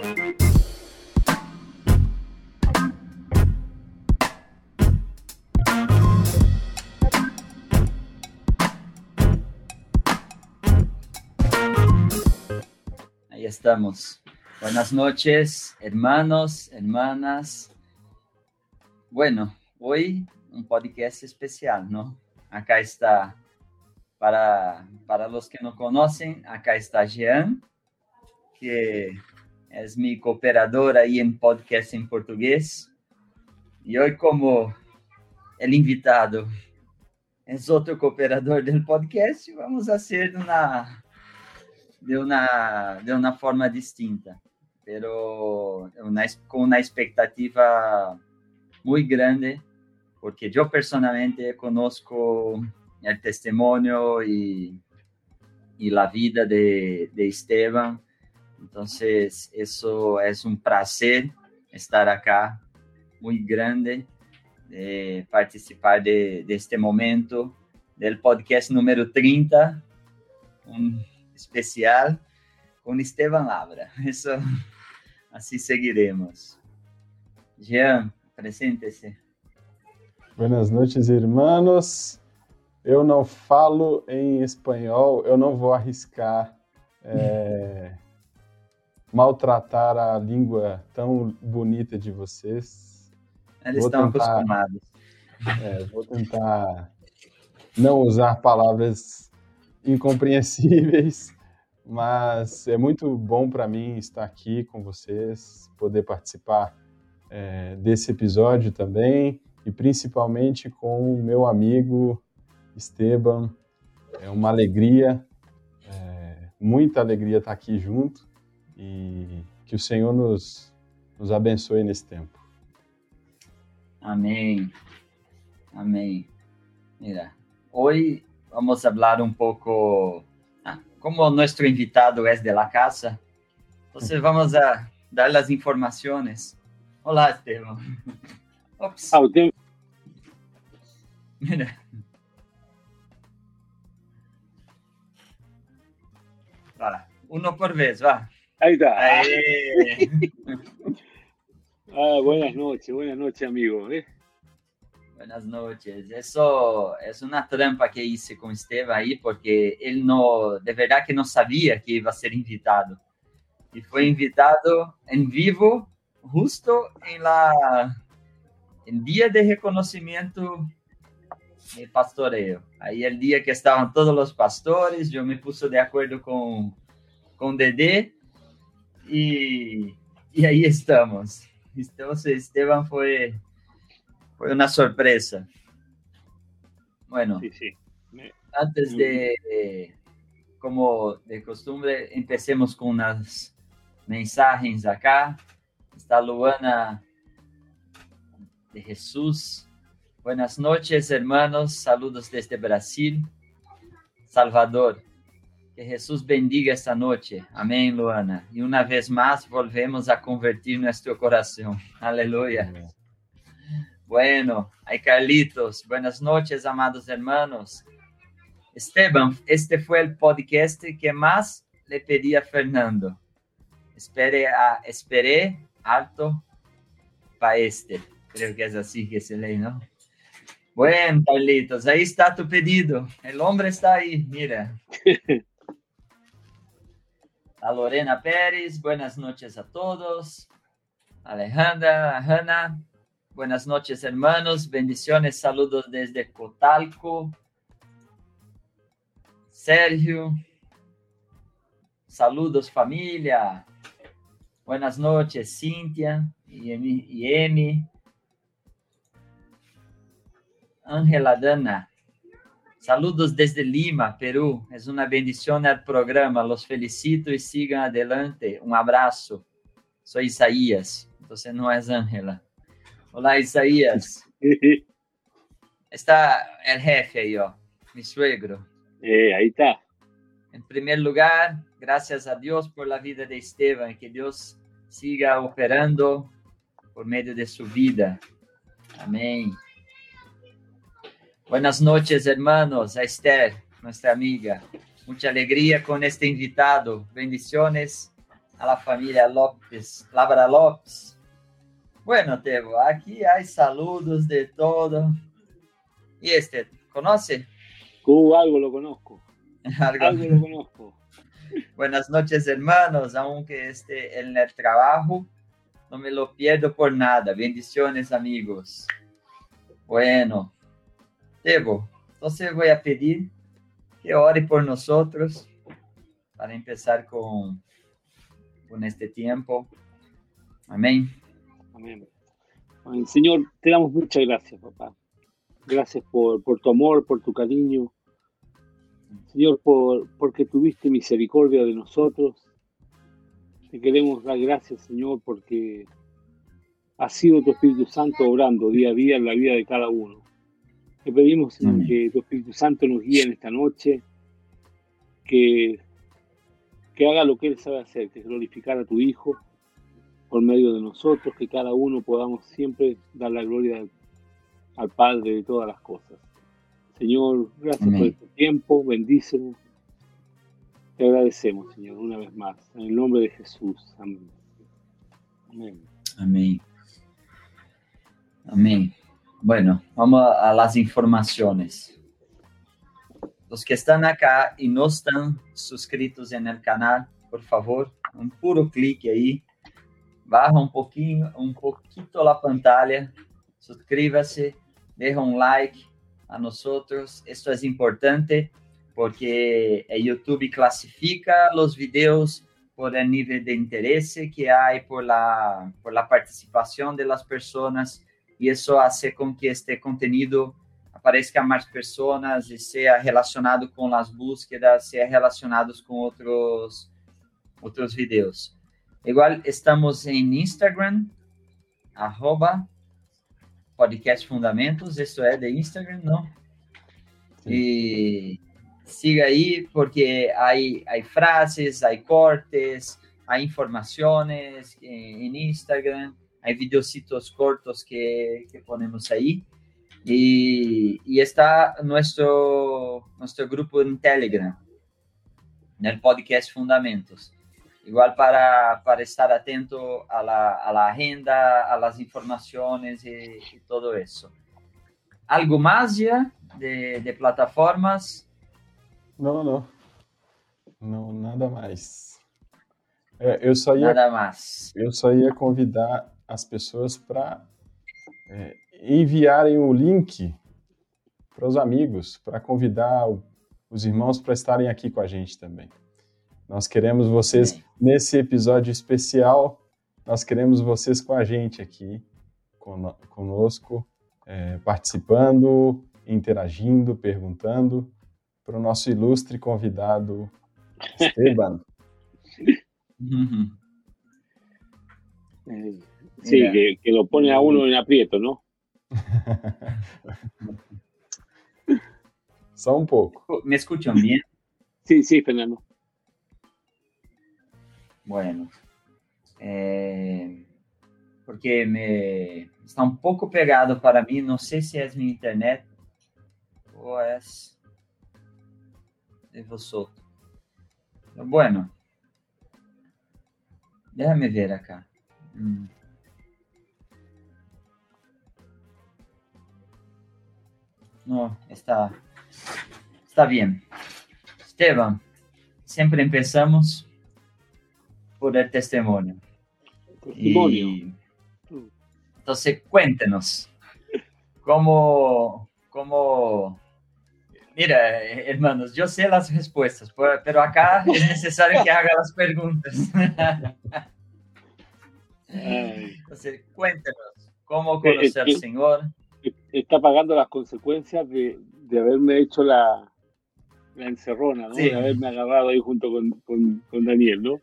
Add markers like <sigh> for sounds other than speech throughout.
Ahí estamos. Buenas noches, hermanos, hermanas. Bueno, hoy un podcast especial, ¿no? Acá está, para, para los que no conocen, acá está Jean, que es mi cooperador ahí en podcast en portugués. Y hoy como el invitado es otro cooperador del podcast, vamos a hacer una, de, una, de una forma distinta, pero una, con una expectativa muy grande porque yo personalmente conozco el testimonio y, y la vida de, de, Esteban. Entonces, eso es un placer estar acá, muy grande, de participar de, de momento del podcast número 30, un especial con Esteban Labra. <laughs> Eso, así seguiremos. Jean, preséntese. Buenas noites, irmãos. Eu não falo em espanhol, eu não vou arriscar é, maltratar a língua tão bonita de vocês. Eles vou estão tentar, acostumados. <laughs> É, vou tentar não usar palavras incompreensíveis, mas é muito bom para mim estar aqui com vocês, poder participar é, desse episódio também e principalmente com o meu amigo Esteban. É uma alegria, é, muita alegria estar aqui junto e que o Senhor nos, nos abençoe nesse tempo. Amém. Amém. Mira, hoje vamos falar um pouco, ah, como nosso invitado é de la casa, então vamos a dar as informações. Olá, Esteban. <laughs> Ops. Ah, tengo... Mira. Uno por vez, va. Ahí está. Ah, buenas noches, buenas noches, amigo. ¿eh? Buenas noches. Eso es una trampa que hice con Esteban ahí, porque él no, de verdad que no sabía que iba a ser invitado. Y fue invitado en vivo, justo en la el día de reconocimiento de pastoreo. Ahí el día que estaban todos los pastores, yo me puse de acuerdo con, con Dede y, y ahí estamos. Entonces Esteban fue, fue una sorpresa. Bueno, sí, sí. antes de, como de costumbre, empecemos con unas mensajes acá. Está Luana de Jesús. Buenas noches, hermanos. Saludos desde Brasil, Salvador. Que Jesús bendiga esta noche. Amén, Luana. Y una vez más volvemos a convertir nuestro corazón. Aleluya. Bueno, hay Carlitos. Buenas noches, amados hermanos. Esteban, este fue el podcast que más le pedí a Fernando. Espere a, esperé alto para este. Creo que es así que se lee, ¿no? Bueno, Carlitos, ahí está tu pedido. El hombre está ahí, mira. <laughs> A Lorena Pérez, buenas noches a todos. Alejandra, Hanna, buenas noches hermanos, bendiciones, saludos desde Cotalco. Sergio, saludos familia. Buenas noches, Cintia y Emi. Ángela Dana. Saludos desde Lima, Perú. Es una bendición al programa. Los felicito y sigan adelante. Un abrazo. Soy Isaías. Entonces no es Ángela. Hola, Isaías. <laughs> Está el jefe ahí, ó, mi suegro. Eh, ahí está. En primer lugar, gracias a Dios por la vida de Esteban. Que Dios siga operando por medio de su vida. Amén. Buenas noches, hermanos. A Esther, nuestra amiga. Mucha alegría con este invitado. Bendiciones. a la familia López, Labra López. Bueno, Tebo, aquí hay saludos de todo. ¿Y este, conoce? Uh, algo lo conozco. <laughs> algo, lo conozco. <laughs> Buenas noches, hermanos, aunque esté en el trabajo, no me lo pierdo por nada. Bendiciones, amigos. Bueno, Tebo, entonces voy a pedir que ore por nosotros para empezar con, con este tiempo. Amén. Amén. Señor, te damos muchas gracias, papá. Gracias por, por tu amor, por tu cariño. Señor, por, porque tuviste misericordia de nosotros. Te queremos dar gracias, Señor, porque ha sido tu Espíritu Santo obrando día a día en la vida de cada uno. Te pedimos, Señor, que tu Espíritu Santo nos guíe en esta noche, que, que haga lo que Él sabe hacer, que es glorificar a tu Hijo por medio de nosotros, que cada uno podamos siempre dar la gloria al Padre de todas las cosas. Señor, gracias por este tiempo, bendícenos. Te agradecemos, Señor, una vez más. En el nombre de Jesús. Amén. Amén. Amén. Amén. Bueno, vamos a las informaciones. Los que están acá y no están suscritos en el canal, por favor, un puro clic ahí. Baja un poquito, un poquito la pantalla, suscríbase, deja un like a nosotros. Esto es importante porque YouTube clasifica los videos por el nivel de interés que hay por la, por la participación de las personas y eso hace con que este contenido aparezca a más personas y sea relacionado con las búsquedas, sea relacionado con otros, otros videos. Igual estamos en Instagram, arroba podcast Fundamentos, esto es de Instagram, ¿no? Y siga ahí porque hay, hay frases, hay cortes, hay informaciones en Instagram, hay videocitos cortos que, que ponemos ahí. Y, y, está nuestro, nuestro grupo en Telegram, en el podcast Fundamentos. igual para, para estar atento a la, a la agenda, a las informaciones y, y, todo eso. ¿Algo más ya de, de plataformas? Não, não. Não, nada mais. É, eu só ia, nada mais. Eu só ia convidar as pessoas para é, enviarem o link para os amigos, para convidar os irmãos para estarem aqui com a gente também. Nós queremos vocês Sim. nesse episódio especial. Nós queremos vocês com a gente aqui, conosco, é, participando, interagindo, perguntando para o nosso ilustre convidado <laughs> Esteban. Uhum. Sí, que, que, lo pone a uno en aprieto, ¿no? Só um pouco. ¿Me escuchan bien? Sí, sí, Fernando. Bueno, eh, porque me está un poco pegado para mí, no sé si es mi internet o es de vosotros. Bueno, déjame ver acá. Mm. No, está, está bien. Esteban, siempre empezamos por el testimonio. Testimonio. Y, entonces, cuéntenos, ¿cómo, cómo... Mira, hermanos, yo sé las respuestas, pero acá es necesario que haga las preguntas. Entonces, cuéntenos, ¿cómo conocer al Señor? Está pagando las consecuencias de, de haberme hecho la, la encerrona, ¿no? Sí. De haberme agarrado ahí junto con, con, con Daniel, ¿no?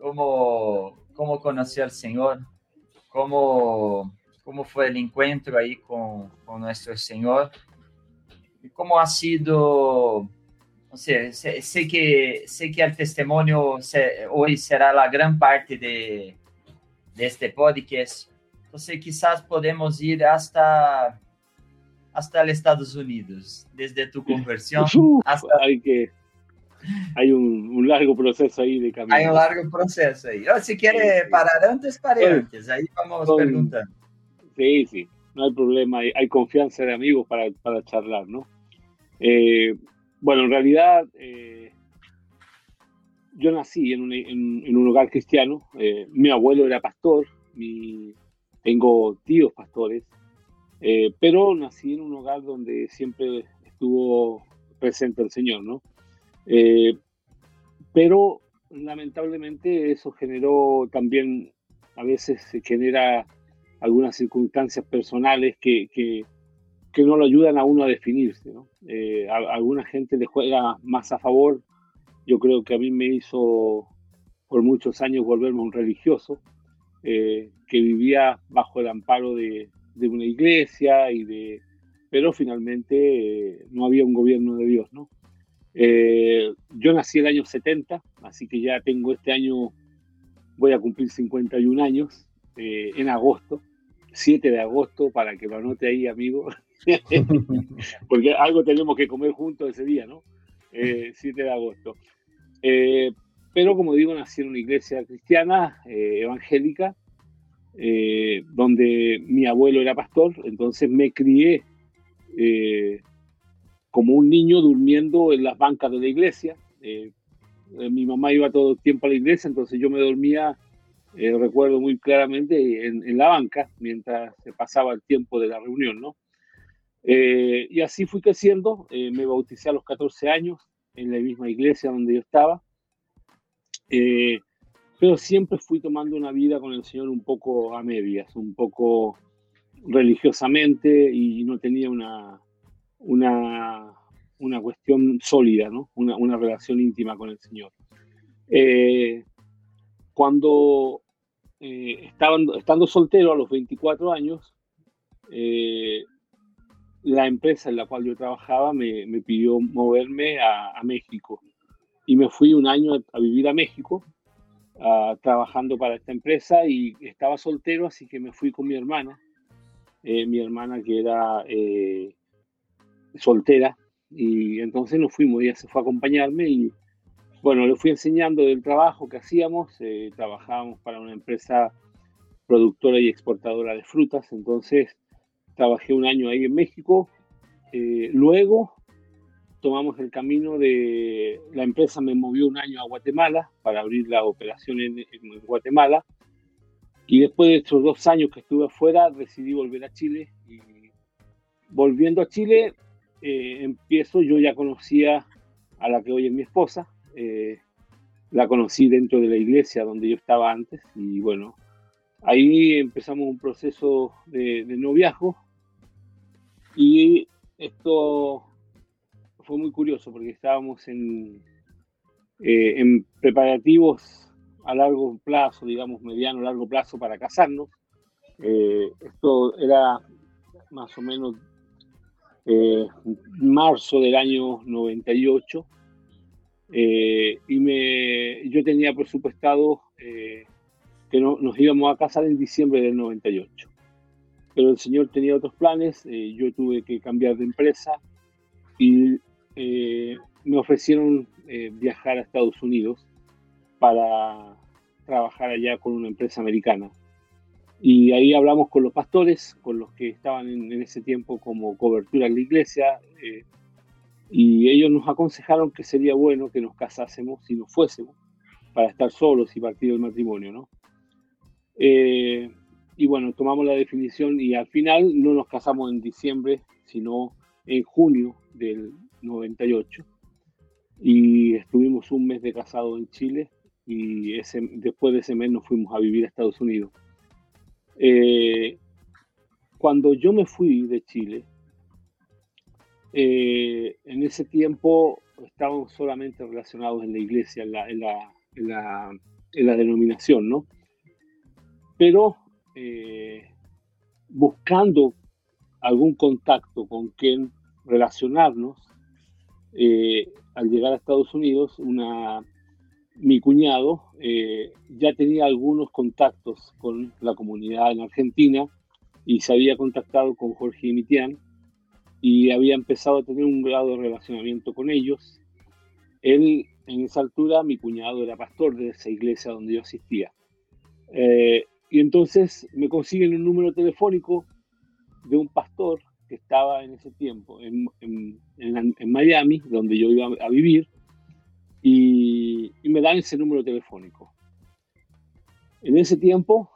cómo, cómo conoció al Señor, cómo, cómo fue el encuentro ahí con, con nuestro Señor y cómo ha sido, no sé, sé, sé que, sé que el testimonio se, hoy será la gran parte de, de este podcast. Entonces quizás podemos ir hasta hasta los Estados Unidos, desde tu conversión <laughs> hasta, hay que... hay un, largo proceso ahí de camino. Hay un largo proceso ahí. Oh, si quiere parar antes, pare antes. Ahí vamos preguntando. Sí, sí, no hay problema. Hay, confianza de amigos para, para charlar, ¿no? Eh, bueno, en realidad eh, yo nací en un, en, un hogar cristiano. Eh, mi abuelo era pastor, mi, tengo tíos pastores, pero nací en un hogar donde siempre estuvo presente el Señor, ¿no? Eh, pero lamentablemente eso generó también, a veces se genera algunas circunstancias personales que, que, que, no lo ayudan a uno a definirse. ¿no? Eh, a, alguna gente le juega más a favor. Yo creo que a mí me hizo por muchos años volverme un religioso eh, que vivía bajo el amparo de, de, una iglesia y de, pero finalmente no había un gobierno de Dios, ¿no? Eh, yo nací el año 70, así que ya tengo este año, voy a cumplir 51 años eh, en agosto, 7 de agosto, para que lo anote ahí, amigo, <laughs> porque algo tenemos que comer juntos ese día, ¿no? 7 eh, de agosto. Pero como digo, nací en una iglesia cristiana, evangélica, donde mi abuelo era pastor, entonces me crié como un niño durmiendo en las bancas de la iglesia. Eh, eh, mi mamá iba todo el tiempo a la iglesia, entonces yo me dormía, eh, recuerdo muy claramente, en, la banca mientras se pasaba el tiempo de la reunión, ¿no? y así fui creciendo, me bauticé a los 14 años en la misma iglesia donde yo estaba, pero siempre fui tomando una vida con el Señor un poco a medias, un poco religiosamente y no tenía una, una, una cuestión sólida, ¿no? una, una, relación íntima con el Señor. Eh, cuando eh, estando soltero a los 24 años, eh, la empresa en la cual yo trabajaba me, me pidió moverme a, a, México y me fui un año a, vivir a México trabajando para esta empresa y estaba soltero, así que me fui con mi hermana, mi hermana que era soltera, y entonces nos fuimos, ella se fue a acompañarme y bueno, le fui enseñando del trabajo que hacíamos, eh, trabajábamos para una empresa productora y exportadora de frutas, entonces trabajé un año ahí en México, eh, luego tomamos el camino de, la empresa me movió un año a Guatemala para abrir la operación en, en Guatemala, y después de estos dos años que estuve afuera, decidí volver a Chile, y volviendo a Chile, eh, empiezo, yo ya conocía a la que hoy es mi esposa, eh, la conocí dentro de la iglesia donde yo estaba antes. Y bueno, ahí empezamos un proceso de, noviazgo. Y esto fue muy curioso porque estábamos en, eh, en preparativos a largo plazo, digamos mediano, largo plazo para casarnos. esto era más o menos eh, marzo del año 98 eh, y me, yo tenía presupuestado eh, que no, nos íbamos a casar en diciembre del 98. Pero el señor tenía otros planes, eh, yo tuve que cambiar de empresa y me ofrecieron viajar a Estados Unidos para trabajar allá con una empresa americana. Y ahí hablamos con los pastores, con los que estaban en, ese tiempo como cobertura en la iglesia, eh, y ellos nos aconsejaron que sería bueno que nos casásemos si nos fuésemos, para estar solos y partir el matrimonio, ¿no? Eh, y bueno, tomamos la definición y al final no nos casamos en diciembre, sino en junio del 98. Y estuvimos un mes de casado en Chile y ese, después de ese mes nos fuimos a vivir a Estados Unidos. Eh, cuando yo me fui de Chile, eh, en ese tiempo estábamos solamente relacionados en la iglesia, en la, en la, en la, en la denominación, ¿no? Pero eh, buscando algún contacto con quien relacionarnos, al llegar a Estados Unidos, mi cuñado eh, ya tenía algunos contactos con la comunidad en Argentina y se había contactado con Jorge y Mitian y había empezado a tener un grado de relacionamiento con ellos. él, en esa altura, mi cuñado era pastor de esa iglesia donde yo asistía. Eh, y entonces me consiguen un número telefónico de un pastor que estaba en ese tiempo en, en, Miami, donde yo iba a vivir, y, me dan ese número telefónico. En ese tiempo,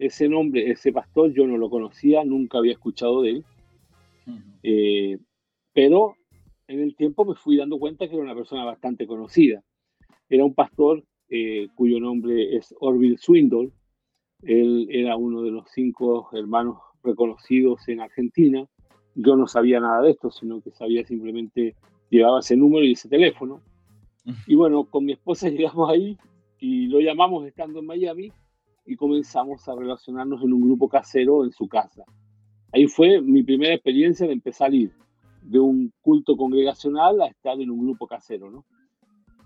ese nombre, ese pastor, yo no lo conocía, nunca había escuchado de él, eh, pero en el tiempo me fui dando cuenta que era una persona bastante conocida. Era un pastor eh, cuyo nombre es Orville Swindle. Él era uno de los cinco hermanos reconocidos en Argentina. Yo no sabía nada de esto, sino que sabía simplemente, llevaba ese número y ese teléfono. Y bueno, con mi esposa <laughs> llegamos ahí y lo llamamos estando en Miami y comenzamos a relacionarnos en un grupo casero en su casa. Ahí fue mi primera experiencia de empezar a ir de un culto congregacional a estar en un grupo casero, ¿no?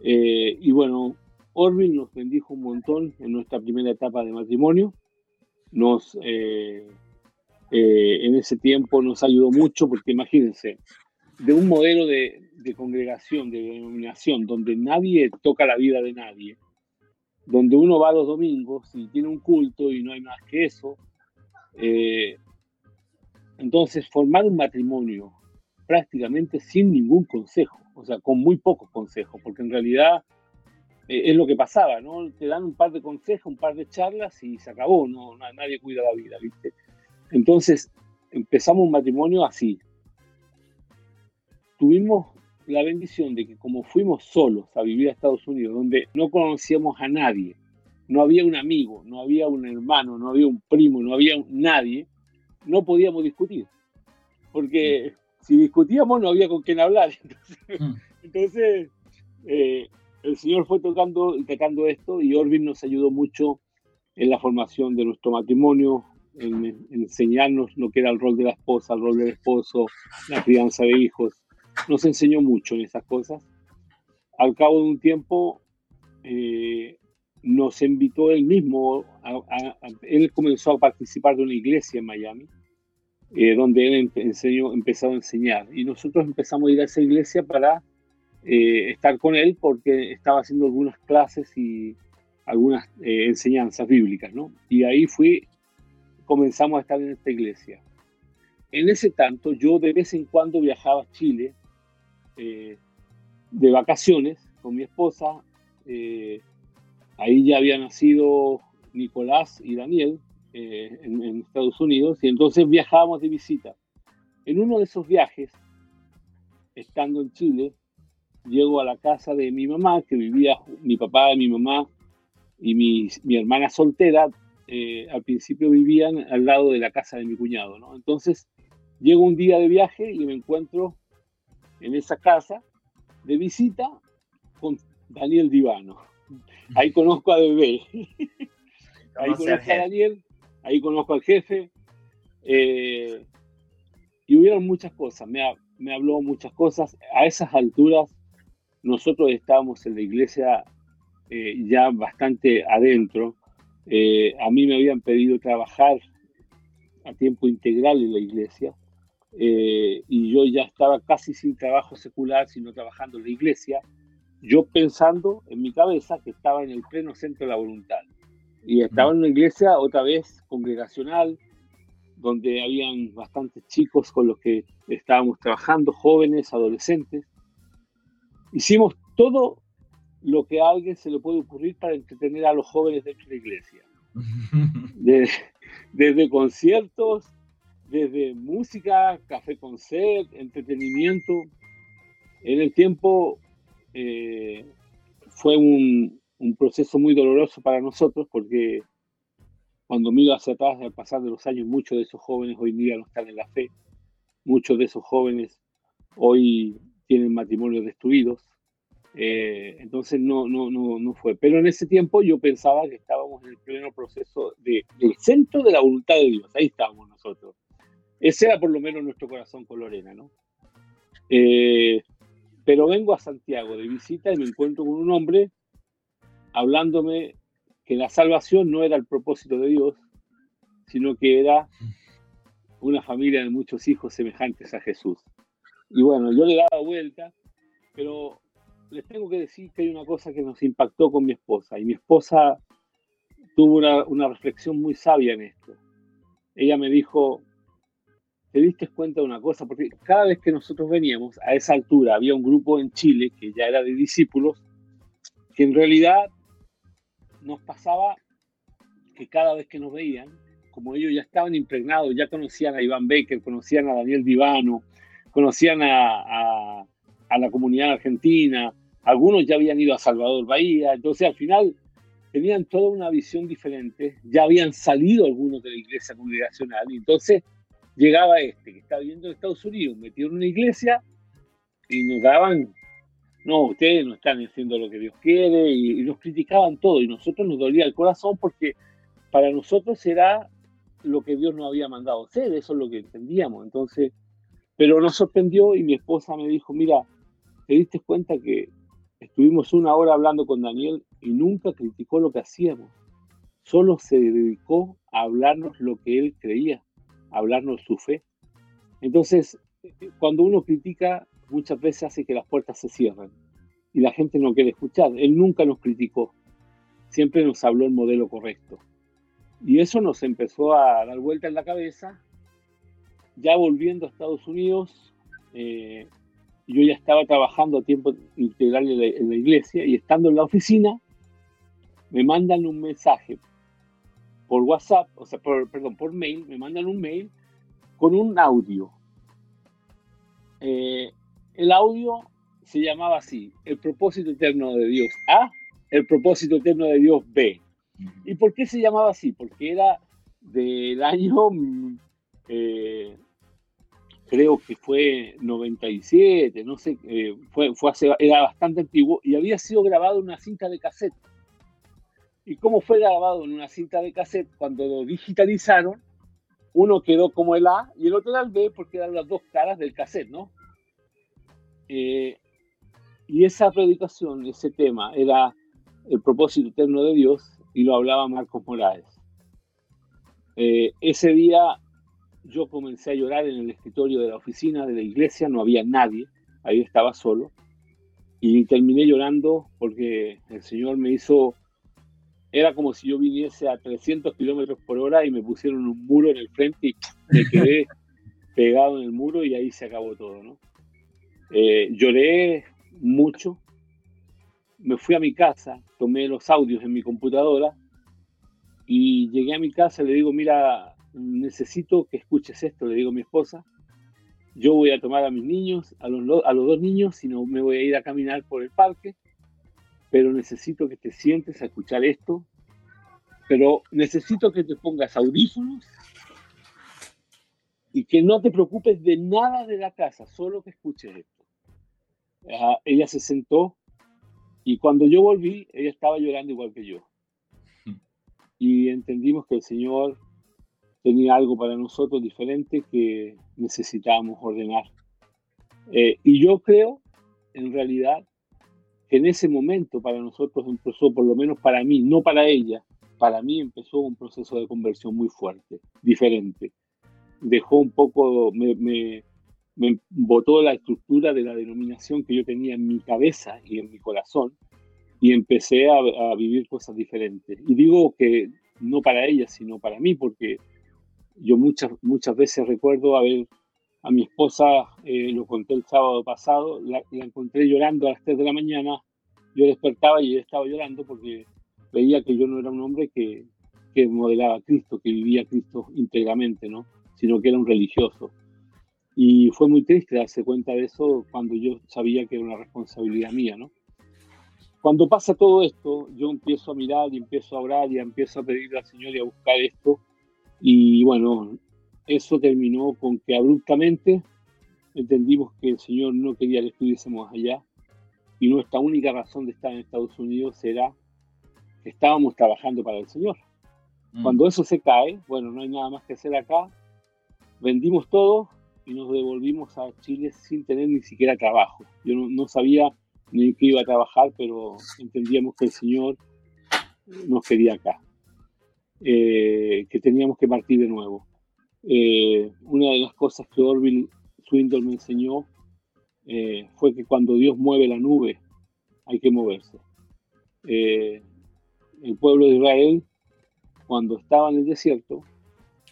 Eh, y bueno, Orville nos bendijo un montón en nuestra primera etapa de matrimonio. Nos, eh, eh, en ese tiempo nos ayudó mucho porque imagínense, de un modelo de, de, congregación, de denominación, donde nadie toca la vida de nadie, donde uno va los domingos y tiene un culto y no hay más que eso. entonces, formar un matrimonio prácticamente sin ningún consejo, o sea, con muy pocos consejos, porque en realidad eh, es lo que pasaba, ¿no? Te dan un par de consejos, un par de charlas y se acabó, no, nadie cuida la vida, ¿viste? Entonces empezamos un matrimonio así. Tuvimos la bendición de que como fuimos solos a vivir a Estados Unidos, donde no conocíamos a nadie, no había un amigo, no había un hermano, no había un primo, no había nadie, no podíamos discutir. Porque si discutíamos no había con quién hablar. <laughs> Entonces, mm. eh, el Señor fue tocando y tocando esto y Orvin nos ayudó mucho en la formación de nuestro matrimonio, en, enseñarnos lo que era el rol de la esposa, el rol del esposo, la crianza de hijos. Nos enseñó mucho en esas cosas. Al cabo de un tiempo, eh, nos invitó él mismo, él comenzó a participar de una iglesia en Miami eh, donde él enseñó, empezó a enseñar. Y nosotros empezamos a ir a esa iglesia para eh, estar con él porque estaba haciendo algunas clases y algunas eh, enseñanzas bíblicas, ¿no? Y ahí fui, comenzamos a estar en esta iglesia. En ese tanto, yo de vez en cuando viajaba a Chile de vacaciones con mi esposa. ahí ya había nacido Nicolás y Daniel, eh, en, Estados Unidos y entonces viajábamos de visita. En uno de esos viajes, estando en Chile, llego a la casa de mi mamá, que vivía mi papá, mi mamá y mi, mi hermana soltera, eh, al principio vivían al lado de la casa de mi cuñado, ¿no? Entonces, llego un día de viaje y me encuentro en esa casa de visita con Daniel Divano. Ahí <laughs> conozco a Bebé. Ahí conozco a Daniel ahí conozco al jefe. Eh, y hubieron muchas cosas, me, me, habló muchas cosas. A esas alturas nosotros estábamos en la iglesia eh, ya bastante adentro. Eh, a mí me habían pedido trabajar a tiempo integral en la iglesia y yo ya estaba casi sin trabajo secular, sino trabajando en la iglesia, yo pensando en mi cabeza que estaba en el pleno centro de la voluntad. Y estaba en una iglesia otra vez congregacional, donde habían bastantes chicos con los que estábamos trabajando, jóvenes, adolescentes. Hicimos todo lo que a alguien se le puede ocurrir para entretener a los jóvenes dentro de la iglesia. <laughs> Desde, conciertos, desde música, café concert, entretenimiento. En el tiempo eh, fue un, un proceso muy doloroso para nosotros porque cuando miro hacia atrás al pasar de los años, muchos de esos jóvenes hoy día no están en la fe, muchos de esos jóvenes hoy tienen matrimonios destruidos, eh, entonces no, no, no, no fue. Pero en ese tiempo yo pensaba que estábamos en el pleno proceso de, del centro de la voluntad de Dios, ahí estábamos nosotros. Ese era por lo menos nuestro corazón con Lorena, ¿no? Eh, pero vengo a Santiago de visita y me encuentro con un hombre hablándome que la salvación no era el propósito de Dios, sino que era una familia de muchos hijos semejantes a Jesús. Y bueno, yo le daba vuelta, pero les tengo que decir que hay una cosa que nos impactó con mi esposa y mi esposa tuvo una, reflexión muy sabia en esto. Ella me dijo, ¿te diste cuenta de una cosa? Porque cada vez que nosotros veníamos, a esa altura había un grupo en Chile que ya era de discípulos, que en realidad nos pasaba que cada vez que nos veían, como ellos ya estaban impregnados, ya conocían a Iván Baker, conocían a Daniel Divano, conocían a, la comunidad argentina, algunos ya habían ido a Salvador Bahía, entonces al final tenían toda una visión diferente, ya habían salido algunos de la iglesia congregacional, y entonces llegaba este que estaba viviendo en Estados Unidos, metido en una iglesia y nos daban, no, ustedes no están haciendo lo que Dios quiere y, nos criticaban todo y nosotros nos dolía el corazón porque para nosotros era lo que Dios nos había mandado hacer, eso es lo que entendíamos. Entonces, pero nos sorprendió y mi esposa me dijo, mira, ¿te diste cuenta que estuvimos una hora hablando con Daniel y nunca criticó lo que hacíamos? Solo se dedicó a hablarnos lo que él creía hablarnos su fe. Entonces, cuando uno critica, muchas veces hace que las puertas se cierren y la gente no quiere escuchar. Él nunca nos criticó, siempre nos habló el modelo correcto. Y eso nos empezó a dar vuelta en la cabeza. Ya volviendo a Estados Unidos, eh, yo ya estaba trabajando a tiempo integral en la, en la iglesia y estando en la oficina, me mandan un mensaje por WhatsApp, o sea, por, perdón, por mail, me mandan un mail con un audio. Eh, el audio se llamaba así, el propósito eterno de Dios A, el propósito eterno de Dios B. ¿Y por qué se llamaba así? Porque era del año, eh, creo que fue 97, no sé, eh, fue, fue era bastante antiguo y había sido grabado en una cinta de cassette y cómo fue grabado en una cinta de cassette, cuando lo digitalizaron, uno quedó como el A y el otro era el B porque eran las dos caras del cassette, ¿no? Eh, y esa predicación, ese tema, era el propósito eterno de Dios y lo hablaba Marcos Morales. Eh, ese día yo comencé a llorar en el escritorio de la oficina de la iglesia, no había nadie, ahí estaba solo, y terminé llorando porque el Señor me hizo era como si yo viniese a 300 kilómetros por hora y me pusieron un muro en el frente y me <laughs> quedé pegado en el muro y ahí se acabó todo, ¿no? Eh, lloré mucho, me fui a mi casa, tomé los audios en mi computadora y llegué a mi casa y le digo, mira, necesito que escuches esto, le digo a mi esposa, yo voy a tomar a mis niños, a los, a los dos niños, y no me voy a ir a caminar por el parque pero necesito que te sientes a escuchar esto, pero necesito que te pongas audífonos y que no te preocupes de nada de la casa, solo que escuches esto. ella se sentó y cuando yo volví, ella estaba llorando igual que yo. Y entendimos que el Señor tenía algo para nosotros diferente que necesitábamos ordenar. Eh, y yo creo, en realidad, en ese momento para nosotros empezó, por lo menos para mí, no para ella, para mí empezó un proceso de conversión muy fuerte, diferente. Dejó un poco, me, me, me botó la estructura de la denominación que yo tenía en mi cabeza y en mi corazón y empecé a, a vivir cosas diferentes. Y digo que no para ella, sino para mí, porque yo muchas, muchas veces recuerdo haber a mi esposa, eh, lo conté el sábado pasado, la, encontré llorando a las 3 de la mañana. Yo despertaba y ella estaba llorando porque veía que yo no era un hombre que, que modelaba a Cristo, que vivía a Cristo íntegramente, ¿no? sino que era un religioso. Y fue muy triste darse cuenta de eso cuando yo sabía que era una responsabilidad mía. ¿no? Cuando pasa todo esto, yo empiezo a mirar y empiezo a orar y empiezo a pedirle al Señor y a buscar esto. Y bueno, eso terminó con que abruptamente entendimos que el Señor no quería que estuviésemos allá y nuestra única razón de estar en Estados Unidos era que estábamos trabajando para el Señor. Mm. Cuando eso se cae, bueno, no hay nada más que hacer acá, vendimos todo y nos devolvimos a Chile sin tener ni siquiera trabajo. Yo no, sabía ni que iba a trabajar, pero entendíamos que el Señor nos quería acá, eh, que teníamos que partir de nuevo. Eh, una de las cosas que Orville Swindle me enseñó eh, fue que cuando Dios mueve la nube, hay que moverse. El pueblo de Israel, cuando estaba en el desierto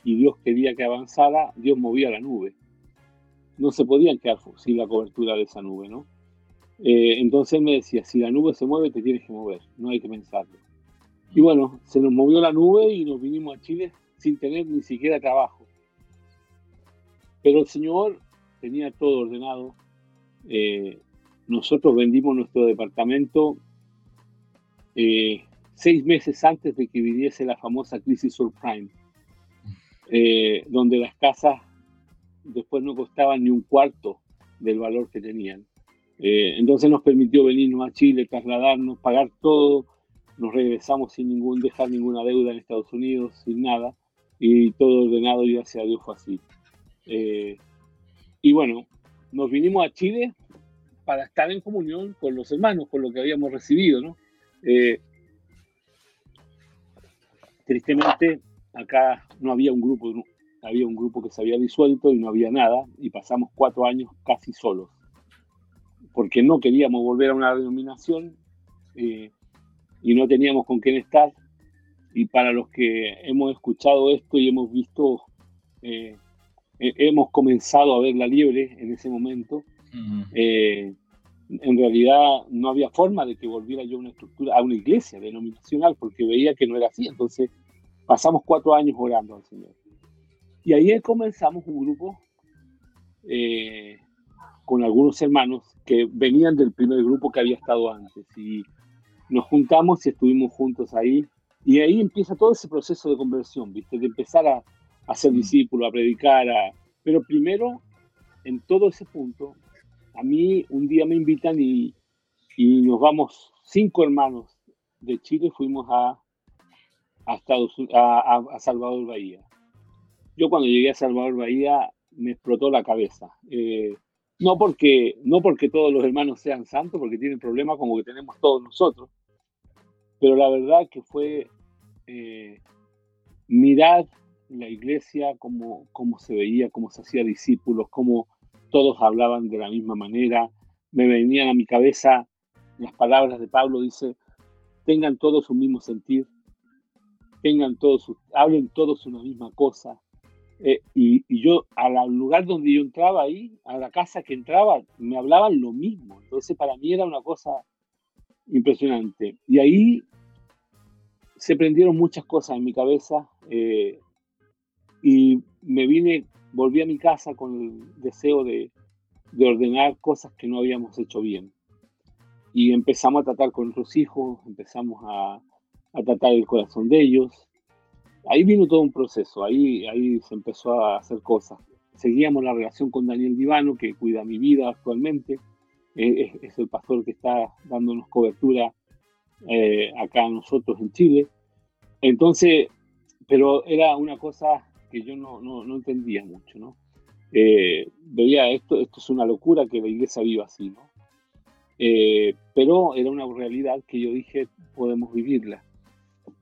y Dios quería que avanzara, Dios movía la nube. No se podían quedar sin la cobertura de esa nube, ¿no? Entonces él me decía, si la nube se mueve, te tienes que mover, no hay que pensarlo. Y bueno, se nos movió la nube y nos vinimos a Chile sin tener ni siquiera trabajo. Pero el Señor tenía todo ordenado. Eh, nosotros vendimos nuestro departamento eh, seis meses antes de que viniese la famosa crisis subprime, eh, donde las casas después no costaban ni un cuarto del valor que tenían. entonces nos permitió venirnos a Chile, trasladarnos, pagar todo, nos regresamos sin ningún, dejar ninguna deuda en Estados Unidos, sin nada, y todo ordenado y gracias a Dios fue así. Eh, y bueno, nos vinimos a Chile para estar en comunión con los hermanos, con lo que habíamos recibido, ¿no? Eh, tristemente, acá no había un grupo, había un grupo que se había disuelto y no había nada, y pasamos cuatro años casi solos, porque no queríamos volver a una denominación eh, y no teníamos con quién estar. Y para los que hemos escuchado esto y hemos visto eh, eh, hemos comenzado a ver la liebre en ese momento. Eh, en realidad no había forma de que volviera yo a una estructura, a una iglesia denominacional, porque veía que no era así. Entonces pasamos cuatro años orando al Señor. Y ahí comenzamos un grupo eh, con algunos hermanos que venían del primer grupo que había estado antes. Y nos juntamos y estuvimos juntos ahí. Y ahí empieza todo ese proceso de conversión, ¿viste? De empezar a, a ser discípulo, a predicar, a... pero primero, en todo ese punto, a mí un día me invitan y, y nos vamos cinco hermanos de Chile, fuimos a, a, Estados, a, a, Salvador Bahía. Yo cuando llegué a Salvador Bahía me explotó la cabeza. Eh, no, porque, no porque todos los hermanos sean santos, porque tienen problemas como que tenemos todos nosotros, pero la verdad que fue eh, mirar la iglesia, cómo, cómo se veía, cómo se hacía discípulos, cómo todos hablaban de la misma manera. Me venían a mi cabeza las palabras de Pablo, dice, tengan todos un mismo sentir, tengan todos, hablen todos una misma cosa. Eh, y, y, yo al lugar donde yo entraba ahí, a la casa que entraba, me hablaban lo mismo. Entonces para mí era una cosa impresionante. Y ahí se prendieron muchas cosas en mi cabeza. Eh, y me vine, volví a mi casa con el deseo de, de ordenar cosas que no habíamos hecho bien. Y empezamos a tratar con nuestros hijos, empezamos a, a tratar el corazón de ellos. Ahí vino todo un proceso, ahí, ahí se empezó a hacer cosas. Seguíamos la relación con Daniel Divano, que cuida mi vida actualmente. Es, es el pastor que está dándonos cobertura eh, acá nosotros en Chile. Entonces, pero era una cosa que yo no, no, no entendía mucho, ¿no? Eh, veía esto, esto es una locura que la iglesia viva así, ¿no? Eh, pero era una realidad que yo dije, podemos vivirla.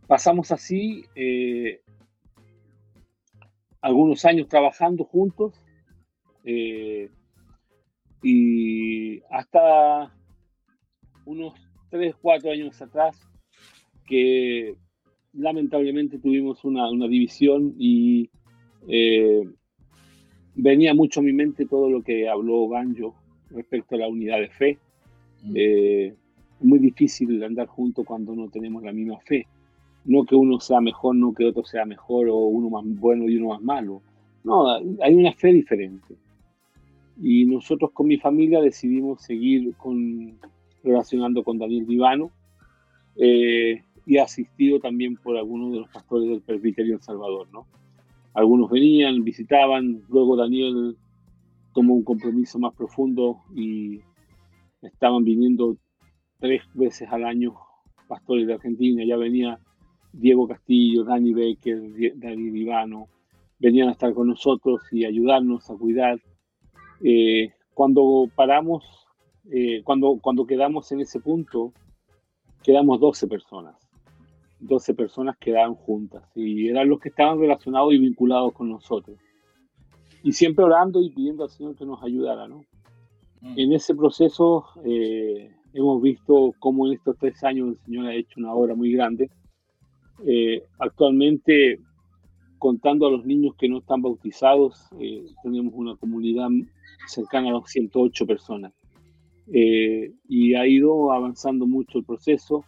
Pasamos así eh, algunos años trabajando juntos y hasta unos 3, 4 años atrás que lamentablemente tuvimos una, una división y eh, venía mucho a mi mente todo lo que habló Banjo respecto a la unidad de fe. Mm. Eh, es muy difícil andar juntos cuando no tenemos la misma fe. No que uno sea mejor, no que otro sea mejor, o uno más bueno y uno más malo. No, hay una fe diferente. Y nosotros con mi familia decidimos seguir con, relacionando con Daniel Divano eh, y asistido también por algunos de los pastores del presbiterio en Salvador, ¿no? Algunos venían, visitaban, luego Daniel tomó un compromiso más profundo y estaban viniendo tres veces al año pastores de Argentina, ya venía Diego Castillo, Dani Becker, Dani Ivano, venían a estar con nosotros y ayudarnos a cuidar. Eh, cuando paramos, eh, cuando, cuando quedamos en ese punto, quedamos 12 personas. 12 personas quedaron juntas y eran los que estaban relacionados y vinculados con nosotros. Y siempre orando y pidiendo al Señor que nos ayudara, ¿no? Mm. En ese proceso, eh, hemos visto cómo en estos tres años el Señor ha hecho una obra muy grande. Eh, actualmente, contando a los niños que no están bautizados, eh, tenemos una comunidad cercana a los 108 personas. Eh, y ha ido avanzando mucho el proceso.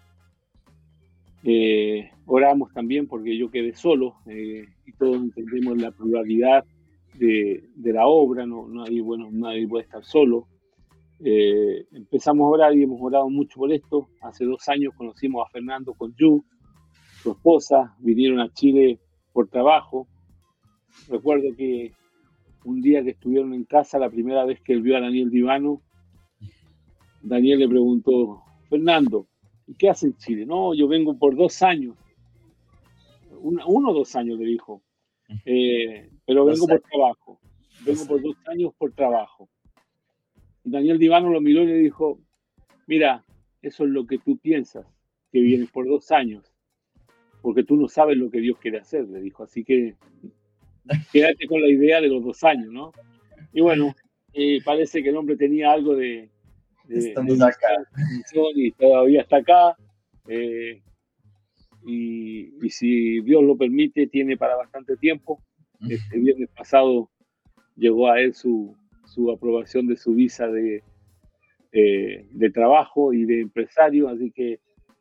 oramos también porque yo quedé solo y todos entendemos la pluralidad de, de la obra, no, nadie, bueno, nadie puede estar solo. Eh, empezamos a orar y hemos orado mucho por esto. Hace dos años conocimos a Fernando con Yu, su esposa, vinieron a Chile por trabajo. Recuerdo que un día que estuvieron en casa, la primera vez que él vio a Daniel Divano, Daniel le preguntó, Fernando, ¿y qué hace en Chile? No, yo vengo por dos años. uno o dos años, le dijo. Eh, pero vengo por trabajo. Vengo por dos años por trabajo. Daniel Divano lo miró y le dijo, mira, eso es lo que tú piensas, que vienes por dos años, porque tú no sabes lo que Dios quiere hacer, le dijo. Así que quédate con la idea de los dos años, ¿no? Y bueno, eh, parece que el hombre tenía algo de... Estamos acá. Y todavía está acá. Eh, y, y, si Dios lo permite, tiene para bastante tiempo. Este viernes pasado llegó a él su, su aprobación de su visa de, eh, de trabajo y de empresario, así que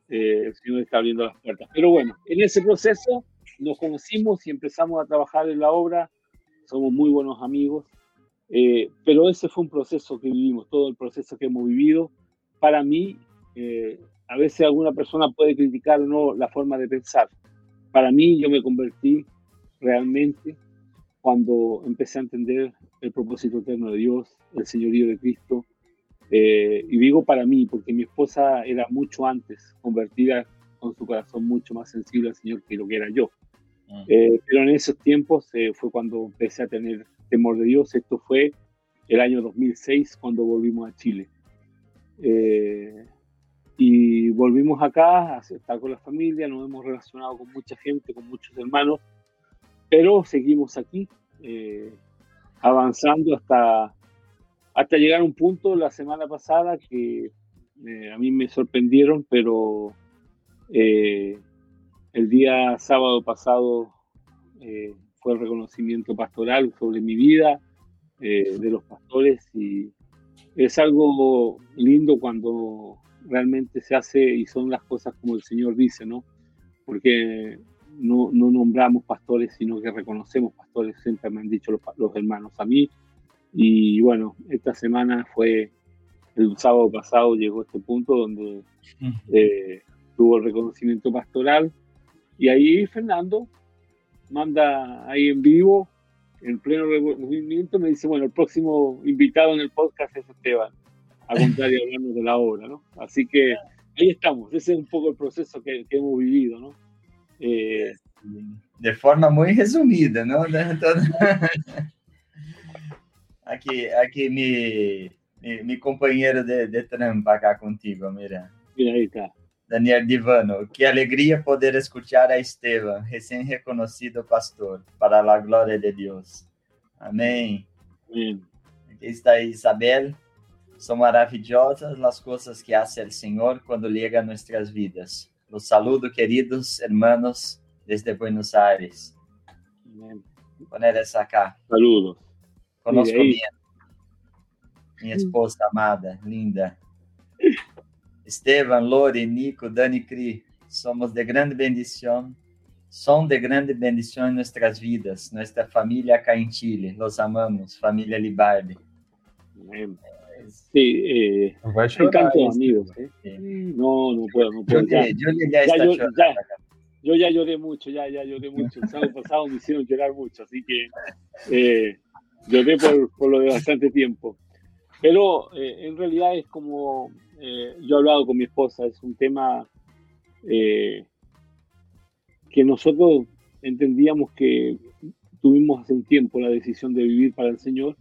eh, el Señor está abriendo las puertas. Pero bueno, en ese proceso nos conocimos y empezamos a trabajar en la obra, somos muy buenos amigos, eh, pero ese fue un proceso que vivimos, todo el proceso que hemos vivido. Para mí, a veces alguna persona puede criticar no la forma de pensar. Para mí, yo me convertí realmente cuando empecé a entender el propósito eterno de Dios, el señorío de Cristo. Eh, y digo para mí, porque mi esposa era mucho antes convertida con su corazón mucho más sensible al Señor que lo que era yo. Mm. Eh, pero en esos tiempos eh, fue cuando empecé a tener temor de Dios. Esto fue el año 2006 cuando volvimos a Chile. y volvimos acá a estar con la familia, nos hemos relacionado con mucha gente, con muchos hermanos, pero seguimos aquí avanzando hasta, hasta llegar a un punto la semana pasada que eh, a mí me sorprendieron, pero eh, el día sábado pasado eh, fue el reconocimiento pastoral sobre mi vida de los pastores y es algo lindo cuando realmente se hace y son las cosas como el Señor dice, ¿no? Porque no, no, nombramos pastores, sino que reconocemos pastores, siempre me han dicho los, los, hermanos a mí. Y bueno, esta semana fue, el sábado pasado llegó este punto donde eh, tuvo el reconocimiento pastoral. Y ahí Fernando manda ahí en vivo, en pleno movimiento, me dice, bueno, el próximo invitado en el podcast es Esteban, a contar y <laughs> hablarnos de la obra, ¿no? Así que ahí estamos, ese es un poco el proceso que, que hemos vivido, ¿no? Eh, de forma muy resumida, ¿no? <laughs> aquí, aquí mi, mi, mi compañero de, de, trampa acá contigo, mira. Mira, ahí está. Daniel Divano, qué alegría poder escuchar a Esteban, recién reconocido pastor, para la gloria de Dios. Amén. Amén. Aquí está Isabel. Son maravillosas las cosas que hace el Señor cuando llega a nuestras vidas. Los saludo, queridos hermanos, desde Buenos Aires. Poner essa acá. Saludos. Conozco bien. Minha esposa amada, linda. Esteban, Lore, Nico, Dani Cri, somos de grande bendición. Son de grande bendición en nuestras vidas, nuestra familia acá en Chile. Los amamos, familia Libardi. Amén. Sí, eh, Va a llorar, amigos. ¿eh? No, no puedo, no puedo. Ya, yo, ya, ya, yo, ya, yo, ya, lloré mucho, ya, ya lloré mucho. El sábado pasado me hicieron llorar mucho, así que eh, lloré por, por, lo de bastante tiempo. Pero eh, en realidad es como eh, yo he hablado con mi esposa, es un tema eh, que nosotros entendíamos que tuvimos hace un tiempo la decisión de vivir para el Señor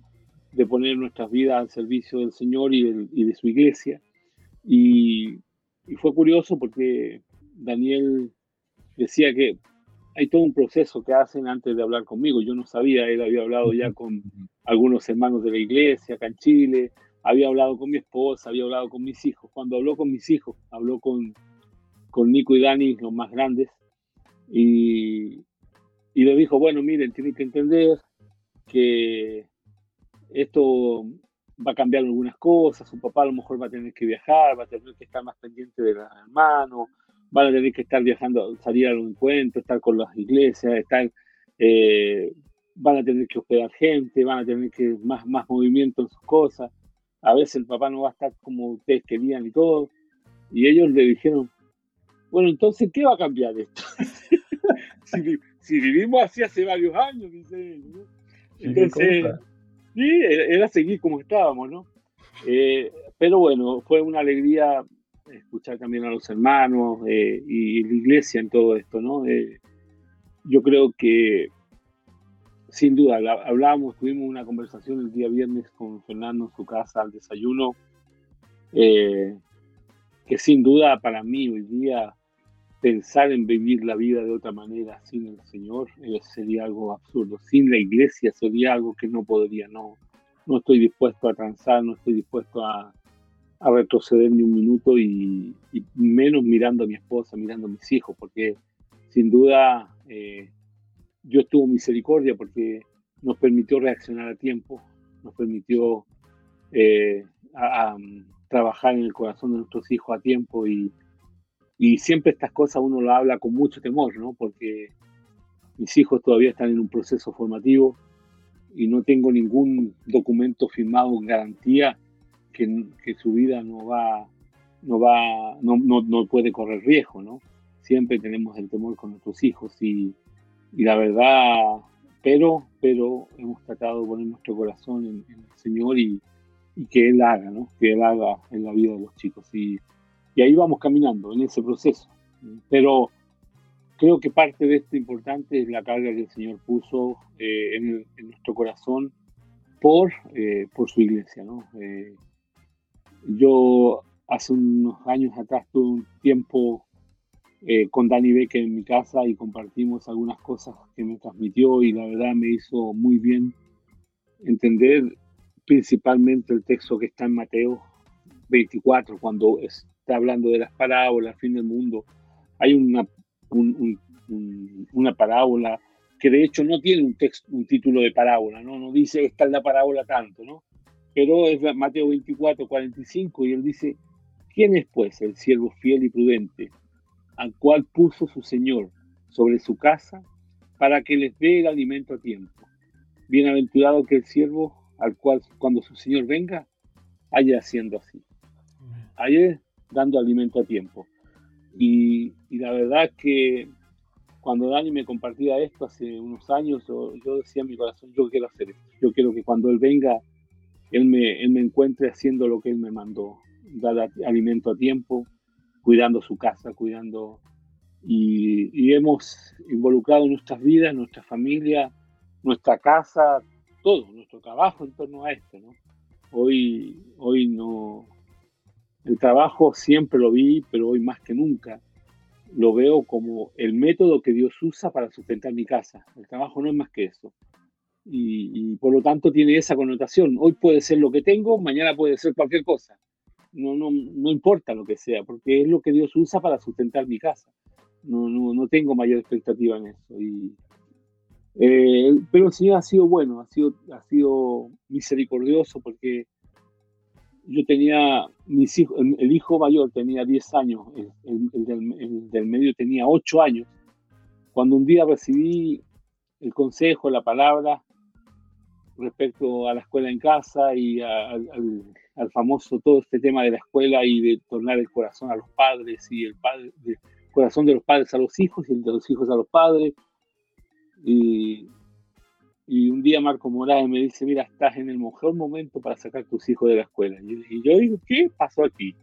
de poner nuestras vidas al servicio del Señor y, de su iglesia. Y, fue curioso porque Daniel decía que hay todo un proceso que hacen antes de hablar conmigo. Yo no sabía, él había hablado ya con algunos hermanos de la iglesia acá en Chile, había hablado con mi esposa, había hablado con mis hijos. Cuando habló con mis hijos, habló con, con Nico y Dani, los más grandes, y, y le dijo, bueno, miren, tienen que entender que esto va a cambiar algunas cosas, su papá a lo mejor va a tener que viajar, va a tener que estar más pendiente de los hermanos, van a tener que estar viajando, salir a los encuentros, estar con las iglesias, estar, eh, van a tener que hospedar gente, van a tener que más, más movimiento en sus cosas. A veces el papá no va a estar como ustedes querían y todo. Y ellos le dijeron, bueno, entonces, ¿qué va a cambiar esto? <laughs> si, vivimos así hace varios años, dice Entonces, sí, era seguir como estábamos, ¿no? Eh, pero bueno, fue una alegría escuchar también a los hermanos eh, y la iglesia en todo esto, ¿no? Eh, yo creo que, sin duda, hablábamos, tuvimos una conversación el día viernes con Fernando en su casa al desayuno, eh, que sin duda para mí hoy día pensar en vivir la vida de otra manera sin el Señor sería algo absurdo. Sin la iglesia sería algo que no podría, no, no estoy dispuesto a transar, no estoy dispuesto a, a retroceder ni un minuto y, menos mirando a mi esposa, mirando a mis hijos, porque sin duda eh, Dios tuvo misericordia porque nos permitió reaccionar a tiempo, nos permitió eh, trabajar en el corazón de nuestros hijos a tiempo y, y siempre estas cosas uno lo habla con mucho temor, ¿no? Porque mis hijos todavía están en un proceso formativo y no tengo ningún documento firmado en garantía que, su vida no va, no va, no, no, puede correr riesgo, ¿no? Siempre tenemos el temor con nuestros hijos y, y la verdad, pero, pero hemos tratado de poner nuestro corazón en, el Señor y, y, que Él haga, ¿no? Que Él haga en la vida de los chicos. Y, y ahí vamos caminando en ese proceso. Pero creo que parte de esto importante es la carga que el Señor puso eh, en, en, nuestro corazón por, eh, por su iglesia, ¿no? Eh, yo hace unos años atrás tuve un tiempo eh, con Dani Becker en mi casa y compartimos algunas cosas que me transmitió y la verdad me hizo muy bien entender principalmente el texto que está en Mateo 24, cuando está hablando de las parábolas, fin del mundo. Hay una, una parábola que de hecho no tiene un, texto, un título de parábola, ¿no? no dice esta es la parábola tanto, ¿no? Pero es Mateo 24, 45, y él dice, ¿quién es pues el siervo fiel y prudente, al cual puso su Señor sobre su casa para que les dé el alimento a tiempo? Bienaventurado que el siervo al cual cuando su Señor venga, haya haciendo así, haya dando alimento a tiempo. Y, la verdad que cuando Dani me compartía esto hace unos años, yo, yo decía en mi corazón, yo quiero hacer esto, yo quiero que cuando Él venga, él me, él me encuentre haciendo lo que Él me mandó, dar alimento a tiempo, cuidando su casa, cuidando... Y, hemos involucrado nuestras vidas, nuestra familia, nuestra casa, todo, nuestro trabajo en torno a esto. Hoy, hoy no... El trabajo siempre lo vi, pero hoy más que nunca lo veo como el método que Dios usa para sustentar mi casa. El trabajo no es más que eso y, por lo tanto tiene esa connotación. Hoy puede ser lo que tengo, mañana puede ser cualquier cosa. No, no, no importa lo que sea, porque es lo que Dios usa para sustentar mi casa. No, no, no tengo mayor expectativa en eso. Y, eh, pero el Señor ha sido bueno, ha sido, ha sido misericordioso porque yo tenía, mis hijos, el, hijo mayor tenía 10 años, el, el, del, el, del, medio tenía 8 años, cuando un día recibí el consejo, la palabra respecto a la escuela en casa y al, famoso todo este tema de la escuela y de tornar el corazón a los padres y el, padre, corazón de los padres a los hijos y el de los hijos a los padres. Y, y un día Marco Morales me dice, mira, estás en el mejor momento para sacar tus hijos de la escuela. Y, yo digo, ¿qué pasó aquí?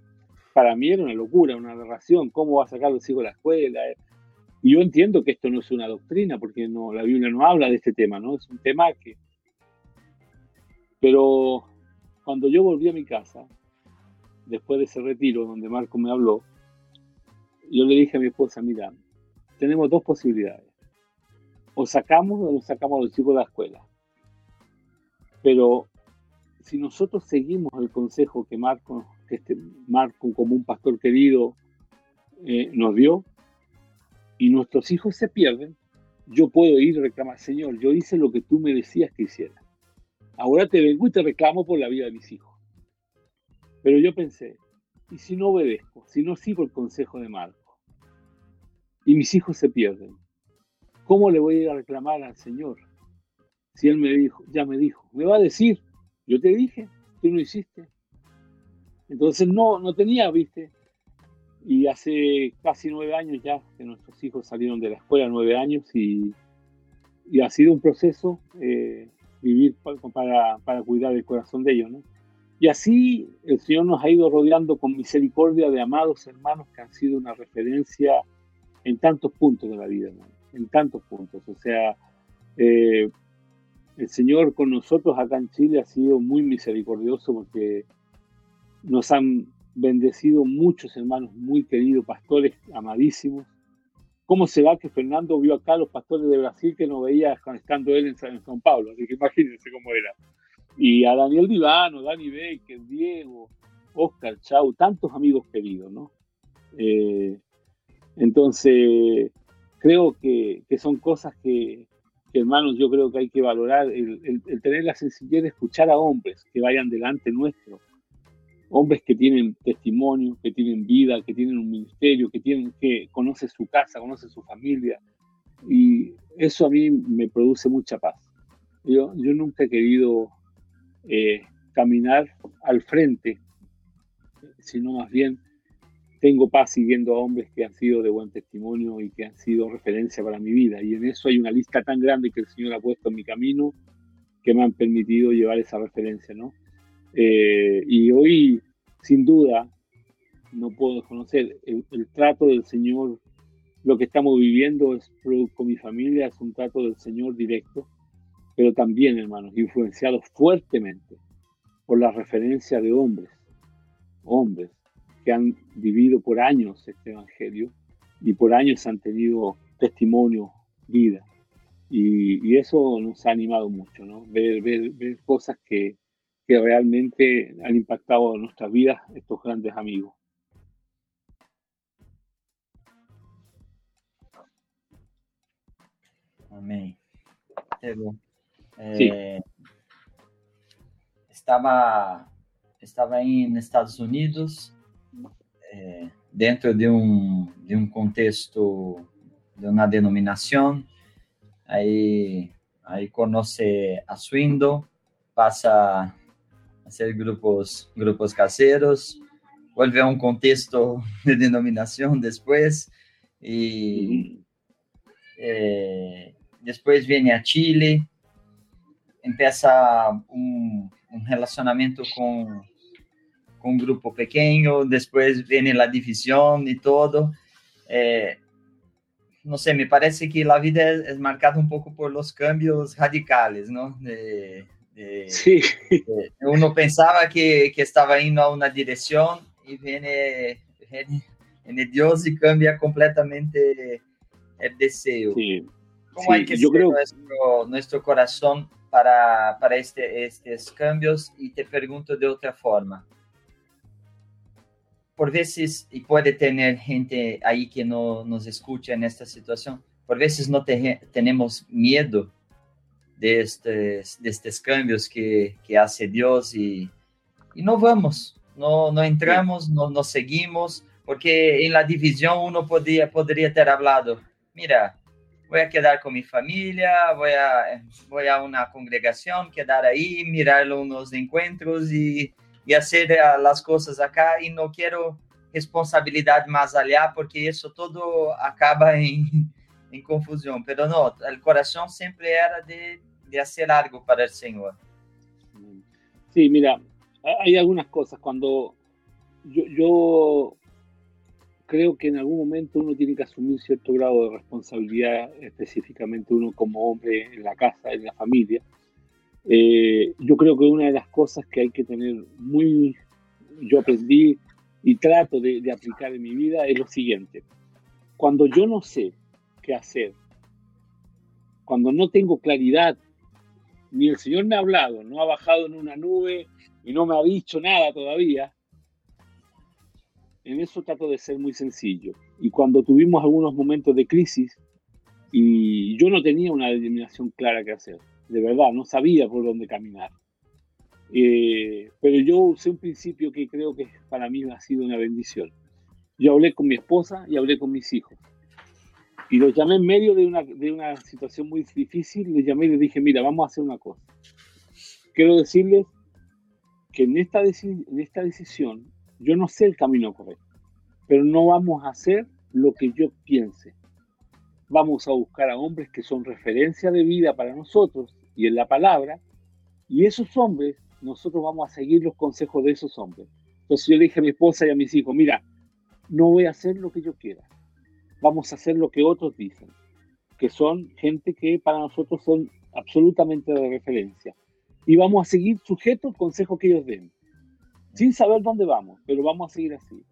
Para mí era una locura, una aberración. ¿Cómo va a sacar los hijos de la escuela? Y yo entiendo que esto no es una doctrina, porque no, la Biblia no habla de este tema, ¿no? Es un tema que, pero cuando yo volví a mi casa, después de ese retiro donde Marco me habló, yo le dije a mi esposa, mira, tenemos dos posibilidades. O sacamos o sacamos a los chicos de la escuela. Pero si nosotros seguimos el consejo que Marco, que este Marco como un pastor querido eh, nos dio, y nuestros hijos se pierden, yo puedo ir y reclamar, Señor, yo hice lo que tú me decías que hiciera. Ahora te vengo y te reclamo por la vida de mis hijos. Pero yo pensé, ¿y si no obedezco? Si no sigo el consejo de Marco? Y mis hijos se pierden. ¿Cómo le voy a ir a reclamar al Señor? Si Él me dijo, ya me dijo, me va a decir, yo te dije, tú no hiciste. Entonces no, no tenía, viste. Y hace casi nueve años ya que nuestros hijos salieron de la escuela, nueve años, y, y ha sido un proceso eh, vivir para, para, cuidar el corazón de ellos, ¿no? Y así el Señor nos ha ido rodeando con misericordia de amados hermanos que han sido una referencia en tantos puntos de la vida, ¿no? En tantos puntos. O sea, eh, el Señor con nosotros acá en Chile ha sido muy misericordioso porque nos han bendecido muchos hermanos muy queridos, pastores amadísimos. ¿Cómo se va que Fernando vio acá a los pastores de Brasil que no veía estando él en San, Pablo? Así que imagínense cómo era. Y a Daniel Divano, Dani Baker, Diego, Oscar Chau, tantos amigos queridos, ¿no? Eh, entonces, creo que, son cosas que, hermanos, yo creo que hay que valorar el, tener la sencillez de escuchar a hombres que vayan delante nuestro, hombres que tienen testimonio, que tienen vida, que tienen un ministerio, que tienen que conoce su casa, conoce su familia, y eso a mí me produce mucha paz. Yo, yo nunca he querido eh, caminar al frente, sino más bien tengo paz siguiendo a hombres que han sido de buen testimonio y que han sido referencia para mi vida. Y en eso hay una lista tan grande que el Señor ha puesto en mi camino que me han permitido llevar esa referencia, ¿no? Eh, y hoy, sin duda, no puedo desconocer el, trato del Señor. Lo que estamos viviendo es con mi familia, es un trato del Señor directo, pero también, hermanos, influenciado fuertemente por la referencia de hombres, hombres que han vivido por años este Evangelio y por años han tenido testimonio, vida. Y, eso nos ha animado mucho, ¿no? Ver cosas que, que realmente han impactado nuestras vidas, estos grandes amigos. Amén. Eh, estaba, estaba en Estados Unidos é, dentro de um, de um contexto de uma denominação, aí, aí conhece a Swindle, passa a ser grupos, grupos caseiros, vuelve a um contexto de denominação depois, e é, depois vem a Chile, empieza um, um relacionamento com un grupo pequeño, después viene la división y todo. Eh, no sé, me parece que la vida es, marcada un poco por los cambios radicales, ¿no? Sí. uno pensaba que, que, estaba yendo a una dirección y viene, viene, Dios y cambia completamente el deseo. Sí. ¿Cómo hay que yo creo... nuestro, nuestro corazón para, para este, estos cambios? Y te pregunto de otra forma por veces, y puede tener gente ahí que no nos escucha en esta situación, por veces no tenemos miedo de estos, de estos cambios que, que hace Dios y, y, no vamos, no, no entramos, no, no seguimos, porque en la división uno podría, podría ter hablado, mira, voy a quedar con mi familia, voy a, voy a una congregación, quedar ahí, mirar unos encuentros y y hacer eh, las cosas acá y no quiero responsabilidad más allá porque eso todo acaba en, en confusión. Pero no, el corazón siempre era de, de hacer algo para el Señor. Sí, mira, hay algunas cosas. Cuando yo, yo creo que en algún momento uno tiene que asumir cierto grado de responsabilidad, específicamente uno como hombre en la casa, en la familia. Eh, yo creo que una de las cosas que hay que tener muy, yo aprendí y trato de, de, aplicar en mi vida es lo siguiente. Cuando yo no sé hacer, cuando no tengo claridad ni el Señor me ha hablado, no ha bajado en una nube y no me ha dicho nada todavía, en eso trato de ser muy sencillo. Y cuando tuvimos algunos momentos de crisis, y yo no tenía una determinación clara que hacer, de verdad, no sabía por dónde caminar. Eh, pero yo usé un principio que creo que para mí ha sido una bendición. Yo hablé con mi esposa y hablé con mis hijos. Y los llamé en medio de una, de una situación muy difícil, les llamé y les dije, mira, vamos a hacer una cosa. Quiero decirles que en esta, en esta decisión yo no sé el camino correcto, pero no vamos a hacer lo que yo piense. Vamos a buscar a hombres que son referencia de vida para nosotros y en la palabra, y esos hombres, nosotros vamos a seguir los consejos de esos hombres. Entonces yo le dije a mi esposa y a mis hijos, mira, no voy a hacer lo que yo quiera, vamos a hacer lo que otros dicen, que son gente que para nosotros son absolutamente de referencia. Y vamos a seguir sujetos al consejo que ellos den, sin saber dónde vamos, pero vamos a seguir así.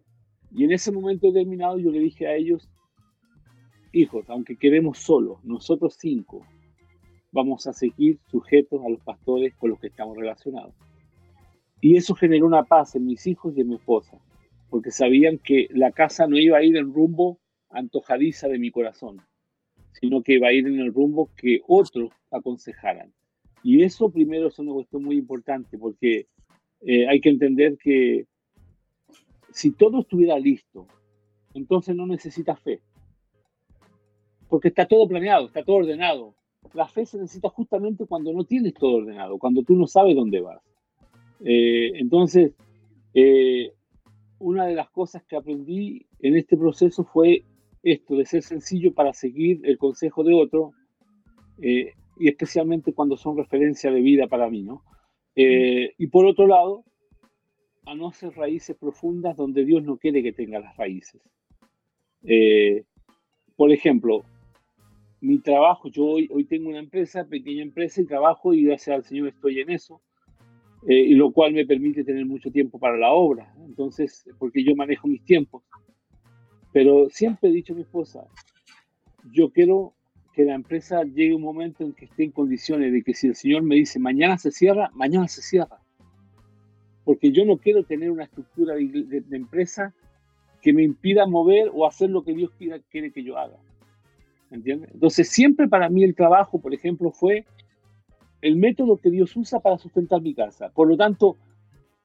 Y en ese momento determinado yo le dije a ellos, hijos, aunque quedemos solos, nosotros cinco, vamos a seguir sujetos a los pastores con los que estamos relacionados. Y eso generó una paz en mis hijos y en mi esposa, porque sabían que la casa no iba a ir en rumbo antojadiza de mi corazón, sino que iba a ir en el rumbo que otros aconsejaran. Y eso primero es una cuestión muy importante, porque eh, hay que entender que si todo estuviera listo, entonces no necesitas fe, porque está todo planeado, está todo ordenado. La fe se necesita justamente cuando no tienes todo ordenado, cuando tú no sabes dónde vas. Eh, entonces, eh, una de las cosas que aprendí en este proceso fue esto de ser sencillo para seguir el consejo de otro, eh, y especialmente cuando son referencia de vida para mí, ¿no? Eh, y por otro lado, a no hacer raíces profundas donde Dios no quiere que tenga las raíces. Eh, por ejemplo, mi trabajo, yo hoy, hoy tengo una empresa, pequeña empresa, y trabajo y gracias al Señor estoy en eso, y lo cual me permite tener mucho tiempo para la obra. Entonces, porque yo manejo mis tiempos. Pero siempre he dicho a mi esposa, yo quiero que la empresa llegue un momento en que esté en condiciones de que si el Señor me dice mañana se cierra, mañana se cierra. Porque yo no quiero tener una estructura de, empresa que me impida mover o hacer lo que Dios quiera, quiere que yo haga. ¿Entiendes? Entonces siempre para mí el trabajo, por ejemplo, fue el método que Dios usa para sustentar mi casa. Por lo tanto,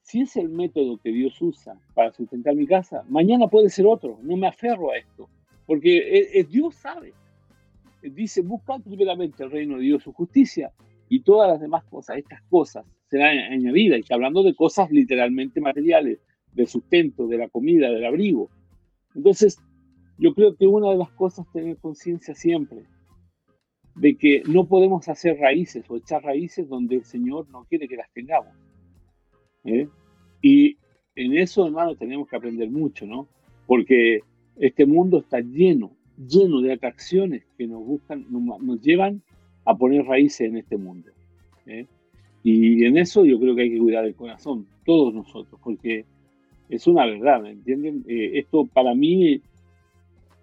si es el método que Dios usa para sustentar mi casa, mañana puede ser otro. No me aferro a esto, porque Dios sabe. Dice, busca primeramente el reino de Dios, su justicia, y todas las demás cosas, estas cosas, serán añadidas. Y está hablando de cosas literalmente materiales, del sustento, de la comida, del abrigo. Entonces, yo creo que una de las cosas tener conciencia siempre de que no podemos hacer raíces o echar raíces donde el Señor no quiere que las tengamos. ¿eh? Y en eso, hermano, tenemos que aprender mucho, ¿no? Porque este mundo está lleno, lleno de atracciones que nos buscan, nos, llevan a poner raíces en este mundo. ¿eh? Y en eso yo creo que hay que cuidar el corazón, todos nosotros, porque es una verdad, ¿me entienden? Eh, esto para mí,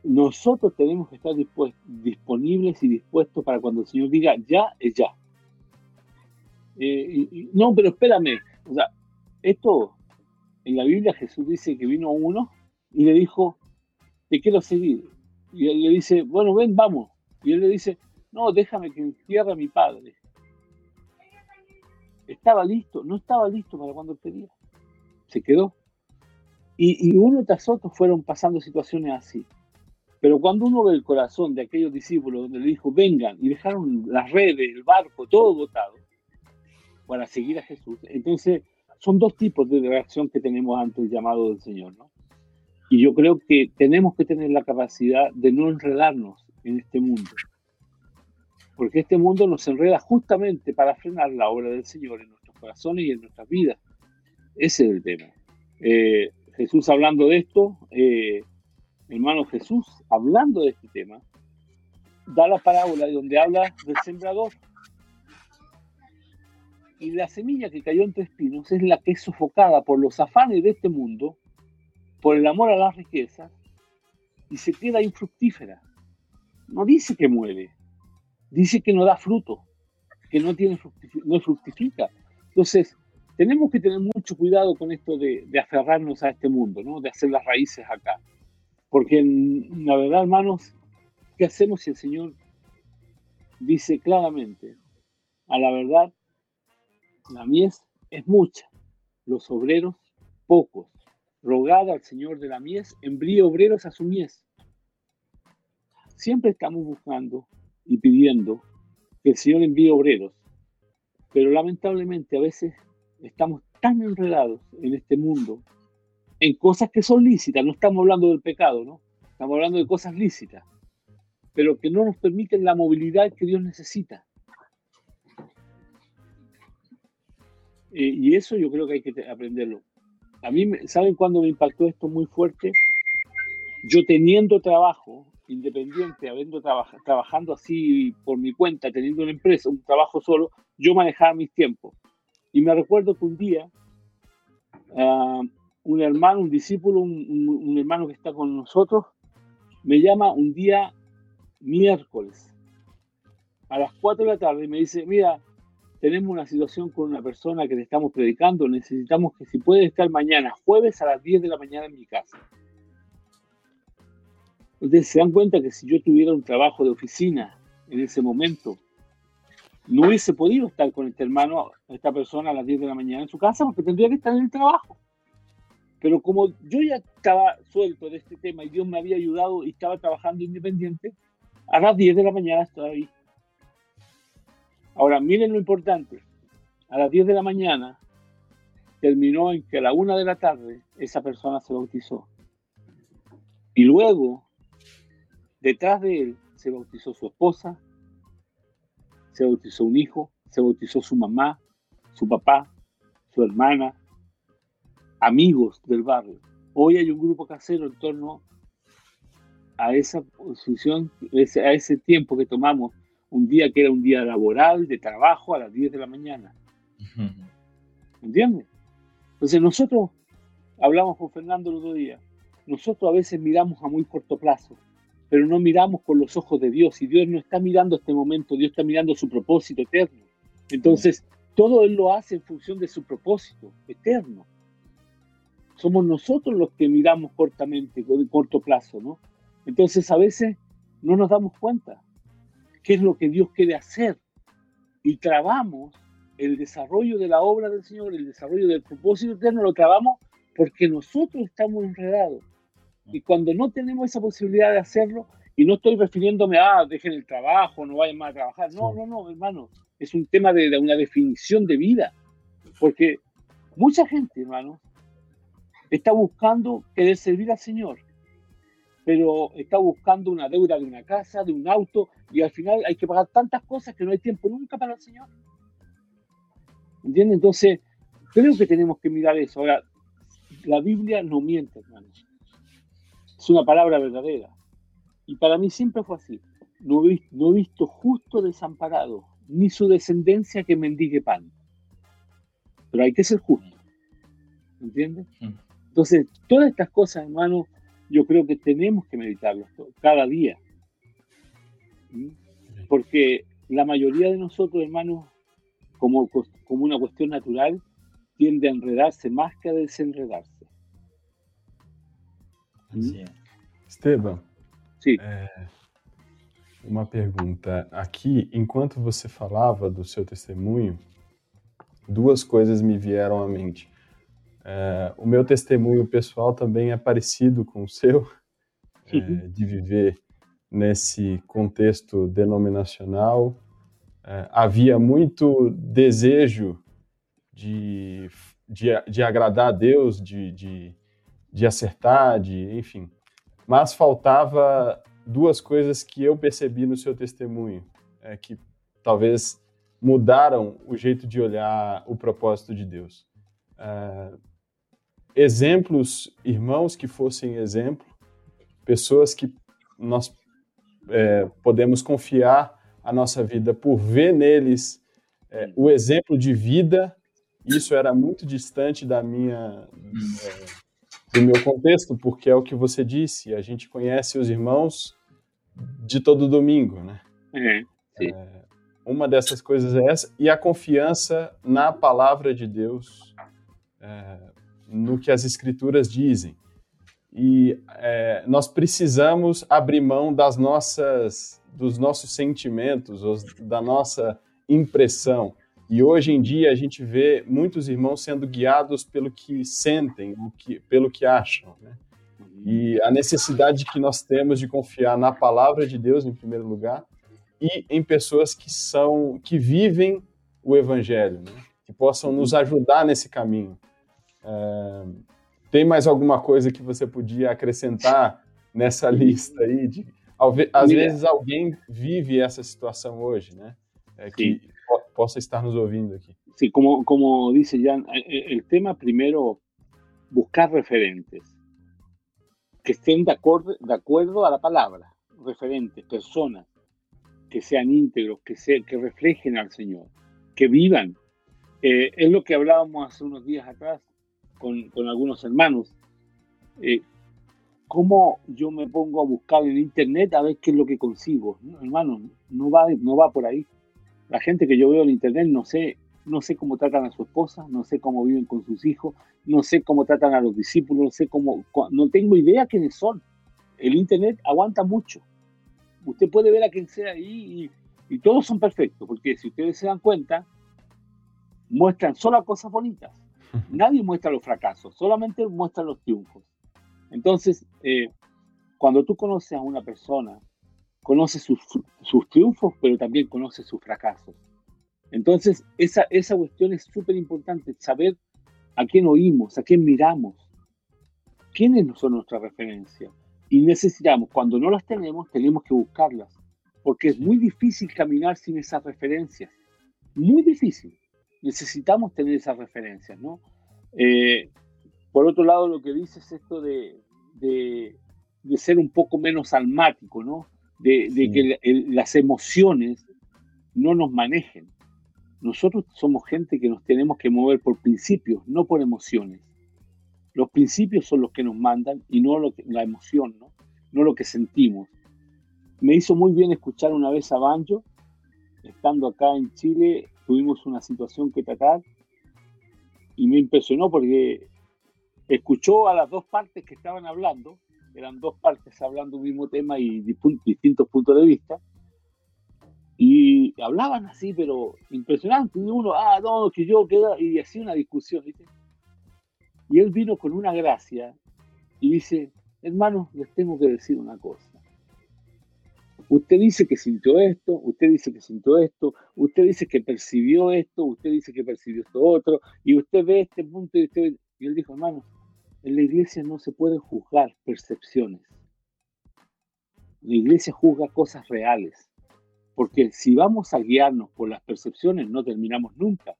nosotros tenemos que estar disponibles y dispuestos para cuando el Señor diga ya es ya. no, pero espérame, o sea, esto, en la Biblia Jesús dice que vino uno y le dijo, te quiero seguir. Y él le dice, bueno, ven, vamos. Y él le dice, no, déjame que entierre a mi padre. Estaba listo, no estaba listo para cuando pedía. Se quedó. Y, y uno tras otro fueron pasando situaciones así. Pero cuando uno ve el corazón de aquellos discípulos donde le dijo, vengan, y dejaron las redes, el barco, todo botado, para seguir a Jesús, entonces son dos tipos de reacción que tenemos ante el llamado del Señor, ¿no? Y yo creo que tenemos que tener la capacidad de no enredarnos en este mundo. Porque este mundo nos enreda justamente para frenar la obra del Señor en nuestros corazones y en nuestras vidas. Ese es el tema. Eh, Jesús hablando de esto, eh, hermano Jesús hablando de este tema, da la parábola donde habla del sembrador y la semilla que cayó entre espinos es la que es sofocada por los afanes de este mundo, por el amor a las riquezas, y se queda infructífera. No dice que muere, dice que no da fruto. que no, tiene no fructifica. Entonces, tenemos que tener mucho cuidado con esto de, aferrarnos a este mundo, ¿no? de hacer las raíces acá. Porque la verdad, hermanos, ¿qué hacemos si el Señor dice claramente, a la verdad, la mies es mucha, los obreros pocos. Rogad al Señor de la mies, envíe obreros a su mies. Siempre estamos buscando y pidiendo que el Señor envíe obreros, pero lamentablemente a veces estamos tan enredados en este mundo en cosas que son lícitas, no estamos hablando del pecado, ¿no? Estamos hablando de cosas lícitas, pero que no nos permiten la movilidad que Dios necesita. Eh, y eso yo creo que hay que aprenderlo. A mí, ¿saben cuándo me impactó esto muy fuerte? Yo teniendo trabajo independiente, habiendo trabajando así por mi cuenta, teniendo una empresa, un trabajo solo, yo manejaba mis tiempos. Y me recuerdo que un día, uh, un hermano, un discípulo, un, un, hermano que está con nosotros, me llama un día miércoles a las 4 de la tarde y me dice, mira, tenemos una situación con una persona que le estamos predicando, necesitamos que si puede estar mañana, jueves a las 10 de la mañana en mi casa. Ustedes se dan cuenta que si yo tuviera un trabajo de oficina en ese momento, no hubiese podido estar con este hermano, esta persona a las 10 de la mañana en su casa porque tendría que estar en el trabajo. Pero como yo ya estaba suelto de este tema y Dios me había ayudado y estaba trabajando independiente, a las 10 de la mañana estaba ahí. Ahora, miren lo importante. A las 10 de la mañana terminó en que a la 1 de la tarde esa persona se bautizó. Y luego, detrás de él, se bautizó su esposa, se bautizó un hijo, se bautizó su mamá, su papá, su hermana, amigos del barrio. Hoy hay un grupo casero en torno a esa posición, a ese tiempo que tomamos, un día que era un día laboral, de trabajo, a las 10 de la mañana. ¿Entiendes? Entonces nosotros, hablamos con Fernando el otro día, nosotros a veces miramos a muy corto plazo, pero no miramos con los ojos de Dios. Y Dios no está mirando este momento, Dios está mirando su propósito eterno. Entonces, todo Él lo hace en función de su propósito eterno. Somos nosotros los que miramos cortamente, de corto plazo, ¿no? Entonces, a veces no nos damos cuenta qué es lo que Dios quiere hacer y trabamos el desarrollo de la obra del Señor, el desarrollo del propósito eterno, lo trabamos porque nosotros estamos enredados y cuando no tenemos esa posibilidad de hacerlo, y no estoy refiriéndome a, ah, dejen el trabajo, no vayan más a trabajar. No, no, no, hermano. Es un tema de, una definición de vida. Porque mucha gente, hermano, está buscando querer servir al Señor, pero está buscando una deuda de una casa, de un auto, y al final hay que pagar tantas cosas que no hay tiempo nunca para el Señor. ¿Entiendes? Entonces, creo que tenemos que mirar eso. Ahora, la Biblia no miente, hermanos es una palabra verdadera. Y para mí siempre fue así. No he, no he visto justo desamparado, ni su descendencia que mendigue pan. Pero hay que ser justo. ¿Entiendes? Mm. Entonces, todas estas cosas, hermano, yo creo que tenemos que meditarlas cada día. ¿Mm? Porque la mayoría de nosotros, hermanos, como, como una cuestión natural, tiende a enredarse más que a desenredarse. Esteban, Sim. É, uma pergunta. Aqui, enquanto você falava do seu testemunho, duas coisas me vieram à mente. É, o meu testemunho pessoal também é parecido com o seu, <laughs> é, de viver nesse contexto denominacional. É, havia muito desejo de, de, de agradar a Deus, de, de de acertar, de, enfim. Mas faltava duas coisas que eu percebi no seu testemunho, é, que talvez mudaram o jeito de olhar o propósito de Deus. É, exemplos, irmãos que fossem exemplo, pessoas que nós é, podemos confiar a nossa vida por ver neles é, o exemplo de vida. Isso era muito distante da minha é, do meu contexto, porque é o que você disse, a gente conhece os irmãos de todo domingo, né? Uhum, é, uma dessas coisas é essa, e a confiança na palavra de Deus, é, no que as Escrituras dizem. E é, nós precisamos abrir mão das nossas, dos nossos sentimentos, da nossa impressão. E hoje em dia a gente vê muitos irmãos sendo guiados pelo que sentem, pelo que acham. Né? E a necessidade que nós temos de confiar na palavra de Deus em primeiro lugar e em pessoas que são que vivem o evangelho, né? que possam nos ajudar nesse caminho. Tem mais alguma coisa que você podia acrescentar nessa lista aí? De, às vezes alguém vive essa situação hoje, né? É, que possa estar nos ouvindo aqui. Sí, como, como dice Jan, el tema primero, buscar referentes que estén de acuerdo, de acuerdo a la palabra, referentes, personas, que sean íntegros, que, se, que reflejen al Señor, que vivan. Eh, es lo que hablábamos hace unos días atrás con, algunos hermanos. Eh, ¿Cómo yo me pongo a buscar en internet a ver qué es lo que consigo? hermano, no va, no va por ahí. La gente que yo veo en internet no sé, no sé cómo tratan a su esposa, no sé cómo viven con sus hijos, no sé cómo tratan a los discípulos, no sé cómo, no tengo idea quiénes son. El internet aguanta mucho usted puede ver a quien sea ahí y, todos son perfectos, porque si ustedes se dan cuenta, muestran solo cosas bonitas. <laughs> Nadie muestra los fracasos, solamente muestran los triunfos. Entonces, eh, cuando tú conoces a una persona, conoces sus, triunfos, pero también conoces sus fracasos. Entonces, esa, esa cuestión es súper importante, saber a quién oímos, a quién miramos, quiénes son nuestra referencia. Y necesitamos, cuando no las tenemos, tenemos que buscarlas, porque es muy difícil caminar sin esas referencias. Muy difícil. Necesitamos tener esas referencias, ¿no? Eh, por otro lado, lo que dices es esto de, de, ser un poco menos almático, ¿no? De, que las emociones no nos manejen. Nosotros somos gente que nos tenemos que mover por principios, no por emociones. Los principios son los que nos mandan y no lo la emoción, ¿no? no lo que sentimos. Me hizo muy bien escuchar una vez a Banjo, estando acá en Chile, tuvimos una situación que tratar y me impresionó porque escuchó a las dos partes que estaban hablando, eran dos partes hablando un mismo tema y distintos puntos de vista, y hablaban así, pero impresionante, uno, ah, no, que yo queda, y así una discusión, ¿viste? Y él vino con una gracia y dice, hermanos, les tengo que decir una cosa. Usted dice que sintió esto, usted dice que sintió esto, usted dice que percibió esto, usted dice que percibió esto otro, y usted ve este punto y usted Y él dijo, hermano, en la iglesia no se pueden juzgar percepciones. La iglesia juzga cosas reales. Porque si vamos a guiarnos por las percepciones, no terminamos nunca.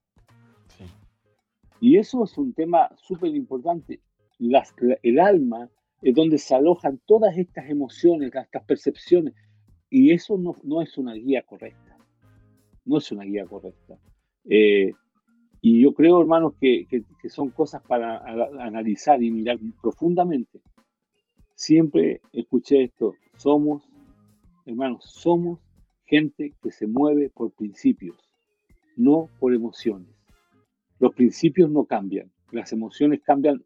Y eso es un tema súper importante. el alma es donde se alojan todas estas emociones, estas percepciones. Y eso no, no es una guía correcta. No es una guía correcta. Eh, y yo creo, hermanos, que, que, son cosas para analizar y mirar profundamente. Siempre escuché esto. Somos, hermanos, somos gente que se mueve por principios, no por emociones. Los principios no cambian, las emociones cambian,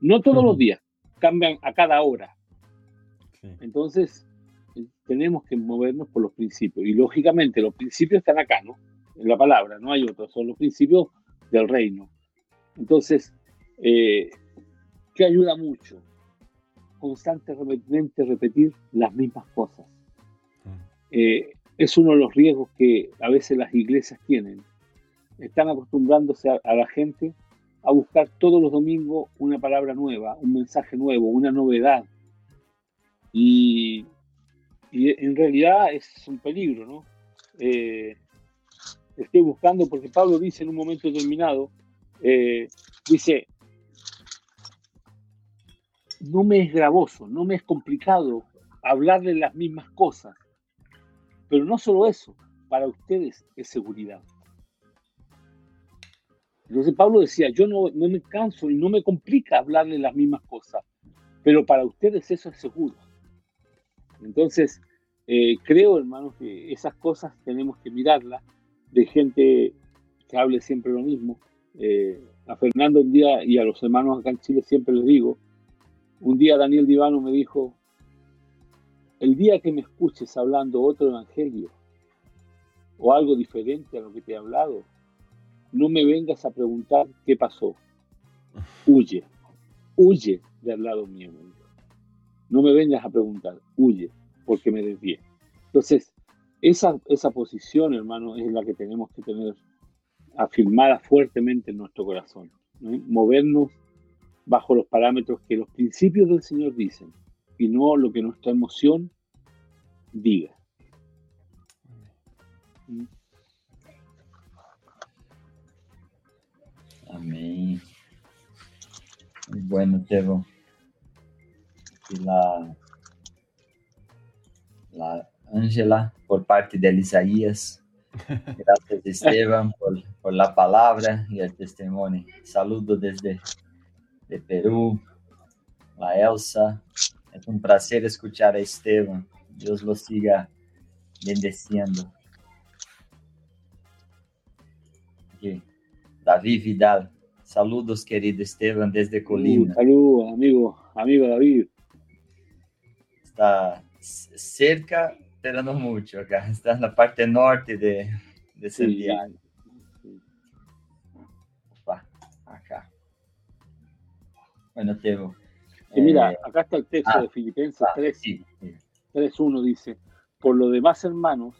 no todos los días, cambian a cada hora. Entonces, tenemos que movernos por los principios. Y lógicamente, los principios están acá, ¿no? En la palabra, no hay otros, son los principios del reino. Entonces, eh, ¿qué ayuda mucho? Constantemente repetir las mismas cosas. Eh, es uno de los riesgos que a veces las iglesias tienen están acostumbrándose a, la gente a buscar todos los domingos una palabra nueva, un mensaje nuevo, una novedad. Y, en realidad es un peligro, ¿no? Eh, estoy buscando, porque Pablo dice en un momento determinado, eh, dice, no me es gravoso, no me es complicado hablarle las mismas cosas, pero no solo eso, para ustedes es seguridad. Entonces Pablo decía, yo no, no me canso y no me complica hablarle las mismas cosas, pero para ustedes eso es seguro. Entonces, eh, creo, hermanos, que esas cosas tenemos que mirarlas de gente que hable siempre lo mismo. Eh, a Fernando un día y a los hermanos acá en Chile siempre les digo, un día Daniel Divano me dijo, el día que me escuches hablando otro evangelio o algo diferente a lo que te he hablado, no me vengas a preguntar qué pasó. Huye, huye de lado mío. No me vengas a preguntar, huye, porque me desvié. Entonces, esa, esa posición, hermano, es la que tenemos que tener afirmada fuertemente en nuestro corazón. Movernos bajo los parámetros que los principios del Señor dicen y no lo que nuestra emoción diga. Amén. Bueno, Teo. La, la Ángela, por parte de Isaías. <laughs> Gracias, Esteban, por, por, la palabra y el testimonio. Saludo desde de Perú, la Elsa. Es un placer escuchar a Esteban. Dios lo siga bendeciendo. David Vidal. Saludos, querido Esteban, desde Colina. Saludos, amigo, amigo David. Está cerca, pero no mucho acá. <laughs> Está en la parte norte de, de Santiago. Opa, acá. Bueno. Y mira, eh, acá está el texto ah, de Filipenses 3, ah, 3.1 dice, por lo demás, hermanos,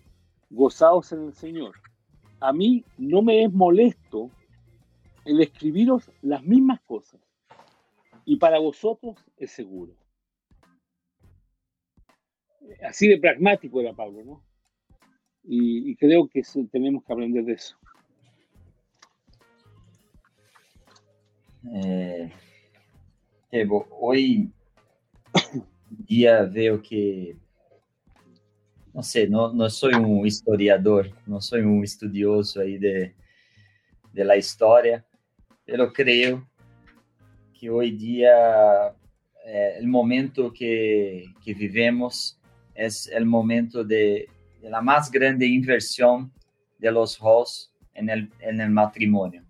gozaos en el Señor. A mí no me es molesto el escribiros las mismas cosas. Y para vosotros es seguro. Así de pragmático era Pablo, ¿no? Y, creo que tenemos que aprender de eso. Hoy <coughs> día veo que, no sé, no, no soy un historiador, no soy un estudioso ahí de, la historia, pero creo que hoy día eh, el momento que, que, vivemos es el momento de, de, la más grande inversión de los roles en el, en el matrimonio,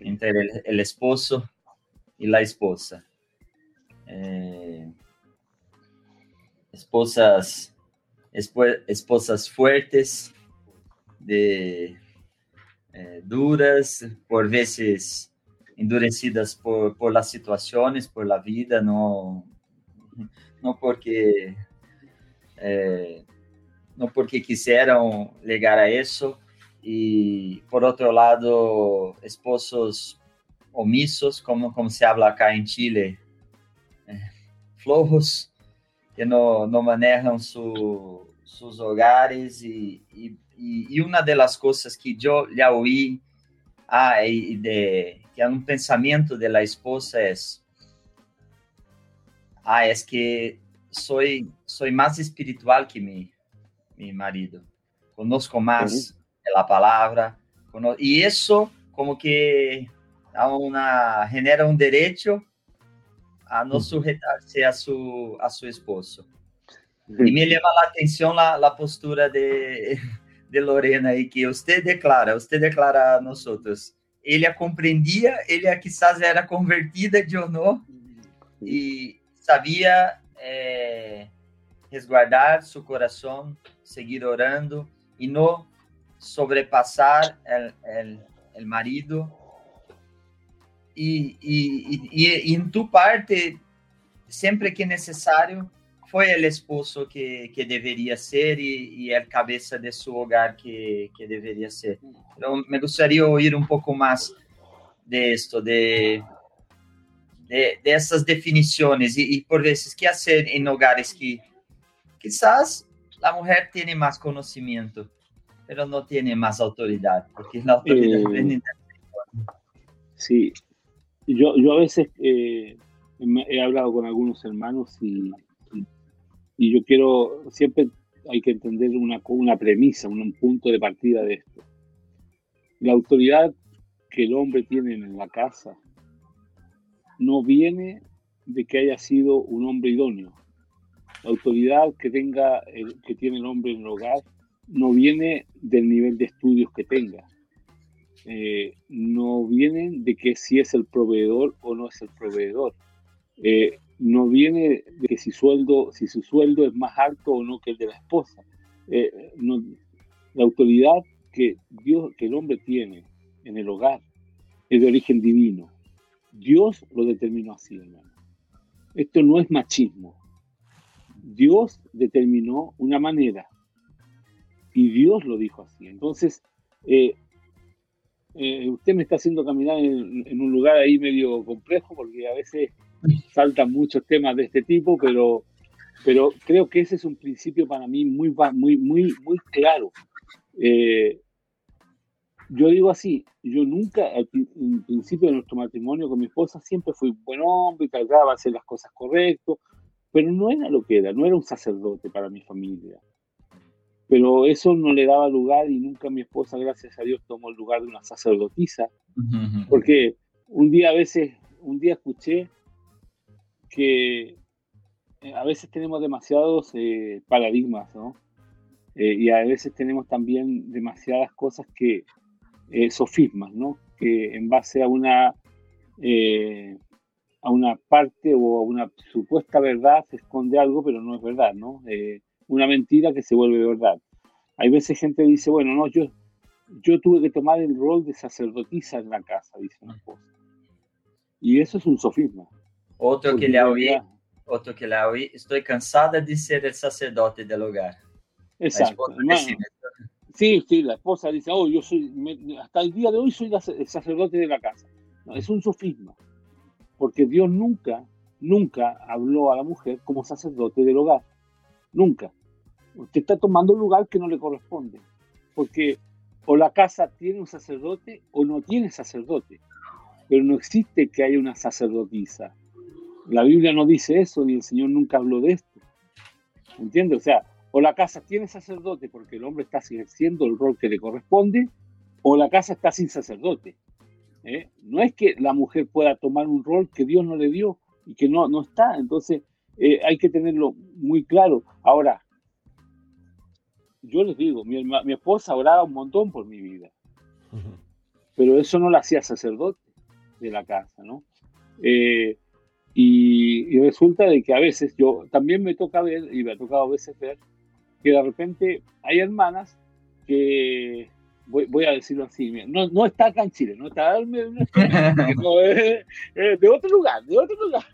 entre el, el, esposo y la esposa. Eh, esposas, esposas fuertes, de eh, duras, por veces endurecidas por, por, las situaciones, por la vida, no, no porque eh, no porque quisieron llegar a eso. Y por otro lado, esposos omisos, como, como se habla acá en Chile, eh, flojos, que no, no manejan su, sus hogares y, y y, una de las cosas que yo ya oí ah, de, que un pensamiento de la esposa es, ah, es que soy, soy más espiritual que mi, mi marido, conozco más de la palabra, y eso como que a una, genera un derecho a no sujetarse a su, a su esposo. Y me llama la atención la, la postura de, <laughs> de Lorena aí que você declara, você declara a nós outros. Ele a compreendia, ele a quizás era convertida de honor e sabia é, resguardar seu coração, seguir orando e não sobrepassar o marido. E, e, e, e em tu parte, sempre que necessário, fue el esposo que, que debería ser y, y, el cabeza de su hogar que, que debería ser. Pero me gustaría oír un poco más de esto, de, de, de esas definiciones y, y, por veces qué hacer en hogares que quizás la mujer tiene más conocimiento, pero no tiene más autoridad, porque la autoridad eh, Sí, yo, yo a veces eh, he hablado con algunos hermanos y y yo quiero, siempre hay que entender una, una premisa, un, punto de partida de esto. La autoridad que el hombre tiene en la casa no viene de que haya sido un hombre idóneo la autoridad que tenga que tiene el hombre en el hogar no viene del nivel de estudios que tenga, eh, no viene de que si es el proveedor o no es el proveedor, eh, no viene de que si sueldo, si su sueldo es más alto o no que el de la esposa. Eh, la autoridad que Dios, que el hombre tiene en el hogar es de origen divino. Dios lo determinó así, hermano. Esto no es machismo. Dios determinó una manera y Dios lo dijo así. Entonces, eh, eh, usted me está haciendo caminar en, un lugar ahí medio complejo porque a veces saltan muchos temas de este tipo, pero, pero creo que ese es un principio para mí muy, muy, muy, muy claro. Eh, yo digo así, yo nunca, al principio de nuestro matrimonio con mi esposa, siempre fui buen hombre, trataba de hacer las cosas correctas, pero no era lo que era, no era un sacerdote para mi familia. Pero eso no le daba lugar y nunca mi esposa, gracias a Dios, tomó el lugar de una sacerdotisa, porque un día a veces, un día escuché que eh, a veces tenemos demasiados eh, paradigmas, ¿no? Eh, y a veces tenemos también demasiadas cosas que, sofismas, ¿no? Que en base a una, a una parte o a una supuesta verdad se esconde algo, pero no es verdad, ¿no? una mentira que se vuelve verdad. Hay veces gente dice, bueno, no, yo, yo tuve que tomar el rol de sacerdotisa en la casa, dice una esposa. Y eso es un sofisma. Otro que le oí, otro que le oí, estoy cansada de ser el sacerdote del hogar. Exacto. Sí, sí, la esposa dice, oh, yo soy, hasta el día de hoy soy el sacerdote de la casa. No, es un sofisma, porque Dios nunca, nunca habló a la mujer como sacerdote del hogar. Nunca. Usted está tomando un lugar que no le corresponde. Porque o la casa tiene un sacerdote o no tiene sacerdote. Pero no existe que haya una sacerdotisa. La Biblia no dice eso, ni el Señor nunca habló de esto. ¿Entiende? O sea, o la casa tiene sacerdote porque el hombre está ejerciendo el rol que le corresponde, o la casa está sin sacerdote. ¿eh? No es que la mujer pueda tomar un rol que Dios no le dio y que no, no está. Entonces, eh, hay que tenerlo muy claro. Ahora, yo les digo, mi, esposa oraba un montón por mi vida, pero eso no la hacía sacerdote de la casa, ¿no? Eh, y, resulta de que a veces yo también me toca ver, y me ha tocado a veces ver, que de repente hay hermanas que, voy, a decirlo así, no, no está acá en Chile, no está <laughs> no, de otro lugar, de otro lugar.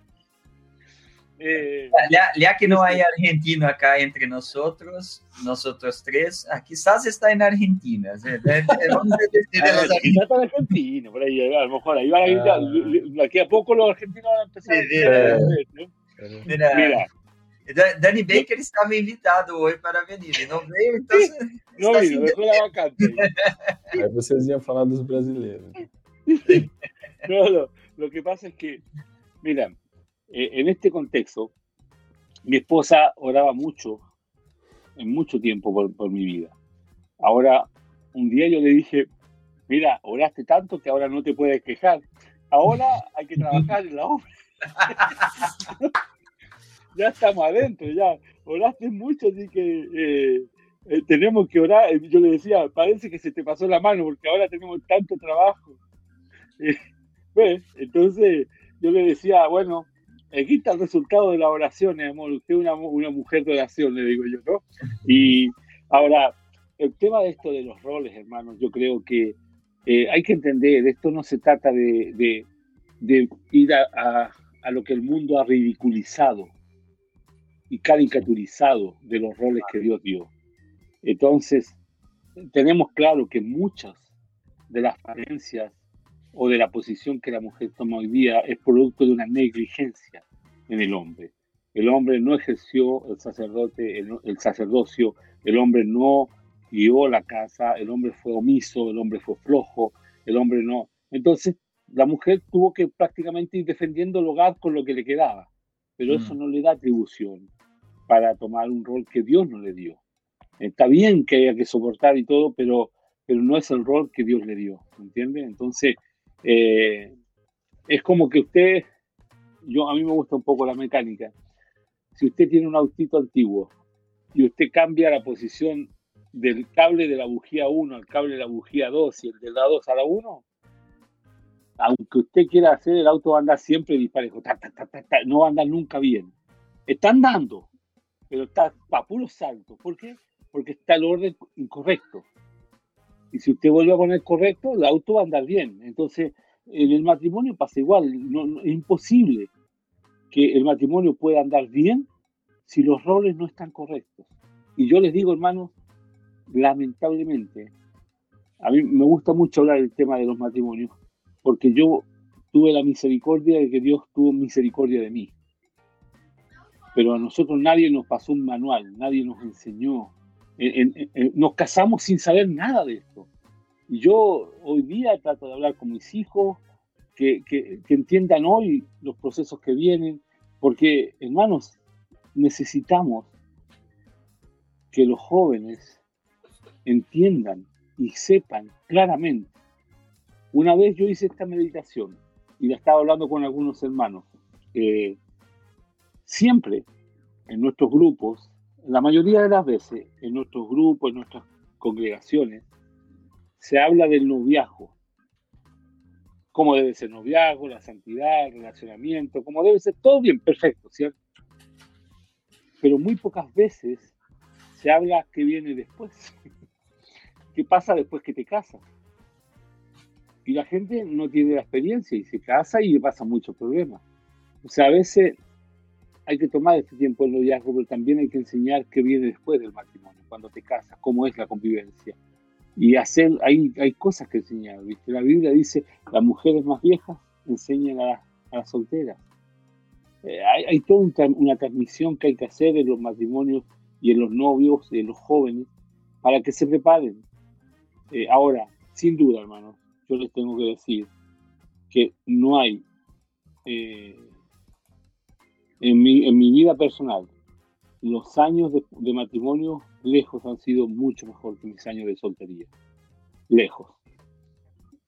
Eh, ya, que no hay argentino acá entre nosotros, nosotros tres, ah, quizás está en Argentina. Vamos a decir de los <laughs> argentinos. está en Argentina, por ahí, a lo mejor ahí van a, ah. aquí a poco los argentinos van a empezar sí, a ¿no? Mira, Mira. Dani Baker estaba invitado hoy para venir e não veio, então. Não, vino, dejó la vacante. Aí vocês iam falar dos brasileiros. <laughs> No, no, lo que pasa es que, mira, Eh, en este contexto, mi esposa oraba mucho, en mucho tiempo por, mi vida. Ahora, un día yo le dije, mira, oraste tanto que ahora no te puedes quejar. Ahora hay que trabajar en la obra. <laughs> ya estamos adentro, ya. Oraste mucho, así que eh, eh, tenemos que orar. Yo le decía, parece que se te pasó la mano porque ahora tenemos tanto trabajo. <laughs> Entonces yo le decía, bueno, aquí está el resultado de la oración, amor. Usted es una, una mujer de oración, le digo yo, ¿no? Y ahora, el tema de esto de los roles, hermanos, yo creo que eh, hay que entender, esto no se trata de, de, ir a, a, lo que el mundo ha ridiculizado y caricaturizado de los roles que Dios dio. Entonces, tenemos claro que muchas de las falencias o de la posición que la mujer toma hoy día es producto de una negligencia en el hombre. El hombre no ejerció el sacerdote, el, sacerdocio, el hombre no guió la casa, el hombre fue omiso, el hombre fue flojo, el hombre no. Entonces, la mujer tuvo que prácticamente ir defendiendo el hogar con lo que le quedaba, pero eso mm. no le da atribución para tomar un rol que Dios no le dio. Está bien que haya que soportar y todo, pero, pero no es el rol que Dios le dio, ¿entiende? Entonces, eh, es como que usted, yo a mí me gusta un poco la mecánica, si usted tiene un autito antiguo y usted cambia la posición del cable de la bujía 1 al cable de la bujía 2 y el de la 2 a la 1, aunque usted quiera hacer, el auto va a andar siempre disparejo, no va a andar nunca bien. Está andando, pero está a puro salto. ¿Por qué? Porque está el orden incorrecto. Y si usted vuelve a poner correcto, el auto va a andar bien. Entonces, en el matrimonio pasa igual. es imposible que el matrimonio pueda andar bien si los roles no están correctos. Y yo les digo, hermanos, lamentablemente, a mí me gusta mucho hablar del tema de los matrimonios, porque yo tuve la misericordia de que Dios tuvo misericordia de mí. Pero a nosotros nadie nos pasó un manual, nadie nos enseñó. nos casamos sin saber nada de esto. Y yo hoy día trato de hablar con mis hijos, que, que, que entiendan hoy los procesos que vienen, porque, hermanos, necesitamos que los jóvenes entiendan y sepan claramente. Una vez yo hice esta meditación y la estaba hablando con algunos hermanos. Siempre en nuestros grupos, la mayoría de las veces, en nuestros grupos, en nuestras congregaciones, se habla del noviazgo. Cómo debe ser noviazgo, la santidad, el relacionamiento, cómo debe ser todo bien, perfecto, ¿cierto? Pero muy pocas veces se habla qué viene después. <laughs> ¿Qué pasa después que te casas? Y la gente no tiene la experiencia y se casa y le pasa muchos problemas. O sea, a veces hay que tomar este tiempo el noviazgo, pero también hay que enseñar qué viene después del matrimonio, cuando te casas, cómo es la convivencia. Y hacer, hay, hay cosas que enseñar, ¿viste? La Biblia dice, las mujeres más viejas enseñan a, las solteras. Eh, hay, hay, toda una transmisión que hay que hacer en los matrimonios y en los novios y en los jóvenes para que se preparen. Eh, ahora, sin duda, hermano, yo les tengo que decir que no hay eh, en, mi, en, mi, vida personal, los años de, matrimonio lejos han sido mucho mejor que mis años de soltería. Lejos.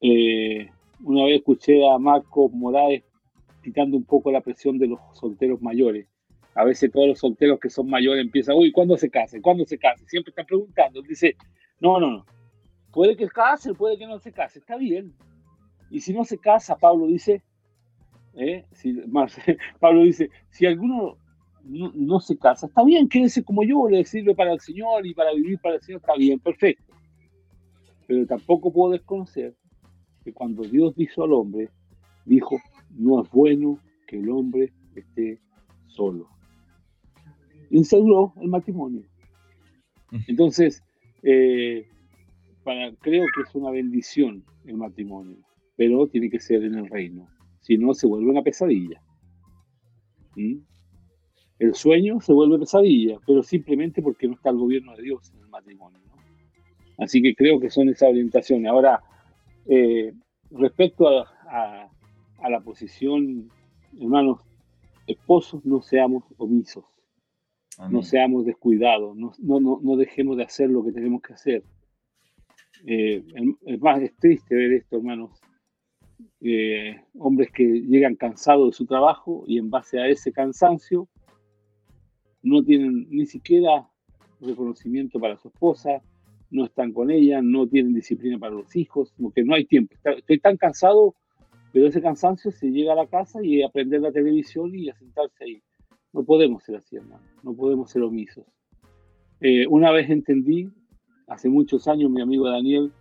Eh, una vez escuché a Marco Morales quitando un poco la presión de los solteros mayores. A veces todos los solteros que son mayores empiezan, uy, ¿cuándo se casen? ¿Cuándo se casen? Siempre están preguntando. Dice, no, no, no. Puede que case, puede que no se case, está bien. Y si no se casa, Pablo dice, ¿eh? si, <laughs> Pablo dice, si alguno no, se casa, está bien, quédese como yo, le sirve para el Señor y para vivir para el Señor, está bien, perfecto. Pero tampoco puedo desconocer que cuando Dios dijo al hombre, dijo, no es bueno que el hombre esté solo. Instauró el matrimonio. Entonces, eh, creo que es una bendición el matrimonio, pero tiene que ser en el reino. Si no, se vuelve una pesadilla. ¿Mm? El sueño se vuelve pesadilla, pero simplemente porque no está el gobierno de Dios en el matrimonio. Así que creo que son esas orientaciones. Ahora, eh, respecto a, la posición, hermanos, esposos, no seamos omisos, no seamos descuidados, no, no, no dejemos de hacer lo que tenemos que hacer eh, es más es triste ver esto, hermanos. Eh, hombres que llegan cansados de su trabajo y en base a ese cansancio no tienen ni siquiera reconocimiento para su esposa, no están con ella, no tienen disciplina para los hijos, porque no hay tiempo. Estoy tan cansado, pero ese cansancio se llega a la casa y aprender la televisión y a sentarse ahí. No podemos ser así, no podemos ser omisos. Eh, una vez entendí hace muchos años mi amigo Daniel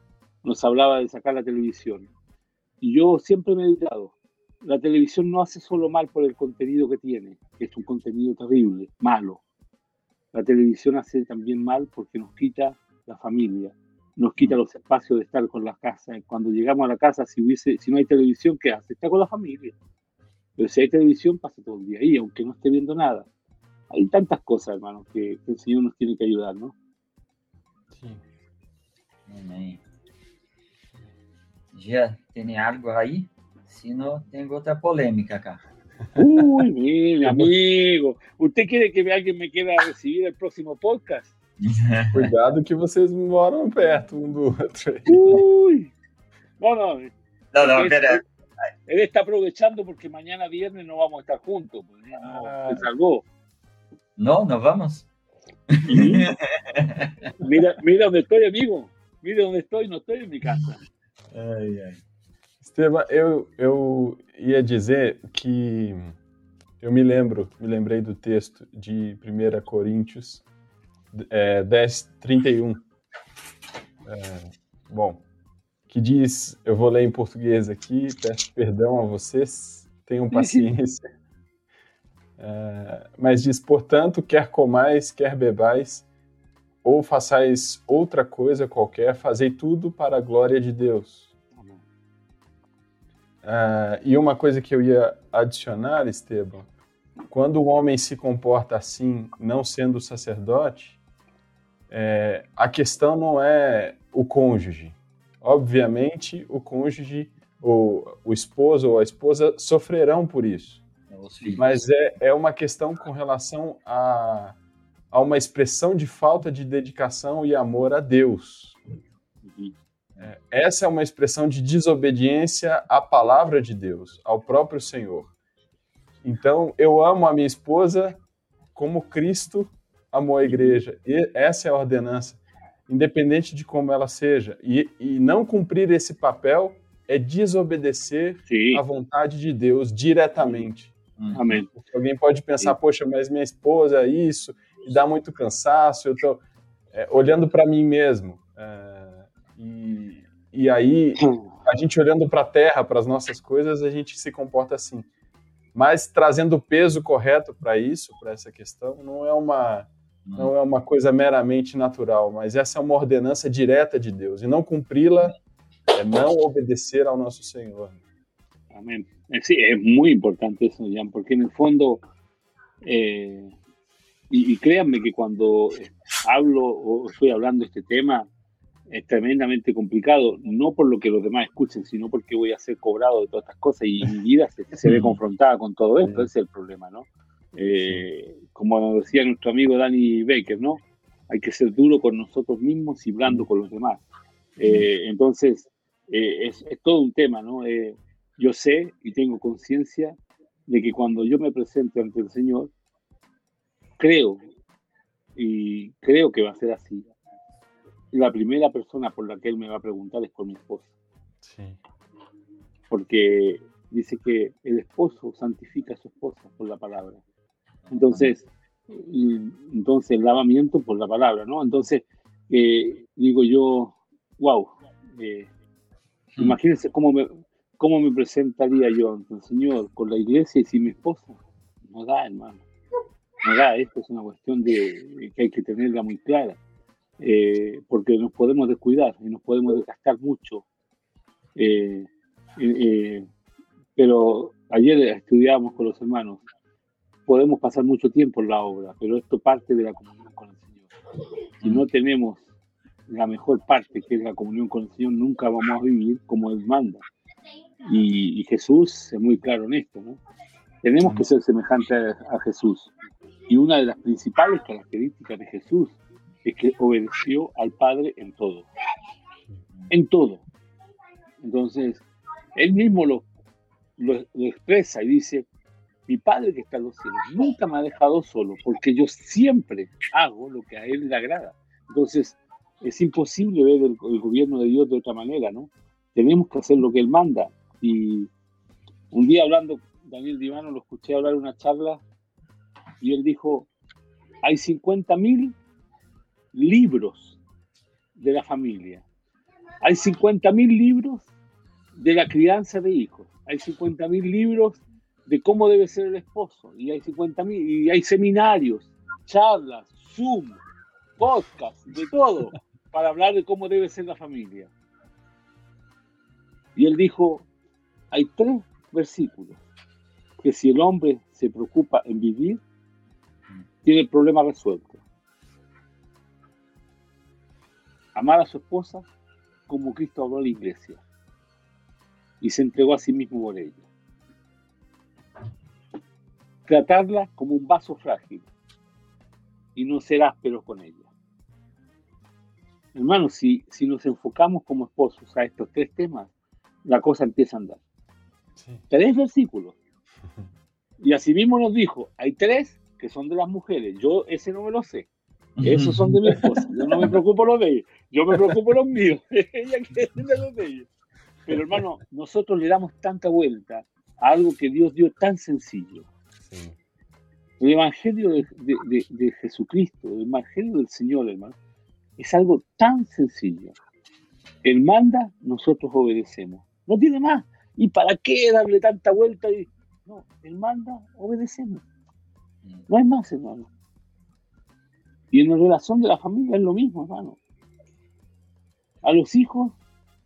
nos hablaba de sacar la televisión. Y yo siempre me he dedicado, la televisión no hace solo mal por el contenido que tiene, que es un contenido terrible, malo. La televisión hace también mal porque nos quita la familia, nos quita los espacios de estar con la casa. Cuando llegamos a la casa, si, hubiese, si no hay televisión, ¿qué hace? Está con la familia. Pero si hay televisión, pasa todo el día ahí, aunque no esté viendo nada. Hay tantas cosas, hermano, que, que el Señor nos tiene que ayudar, ¿no? ¿Ya tiene algo ahí? Si no, tengo otra polémica acá. Uy, mi <laughs> amigo. ¿Usted quiere que alguien me quiera recibir el próximo podcast? <laughs> Cuidado que vocês moram perto um do outro. Uy. No, no. No, no, espera. Él está aprovechando porque mañana viernes no vamos a estar juntos. Pues, no, ah. se salvó. No, no vamos. <laughs> mira, mira dónde estoy, amigo. Mira dónde estoy, no estoy en mi casa. Ai, ai. Esteban, eu, eu ia dizer que eu me lembro, me lembrei do texto de 1 Coríntios é, 10, 31. É, bom, que diz, eu vou ler em português aqui, peço perdão a vocês, tenham paciência. <laughs> É, mas diz, portanto, quer comais, quer bebais, ou façais outra coisa qualquer, fazei tudo para a glória de Deus. Uh, e uma coisa que eu ia adicionar, Esteban, quando o homem se comporta assim, não sendo sacerdote, é, a questão não é o cônjuge. Obviamente, o cônjuge, o, o esposo ou a esposa sofrerão por isso. Mas é, é uma questão com relação a, a uma expressão de falta de dedicação e amor a Deus. É, essa é uma expressão de desobediência à palavra de Deus, ao próprio Senhor. Então, eu amo a minha esposa como Cristo amou a igreja. E essa é a ordenança, independente de como ela seja. E, e não cumprir esse papel é desobedecer Sim. à vontade de Deus diretamente. Uhum. Amém. Porque alguém pode pensar, Sim. poxa, mas minha esposa é isso, e dá muito cansaço, eu estou é, olhando para mim mesmo. É, e, e aí, a gente olhando para a terra, para as nossas coisas, a gente se comporta assim. Mas trazendo o peso correto para isso, para essa questão, não é uma não é uma coisa meramente natural, mas essa é uma ordenança direta de Deus. E não cumpri-la é não obedecer ao nosso Senhor. Amém. Sí, es muy importante eso, Jan, porque el fondo, eh, y, y, créanme que cuando hablo o estoy hablando de este tema, es tremendamente complicado, no por lo que los demás escuchen, sino porque voy a ser cobrado de todas estas cosas y mi vida se, se ve confrontada con todo esto, ese es el problema, ¿no? Eh, como decía nuestro amigo Danny Baker, ¿no? Hay que ser duro con nosotros mismos y blando con los demás. Eh, entonces, eh, es, es, todo un tema, ¿no? yo sé y tengo conciencia de que cuando yo me presente ante el Señor, creo y creo que va a ser así la primera persona por la que él me va a preguntar es por mi esposa. Sí. Porque dice que el esposo santifica a su esposa por la palabra. Entonces, entonces el lavamiento por la palabra, ¿no? Entonces, eh, digo yo, wow, eh, hmm. imagínense cómo me, cómo me presentaría yo ante el Señor con la iglesia y sin mi esposa. No da, hermano. No da, esto es una cuestión de que hay que tenerla muy clara. Eh, porque nos podemos descuidar y nos podemos desgastar mucho. Eh, eh, pero ayer estudiábamos con los hermanos, podemos pasar mucho tiempo en la obra, pero esto parte de la comunión con el Señor. Si no tenemos la mejor parte, que es la comunión con el Señor, nunca vamos a vivir como Él manda. Y, Jesús es muy claro en esto, ¿no? Tenemos que ser semejantes a Jesús. Y una de las principales características de Jesús es que obedeció al Padre en todo. En todo. Entonces, él mismo lo, expresa y dice, mi Padre que está en los cielos nunca me ha dejado solo, porque yo siempre hago lo que a Él le agrada. Entonces, es imposible ver el, el, gobierno de Dios de otra manera, ¿no? Tenemos que hacer lo que Él manda. Y un día hablando, Daniel Divano lo escuché hablar en una charla y él dijo, hay 50 mil libros de la familia. Hay 50.000 libros de la crianza de hijos. Hay 50.000 libros de cómo debe ser el esposo. Y hay 50.000 y hay seminarios, charlas, Zoom, podcast, de todo, para hablar de cómo debe ser la familia. Y él dijo, hay tres versículos que si el hombre se preocupa en vivir, tiene el problema resuelto. amar a su esposa como Cristo habló a la iglesia y se entregó a sí mismo por ella. Tratarla como un vaso frágil y no ser ásperos con ella. Hermanos, si, si nos enfocamos como esposos a estos tres temas, la cosa empieza a andar. Tres versículos. <laughs> Y así mismo nos dijo, hay tres que son de las mujeres. Yo ese no me lo sé. Esos son de mi esposa. Yo no me preocupo los de ellos. Yo me preocupo los míos. <laughs> Ella quiere de los de ellos. Pero hermano, nosotros le damos tanta vuelta a algo que Dios dio tan sencillo. El Evangelio de, Jesucristo, el Evangelio del Señor, hermano, es algo tan sencillo. Él manda, nosotros obedecemos. No tiene más. ¿Y para qué darle tanta vuelta? No, Él manda, obedecemos. No hay más, hermano. Y en la relación de la familia es lo mismo, hermano. A los hijos,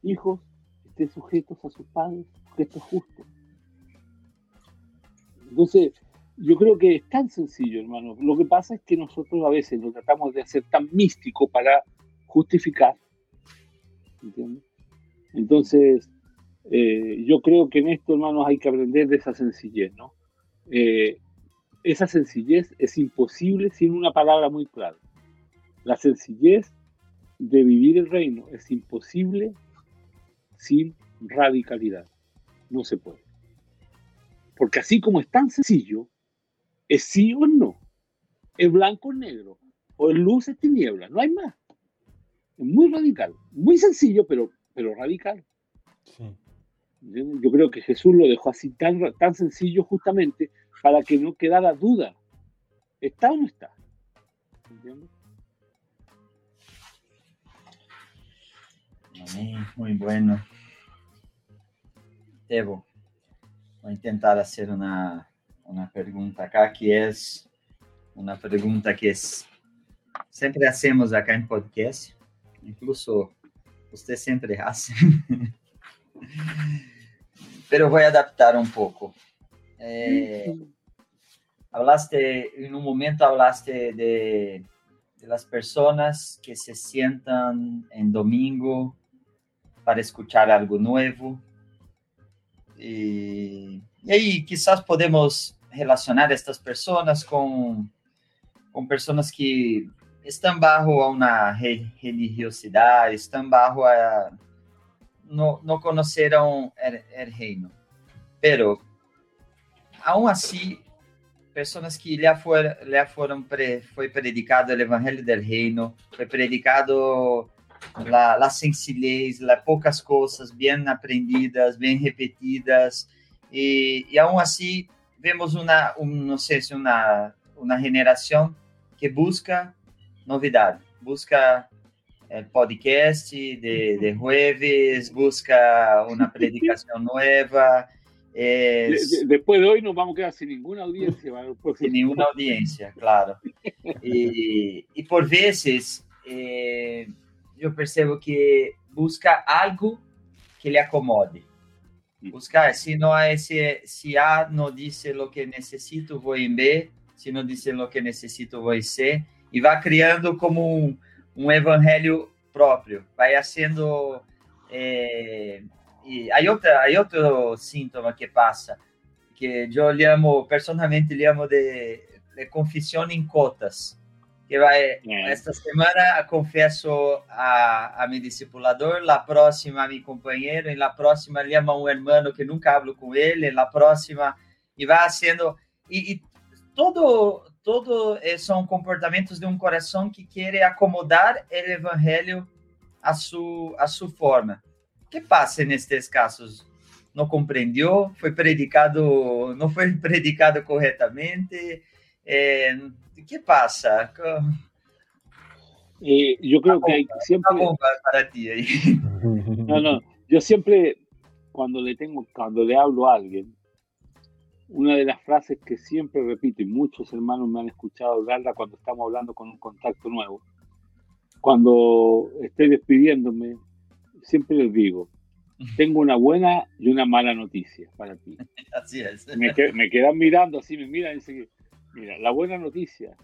hijos, estén sujetos a sus padres, porque esto es justo. Entonces, yo creo que es tan sencillo, hermano. Lo que pasa es que nosotros a veces lo tratamos de hacer tan místico para justificar. ¿Entiendes? Entonces, eh, yo creo que en esto, hermanos, hay que aprender de esa sencillez, ¿no? Eh, esa sencillez es imposible sin una palabra muy clara. La sencillez de vivir el reino es imposible sin radicalidad. No se puede. Porque así como es tan sencillo, es sí o no, es blanco o negro, o es luz o tiniebla, no hay más. Es muy radical, muy sencillo, pero, pero radical. Yo creo que Jesús lo dejó así tan, tan sencillo justamente para que no quedara duda. ¿Está o no está? Muy bueno. Debo. Voy a intentar hacer una, una pregunta acá que es una pregunta que es, siempre hacemos acá en podcast, incluso usted siempre hace, <laughs> pero voy a adaptar un poco. Eh, hablaste, en un momento hablaste de, de las personas que se sientan en domingo para escuchar algo nuevo. Y, y aí, quizás podemos relacionar estas pessoas com, com pessoas que estão bajo uma religiosidade, estão bajo a, não, não conheceram o reino. Pero, aún assim, pessoas que já foram, já foram pre, foi predicado o evangelho do reino, foi predicado la, la sencillez, las pocas cosas bien aprendidas, bien repetidas, y, y aún así vemos una, un, no sé, una, una generación que busca novedad, busca el podcast de, de jueves, busca una predicación nueva. Es, Después de hoy nos vamos a quedar sin ninguna audiencia. <laughs> Sin ninguna audiencia, claro. Y, y por veces eh, eu percebo que busca algo que lhe acomode. Buscar, se não é se, se A não disse o que necessito, vou em B, se não disse o que necessito, vou em C, e vai criando como um, um evangelho próprio, vai sendo... É, e aí, outra, aí outro síntoma que passa, que eu chamo, personalmente, chamo de, de confissão em cotas que vai é. esta semana confesso a, a meu discipulador, la próxima a meu companheiro, e la próxima llama um hermano que nunca hablo com ele, la próxima e vai sendo e, e todo todo eh, são comportamentos de um coração que quer acomodar o evangelho a sua a sua forma. O que passa nestes casos? Não compreendeu? Foi predicado? Não foi <laughs> predicado corretamente? Eh, ¿Qué pasa? Eh, yo creo que hay siempre. para ti ahí. <laughs> No, no. Yo siempre, cuando le tengo, cuando le hablo a alguien, una de las frases que siempre repito, y muchos hermanos me han escuchado hablarla cuando estamos hablando con un contacto nuevo, cuando estoy despidiéndome, siempre les digo, <laughs> tengo una buena y una mala noticia para ti. Así es. Me, me quedan mirando así, me miran y dicen, Mira, la buena noticia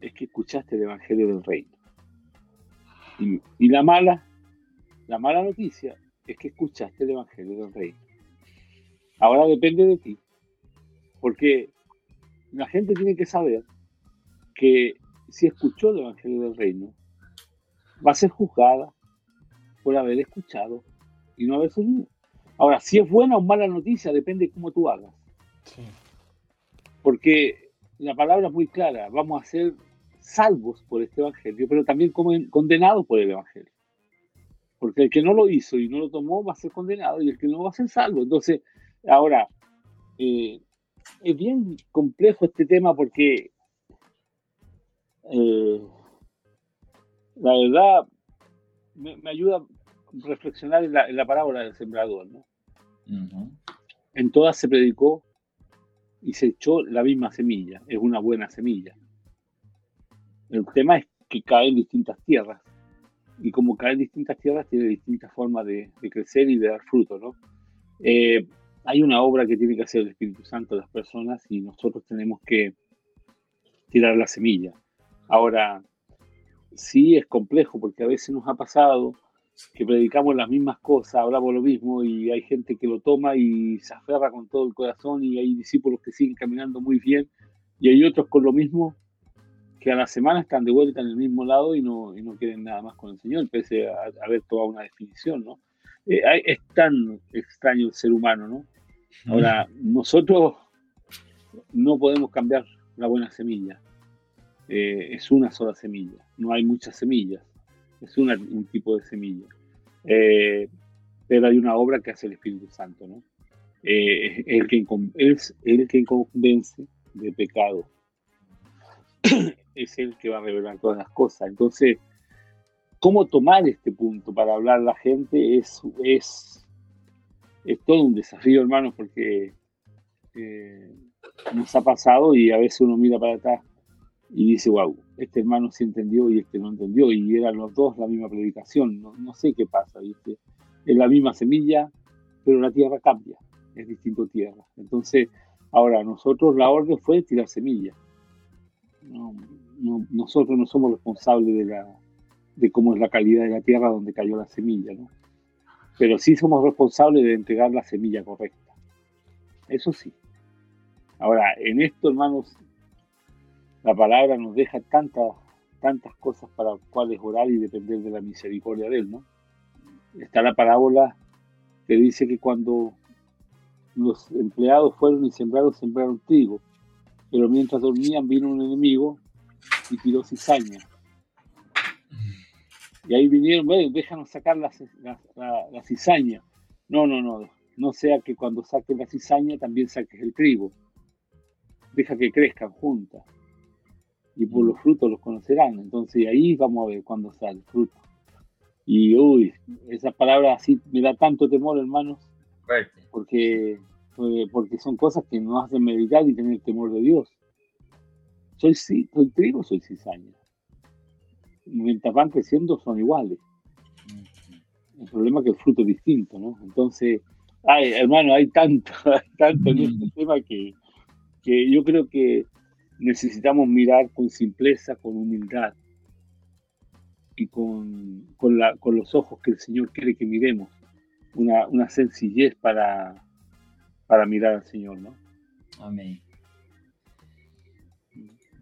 es que escuchaste el Evangelio del Reino. Y, la mala, la mala noticia es que escuchaste el Evangelio del Reino. Ahora depende de ti. Porque la gente tiene que saber que si escuchó el Evangelio del Reino, va a ser juzgada por haber escuchado y no haber seguido. Ahora, si es buena o mala noticia, depende de cómo tú hagas. Porque la palabra es muy clara, vamos a ser salvos por este Evangelio, pero también condenados por el Evangelio. Porque el que no lo hizo y no lo tomó va a ser condenado y el que no va a ser salvo. Entonces, ahora, eh, es bien complejo este tema porque eh, la verdad me, ayuda a reflexionar en la, parábola del sembrador. ¿no? En todas se predicó y se echó la misma semilla, es una buena semilla. El tema es que cae en distintas tierras y como cae en distintas tierras tiene distintas formas de, crecer y de dar fruto. ¿no? Eh, hay una obra que tiene que hacer el Espíritu Santo de las personas y nosotros tenemos que tirar la semilla. Ahora, sí es complejo porque a veces nos ha pasado que predicamos las mismas cosas, hablamos lo mismo y hay gente que lo toma y se aferra con todo el corazón y hay discípulos que siguen caminando muy bien y hay otros con lo mismo que a la semana están de vuelta en el mismo lado y no, y no quieren nada más con el Señor, pese a, haber tomado una definición, ¿no? Eh, es tan extraño el ser humano, ¿no? Ahora, nosotros no podemos cambiar la buena semilla. Eh, es una sola semilla, no hay muchas semillas, es un tipo de semilla. Eh, pero hay una obra que hace el Espíritu Santo, ¿no? Eh, es, el que, es el que convence de pecado. es el que va a revelar todas las cosas. Entonces, ¿cómo tomar este punto para hablar a la gente? Es, es es todo un desafío, hermano, porque eh, nos ha pasado y a veces uno mira para atrás y dice, wow, este hermano sí entendió y este no entendió, y eran los dos la misma predicación, no, sé qué pasa, ¿viste? es la misma semilla, pero la tierra cambia, es distinto tierra. Entonces, ahora nosotros la orden fue tirar semilla. nosotros no somos responsables de, la, de cómo es la calidad de la tierra donde cayó la semilla, ¿no? pero sí somos responsables de entregar la semilla correcta. Eso sí. Ahora, en esto, hermanos, la palabra nos deja tantas, tantas cosas para las cuales orar y depender de la misericordia de Él, ¿no? Está la parábola que dice que cuando los empleados fueron y sembraron, sembraron trigo, pero mientras dormían vino un enemigo y tiró cizaña y ahí vinieron, déjanos sacar la, la, cizaña. No, no, no, no sea que cuando saques la cizaña también saques el trigo. Deja que crezcan juntas. Y por los frutos los conocerán. Entonces ahí vamos a ver cuando sale el fruto. Y uy, esa palabra así me da tanto temor, hermanos. Porque, eh, porque son cosas que nos hacen meditar y tener temor de Dios. Soy, soy trigo, soy cizaña mientras van creciendo son iguales. El problema es que el fruto es distinto, ¿no? Entonces, ay, hermano, hay tanto, <laughs> hay tanto en este tema que, que yo creo que necesitamos mirar con simpleza, con humildad y con, con, la, con los ojos que el Señor quiere que miremos. Una, una sencillez para, para mirar al Señor, ¿no? Amén.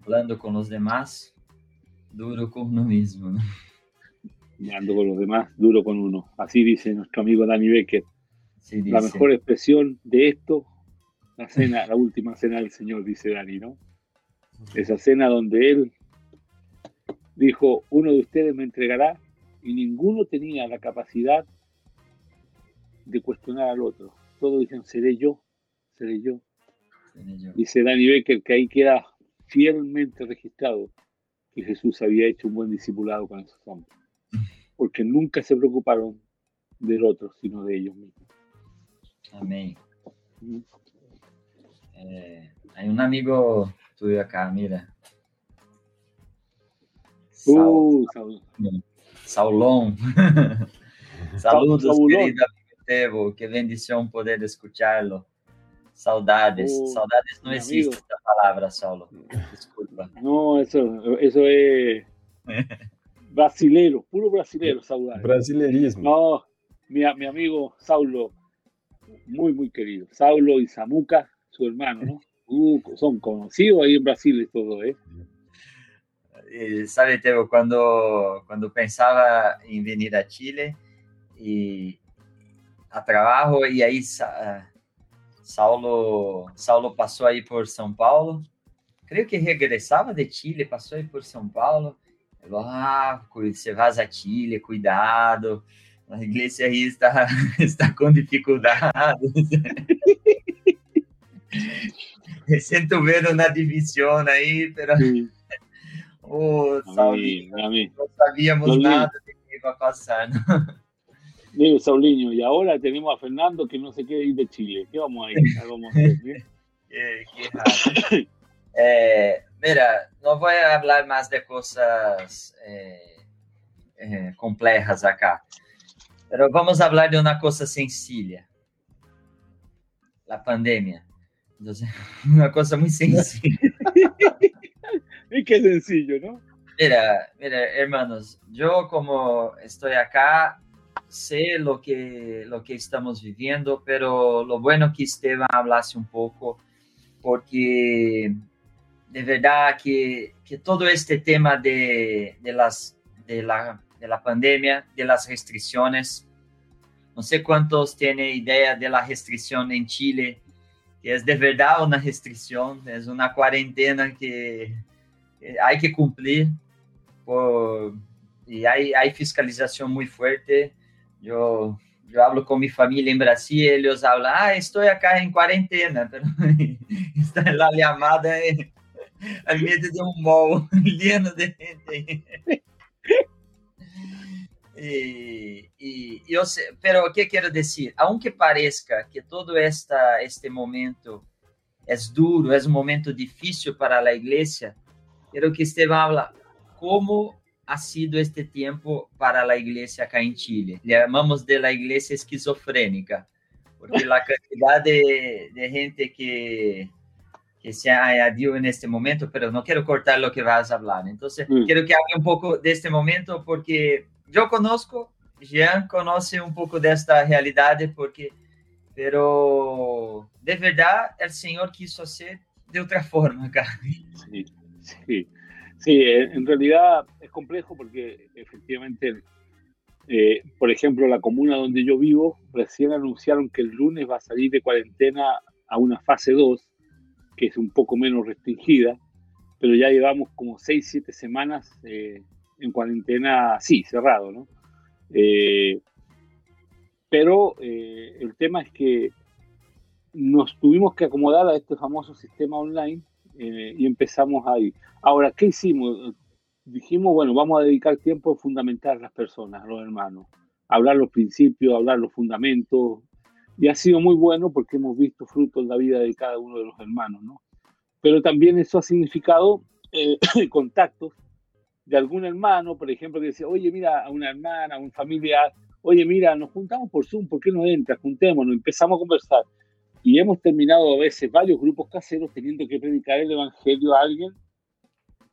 Hablando con los demás, duro con uno mismo. ¿no? ando con los demás, duro con uno. Así dice nuestro amigo Danny Becker. la mejor expresión de esto, la cena, la última cena del Señor, dice Dani, ¿no? Esa cena donde él dijo, uno de ustedes me entregará y ninguno tenía la capacidad de cuestionar al otro. Todos seré yo, seré yo. Seré yo. Dice Danny Becker que ahí queda fielmente registrado que Jesús había hecho un buen discipulado con esos hombres, porque nunca se preocuparon del otro, sino de ellos mismos. Amén. Eh, hay un amigo tuyo acá, mira. Uh, Saulón. <laughs> Saludos, querido amigo Qué bendición poder escucharlo. Saudades. Oh, Saudades no existe esta palabra, Saulo. Disculpa. No, eso, eso es <laughs> brasilero, puro brasilero, saudades. Brasilerismo. No, mi, mi amigo Saulo, muy, muy querido. Saulo y Samuca, su hermano, ¿no? Uh, son conocidos ahí en Brasil y todo, ¿eh? Y, sabe, Teo, cuando, cuando pensaba en venir a Chile y a trabajo y ahí Saulo, Saulo passou aí por São Paulo, creio que regressava de Chile, passou aí por São Paulo. Falou, ah, você vai a Chile, cuidado. A igreja aí está, <laughs> está com dificuldades. <laughs> Siento ver na divisão aí, pero <laughs> oh, Saulinho, não sabíamos Saulinho. nada de que ia passar. ¿no? <laughs> Digo, Saulinho, y ahora tenemos a Fernando que no se quiere ir de Chile. ¿Qué vamos a ir? Vamos a hacer, qué, qué <laughs> eh, mira, no voy a hablar más de cosas eh, eh, complejas acá, pero vamos a hablar de una cosa sencilla. La pandemia. Entonces, <laughs> una cosa muy sencilla. y qué sencillo, ¿no? Mira, mira, hermanos, yo como estoy acá, sé lo que, lo que estamos viviendo, pero lo bueno que Esteban hablase un poco, porque de verdad que, que todo este tema de, de, las, de, la, de la pandemia, de las restricciones, no sé cuántos tienen idea de la restricción en Chile, que es de verdad una restricción, es una cuarentena que hay que cumplir por, y hay, hay fiscalización muy fuerte. Yo, yo hablo con mi familia en Brasil, ellos hablan, ah, estoy acá en cuarentena, <laughs> pero está en la llamada <laughs> al medio de un mall <laughs> lleno de gente. Y, y, yo sé, pero ¿qué quiero decir? Aunque parezca que todo esta, este momento es duro, es un momento difícil para la iglesia, quiero que Esteban habla cómo ha sido este tiempo para la iglesia acá en Chile. Le llamamos de la iglesia esquizofrénica, porque la cantidad de, de gente que, que se añadió en este momento, pero no quiero cortar lo que vas a hablar. Entonces, mm. quiero que hable un poco de este momento porque yo conozco, Jean conoce un poco de esta realidad, porque, pero de verdad el Señor quiso hacer de otra forma acá. Sí, sí. Sí, en realidad es complejo porque efectivamente, eh, por ejemplo, la comuna donde yo vivo, recién anunciaron que el lunes va a salir de cuarentena a una fase 2, que es un poco menos restringida, pero ya llevamos como 6, 7 semanas eh, en cuarentena, sí, cerrado, ¿no? Eh, pero el tema es que nos tuvimos que acomodar a este famoso sistema online eh, y empezamos ahí. Ahora, ¿qué hicimos? Dijimos, bueno, vamos a dedicar tiempo a fundamentar a las personas, a los hermanos, hablar los principios, hablar los fundamentos, y ha sido muy bueno porque hemos visto frutos en la vida de cada uno de los hermanos, ¿no? Pero también eso ha significado eh, <coughs> contactos de algún hermano, por ejemplo, que dice, oye, mira, a una hermana, a un familiar, oye, mira, nos juntamos por Zoom, ¿por qué no entras? Juntémonos, empezamos a conversar y hemos terminado a veces varios grupos caseros teniendo que predicar el Evangelio a alguien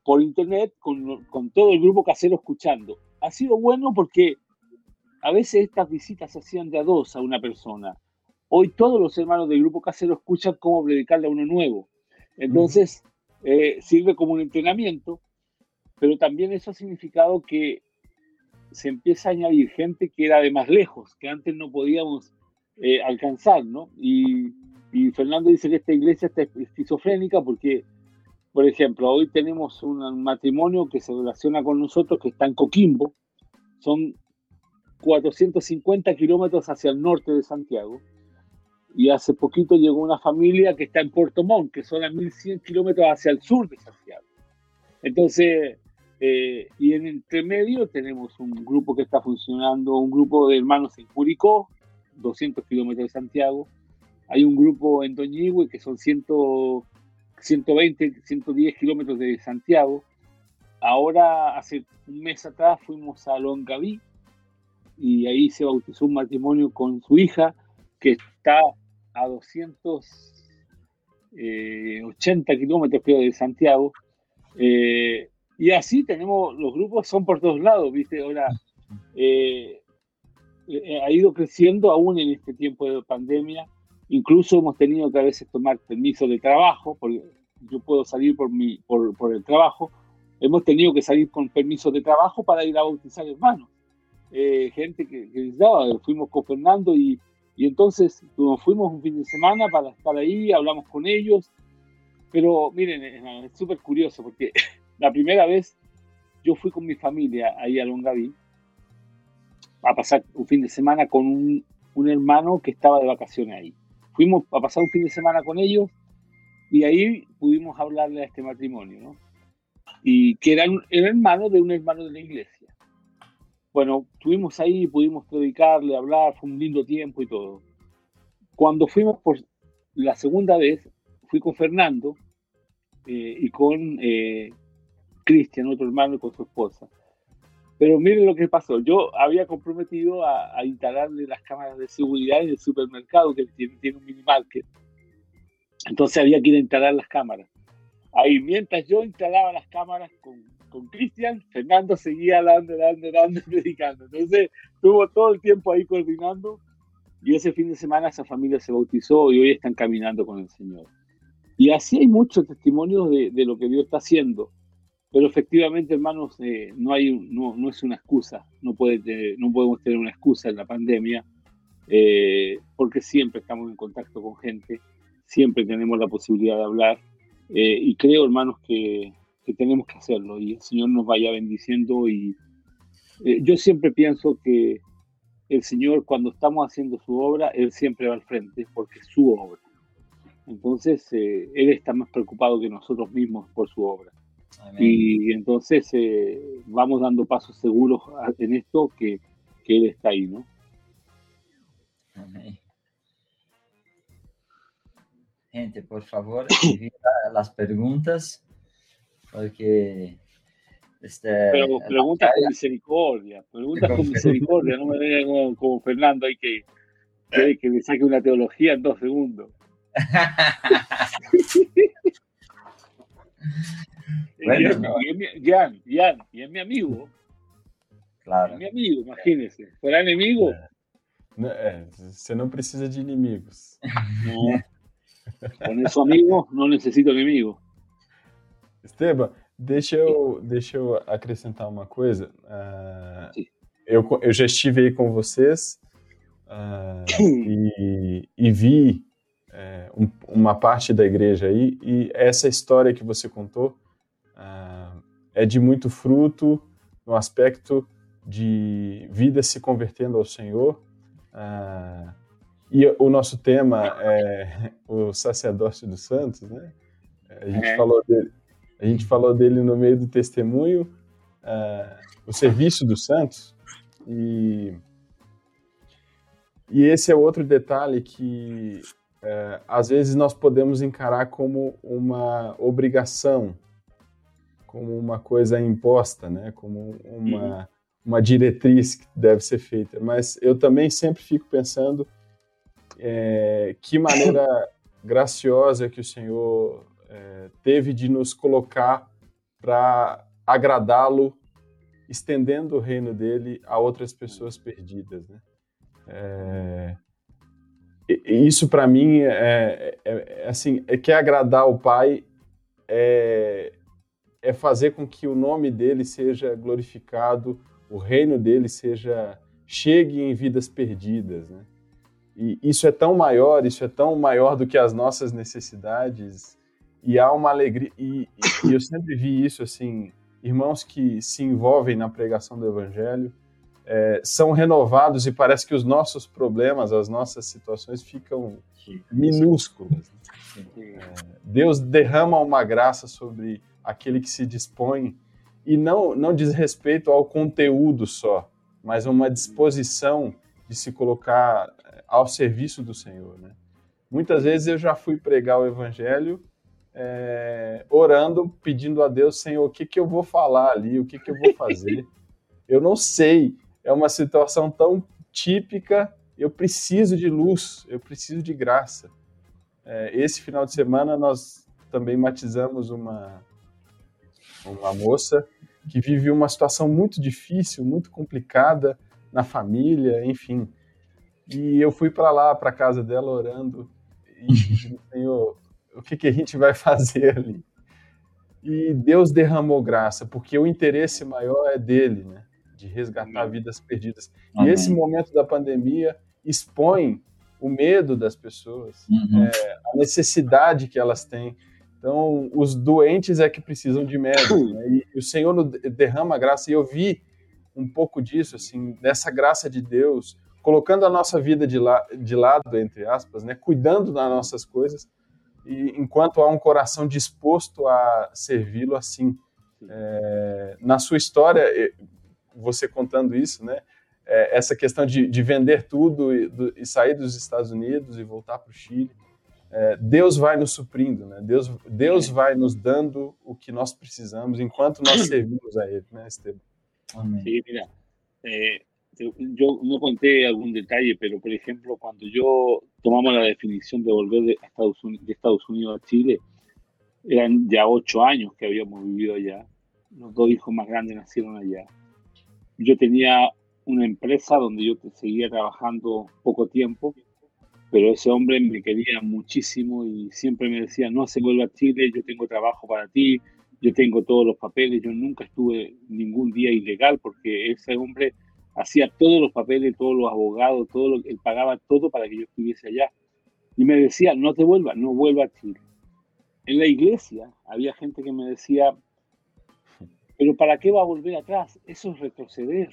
por internet con, con, todo el grupo casero escuchando. Ha sido bueno porque a veces estas visitas se hacían de a dos a una persona. Hoy todos los hermanos del grupo casero escuchan cómo predicarle a uno nuevo. Entonces, eh, sirve como un entrenamiento, pero también eso ha significado que se empieza a añadir gente que era de más lejos, que antes no podíamos eh, alcanzar, ¿no? Y, y, Fernando dice que esta iglesia está esquizofrénica porque, por ejemplo, hoy tenemos un matrimonio que se relaciona con nosotros que está en Coquimbo, son 450 kilómetros hacia el norte de Santiago, y hace poquito llegó una familia que está en Puerto Montt, que son a 1100 kilómetros hacia el sur de Santiago. Entonces, eh, y en entre medio tenemos un grupo que está funcionando, un grupo de hermanos en Curicó, 200 kilómetros de Santiago. Hay un grupo en Doñigüe que son 100, 120, 110 kilómetros de Santiago. Ahora, hace un mes atrás, fuimos a Longaví y ahí se bautizó un matrimonio con su hija que está a 280 eh, kilómetros de Santiago. Eh, y así tenemos, los grupos son por todos lados, ¿viste? Ahora, eh, eh, ha ido creciendo aún en este tiempo de pandemia. Incluso hemos tenido que a veces tomar permiso de trabajo, porque yo puedo salir por, mi, por, por el trabajo. Hemos tenido que salir con permiso de trabajo para ir a bautizar hermanos. Eh, gente que, que fuimos con Fernando y, y entonces nos fuimos un fin de semana para estar ahí, hablamos con ellos Pero miren, es súper curioso porque <laughs> la primera vez yo fui con mi familia ahí a Longaví a pasar un fin de semana con un, un hermano que estaba de vacaciones ahí. Fuimos a pasar un fin de semana con ellos y ahí pudimos hablarle a este matrimonio, ¿no? Y que era el hermano de un hermano de la iglesia. Bueno, estuvimos ahí, pudimos predicarle, hablar, fue un lindo tiempo y todo. Cuando fuimos por la segunda vez, fui con Fernando eh, y con eh, Cristian, otro hermano, y con su esposa. Pero miren lo que pasó. Yo había comprometido a, instalarle las cámaras de seguridad en el supermercado que tiene, tiene un mini market. Entonces había que ir a instalar las cámaras. Ahí, mientras yo instalaba las cámaras con, con Cristian, Fernando seguía dando, dando, dando, <laughs> predicando. Entonces, estuvo todo el tiempo ahí coordinando. Y ese fin de semana esa familia se bautizó y hoy están caminando con el Señor. Y así hay muchos testimonios de, de lo que Dios está haciendo. Pero efectivamente, hermanos, eh, no, hay, no, no, es una excusa. No, puede, no podemos tener una excusa en la pandemia, eh, porque siempre estamos en contacto con gente siempre tenemos la posibilidad de hablar eh, y creo, hermanos, que, tenemos que hacerlo y el Señor nos vaya bendiciendo y yo siempre pienso que el Señor cuando estamos haciendo su obra, Él siempre va al frente porque es su obra. Entonces, Él está más preocupado que nosotros mismos por su obra. Y entonces vamos dando pasos seguros en esto que, que Él está ahí, ¿no? Amén. Gente, por favor, <coughs> las preguntas, porque... Este, Pero preguntas con misericordia, preguntas con misericordia, no me vengan como, Fernando hay que, que, le saque una teología en dos segundos. <laughs> bueno, y, es mi, y es mi amigo. Claro. Es mi amigo, imagínese. ¿Fuera enemigo? Eh, você não precisa de inimigos. <laughs> No. Com isso, amigo, não necessito inimigo. Esteban, deixa eu, deixa eu acrescentar uma coisa. Uh, eu, eu já estive aí com vocês uh, e, e, vi é, um, uma parte da igreja aí, e essa história que você contou é de muito fruto no aspecto de vida se convertendo ao Senhor. Uh, e o nosso tema é o sacerdócio dos santos, né? A gente, é. falou, dele, a gente falou dele no meio do testemunho, uh, o serviço dos santos, e, e esse é outro detalhe que uh, às vezes nós podemos encarar como uma obrigação, como uma coisa imposta, né? como uma, uhum. uma diretriz que deve ser feita. Mas eu também sempre fico pensando é, que maneira <coughs> graciosa que o Senhor é, teve de nos colocar para agradá-lo, estendendo o reino dele a outras pessoas perdidas. Né? É, isso para mim é, é, é, assim, é que agradar o Pai é, é fazer com que o nome dele seja glorificado, o reino dele seja chegue em vidas perdidas, né? E isso é tão maior, isso é tão maior do que as nossas necessidades. E há uma alegria. E, e eu sempre vi isso assim: irmãos que se envolvem na pregação do evangelho é, são renovados e parece que os nossos problemas, as nossas situações ficam minúsculas. É, Deus derrama uma graça sobre aquele que se dispõe e não, não diz respeito ao conteúdo só, mas uma disposição de se colocar ao serviço do Senhor. Né? Muitas vezes eu já fui pregar o Evangelho é, orando, pedindo a Deus, Senhor, o que, que eu vou falar ali, o que, que eu vou fazer. <laughs> eu não sei, é uma situação tão típica, eu preciso de luz, eu preciso de graça. É, esse final de semana nós também matizamos uma, uma moça que vive uma situação muito difícil, muito complicada na família, enfim. E eu fui para lá, para casa dela, orando e <laughs> Senhor, o que, que a gente vai fazer ali? E Deus derramou graça, porque o interesse maior é dele, né? De resgatar Amém. vidas perdidas. Amém. E esse momento da pandemia expõe o medo das pessoas, uhum. é, a necessidade que elas têm Então, os doentes é que precisam de médico, <coughs> né? e, o Senhor derrama graça, e eu vi um pouco disso, assim, dessa graça de Deus, colocando a nossa vida de, la de lado, entre aspas, né? cuidando das nossas coisas, e enquanto há um coração disposto a servi-lo assim. É, na sua história, você contando isso, né? É, essa questão de, de vender tudo e, do, e, sair dos Estados Unidos e voltar para o Chile, é, Deus vai nos suprindo, né? Deus, Deus é. vai nos dando o que nós precisamos enquanto nós <clears throat> servimos a Ele, né, Esteban? Amém. Sí, mira, eh, yo no conté algún detalle, pero por ejemplo, cuando yo tomamos la definición de volver de Estados, Unidos, de Estados Unidos a Chile, eran ya ocho años que habíamos vivido allá. Los dos hijos más grandes nacieron allá. Yo tenía una empresa donde yo seguía trabajando poco tiempo, pero ese hombre me quería muchísimo y siempre me decía, no se vuelva a Chile, yo tengo trabajo para ti, yo tengo todos los papeles, yo nunca estuve ningún día ilegal porque ese hombre hacía todos los papeles, todos los abogados, todo lo, él pagaba todo para que yo estuviese allá. Y me decía, no te vuelvas, no vuelva a Chile. En la iglesia había gente que me decía, pero ¿para qué va a volver atrás? Eso es retroceder.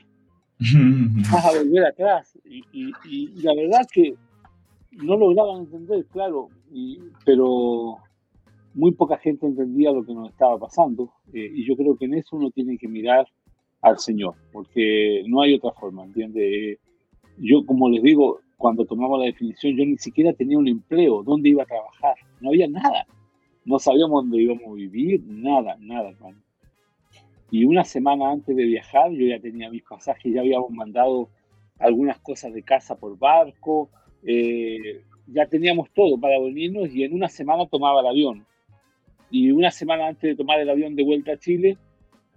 <laughs> Vas a volver atrás. Y, y, la verdad que no lograban entender, claro, pero muy poca gente entendía lo que nos estaba pasando. Eh, y yo creo que en eso uno tiene que mirar al Señor, porque no hay otra forma, ¿entiendes? Yo, como les digo, cuando tomamos la definición, yo ni siquiera tenía un empleo, dónde iba a trabajar, no había nada, no sabíamos dónde íbamos a vivir, nada, nada, hermano. Y una semana antes de viajar, yo ya tenía mis pasajes, ya habíamos mandado algunas cosas de casa por barco, eh, ya teníamos todo para venirnos y en una semana tomaba el avión. Y una semana antes de tomar el avión de vuelta a Chile,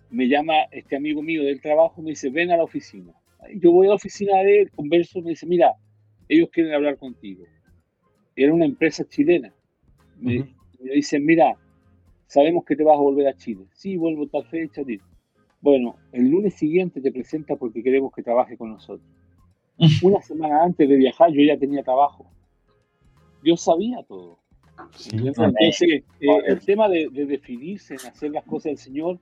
me llama este amigo mío del trabajo, me dice, ven a la oficina. Yo voy a la oficina de él, converso, me dice, mira, ellos quieren hablar contigo. Era una empresa chilena. Me, dicen, mira, sabemos que te vas a volver a Chile. Sí, vuelvo tal fecha. Bueno, el lunes siguiente te presenta porque queremos que trabaje con nosotros. <laughs> Una semana antes de viajar yo ya tenía trabajo. Yo sabía todo. Entonces, eh, el tema de, de, definirse en hacer las cosas del Señor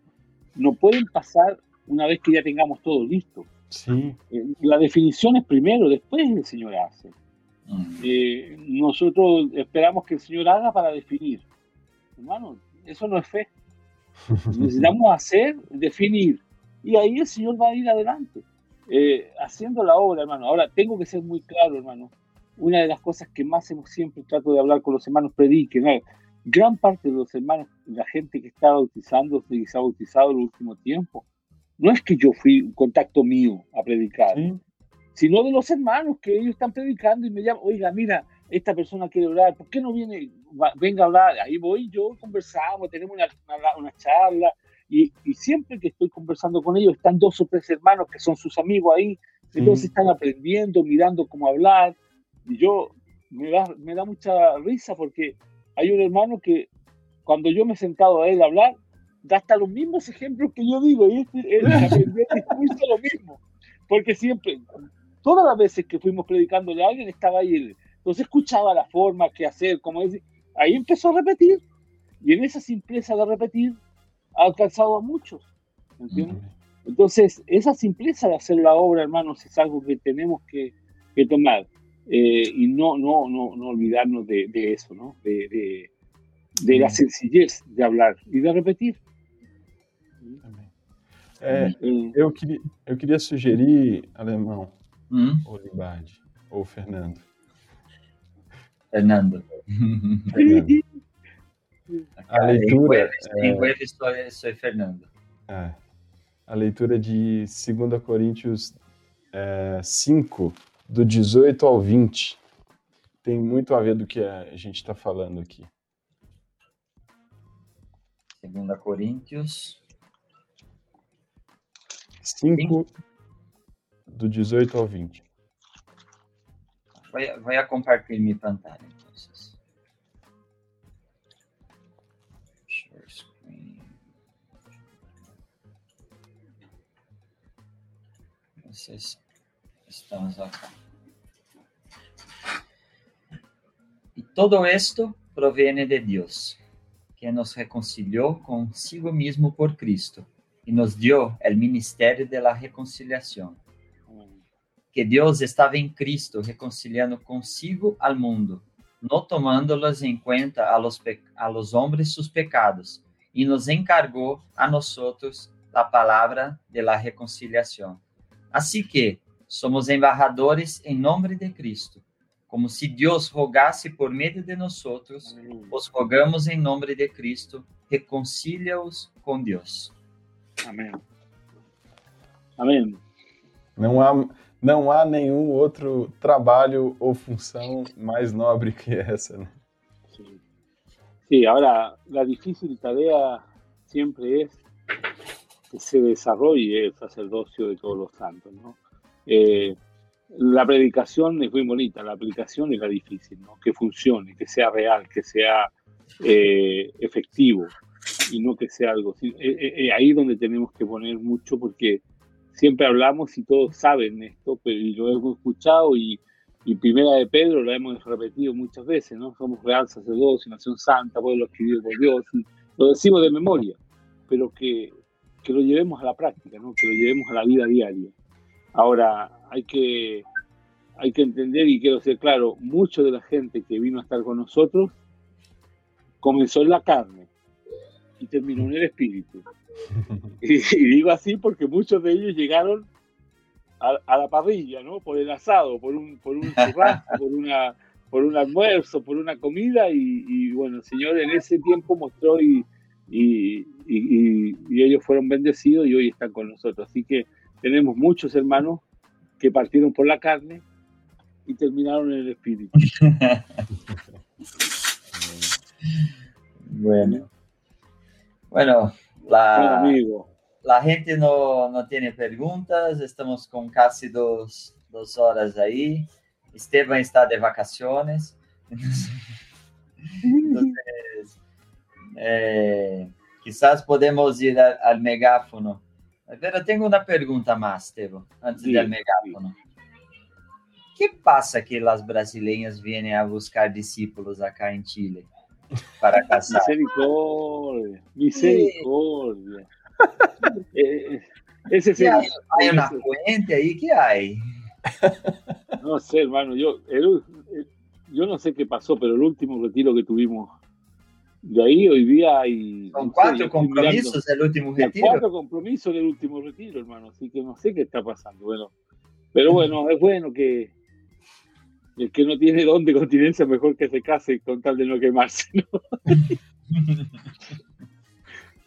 no pueden pasar una vez que ya tengamos todo listo. Sí. Eh, la definición es primero, después el Señor hace. Mm. Eh, nosotros esperamos que el Señor haga para definir. Hermano, eso no es fe. <laughs> Necesitamos hacer, definir. Y ahí el Señor va a ir adelante, eh, haciendo la obra, hermano. Ahora, tengo que ser muy claro, hermano. Una de las cosas que más siempre trato de hablar con los hermanos prediquen, ¿no? gran parte de los hermanos, la gente que está bautizando, se ha bautizado en el último tiempo, no es que yo fui un contacto mío a predicar, sino de los hermanos que ellos están predicando y me llaman, oiga, mira, esta persona quiere hablar, ¿por qué no viene? venga a hablar, ahí voy yo, conversamos, tenemos una, una, charla, y, y, siempre que estoy conversando con ellos están dos o tres hermanos que son sus amigos ahí, entonces están aprendiendo, mirando cómo hablar, y yo me da, me da mucha risa porque hay un hermano que cuando yo me he sentado a él a hablar, da hasta los mismos ejemplos que yo digo, y este, él aprendió lo mismo, porque siempre, todas las veces que fuimos predicándole a alguien, estaba ahí él. Entonces escuchaba la forma, qué hacer, cómo decir, ahí empezó a repetir, y en esa simpleza de repetir, ha alcanzado a muchos, ¿entiendes? Entonces, esa simpleza de hacer la obra, hermanos, es algo que tenemos que, que tomar. Eh, y no, no, no, no olvidarnos de, de eso, ¿no? De, de, de, la sencillez de hablar e de repetir. É, eu, queria, eu queria sugerir, Alemão, hum? ou Libardi, ou Fernando. Fernando. Fernando. A leitura. Web, é, sou, Fernando. É, a leitura de 2 Coríntios é, 5, do 18 ao 20 tem muito a ver do que a gente está falando aqui. Segunda Coríntios 5, do 18 ao 20. Voy a, voy a compartir mi Entonces, estamos acá. Y todo esto proviene de Dios, que nos reconcilió consigo mismo por Cristo y nos dio el ministerio de la reconciliación. Que Dios estaba en Cristo reconciliando consigo al mundo, no tomándolos en cuenta a los, a los hombres sus pecados, y nos encargó a nosotros la palabra de la reconciliación. Así que somos embajadores en nombre de Cristo como se Deus rogasse por meio de nós outros, os rogamos em nome de Cristo, reconcilia-os com Deus. Amém. Amém. Não há, não há nenhum outro trabalho ou função mais nobre que essa, né? Sí. sí, ahora la difícil tarea siempre es que se desarrolle el sacerdocio de todos los santos, ¿no? Eh, la predicación es muy bonita, la aplicación es la difícil, ¿no? Que funcione, que sea real, que sea eh, efectivo y no que sea algo. Eh, eh, ahí donde tenemos que poner mucho porque siempre hablamos y todos saben esto, pero y lo hemos escuchado y, y Primera de Pedro lo hemos repetido muchas veces, ¿no? Somos real sacerdocio, nación santa, pueblo adquirido por Dios, lo decimos de memoria, pero que, que lo llevemos a la práctica, ¿no? Que lo llevemos a la vida diaria. Ahora, hay que, hay que entender y quiero ser claro, mucho de la gente que vino a estar con nosotros comenzó en la carne y terminó en el espíritu. <laughs> Y, digo así porque muchos de ellos llegaron a, la parrilla, ¿no? Por el asado, por un, por un churrasco, por una por un almuerzo, por una comida y, bueno, el Señor en ese tiempo mostró y, y, y, ellos fueron bendecidos y hoy están con nosotros. Así que tenemos muchos hermanos que partieron por la carne y terminaron en el espíritu. <laughs> bueno. Bueno, la, la gente no, no, tiene preguntas, estamos con casi dos, dos horas ahí. Esteban está de vacaciones. Entonces, <laughs> <laughs> eh, quizás podemos ir al, al megáfono Pero tenho uma pergunta mais, Estevam, antes sim, del megáfono. O que passa que as brasileiras vêm a buscar discípulos acá em Chile para <laughs> casar? Misericórdia, misericórdia. Eh, ese es hay, hay una fuente ahí que hay. No sé, hermano, yo, el, yo no sé qué pasó, pero el último retiro que tuvimos de ahí hoy día hay... Son cuatro compromisos del último retiro. Cuatro compromisos del último retiro, hermano. Así que no sé qué está pasando. Bueno, pero bueno, es bueno que el que no tiene don de continencia mejor que se case con tal de no quemarse, ¿no? <laughs>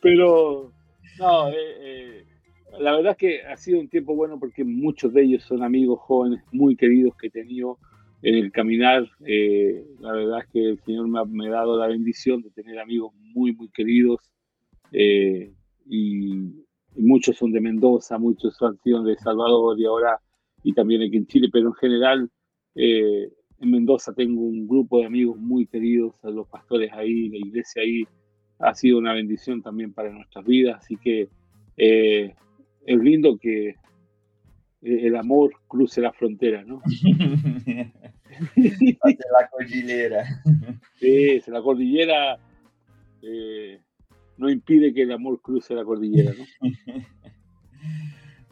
pero, no, eh, eh, la verdad es que ha sido un tiempo bueno porque muchos de ellos son amigos jóvenes muy queridos que he tenido en el caminar, eh, la verdad es que el Señor me ha, dado la bendición de tener amigos muy, muy queridos eh, y, muchos son de Mendoza, muchos han sido de Salvador y ahora y también aquí en Chile, pero en general eh, en Mendoza tengo un grupo de amigos muy queridos, los pastores ahí, la iglesia ahí, ha sido una bendición también para nuestras vidas, así que es lindo que eh, el amor cruce la frontera, ¿no? <laughs> la cordillera. Sí, la cordillera eh, no impide que el amor cruce la cordillera, ¿no?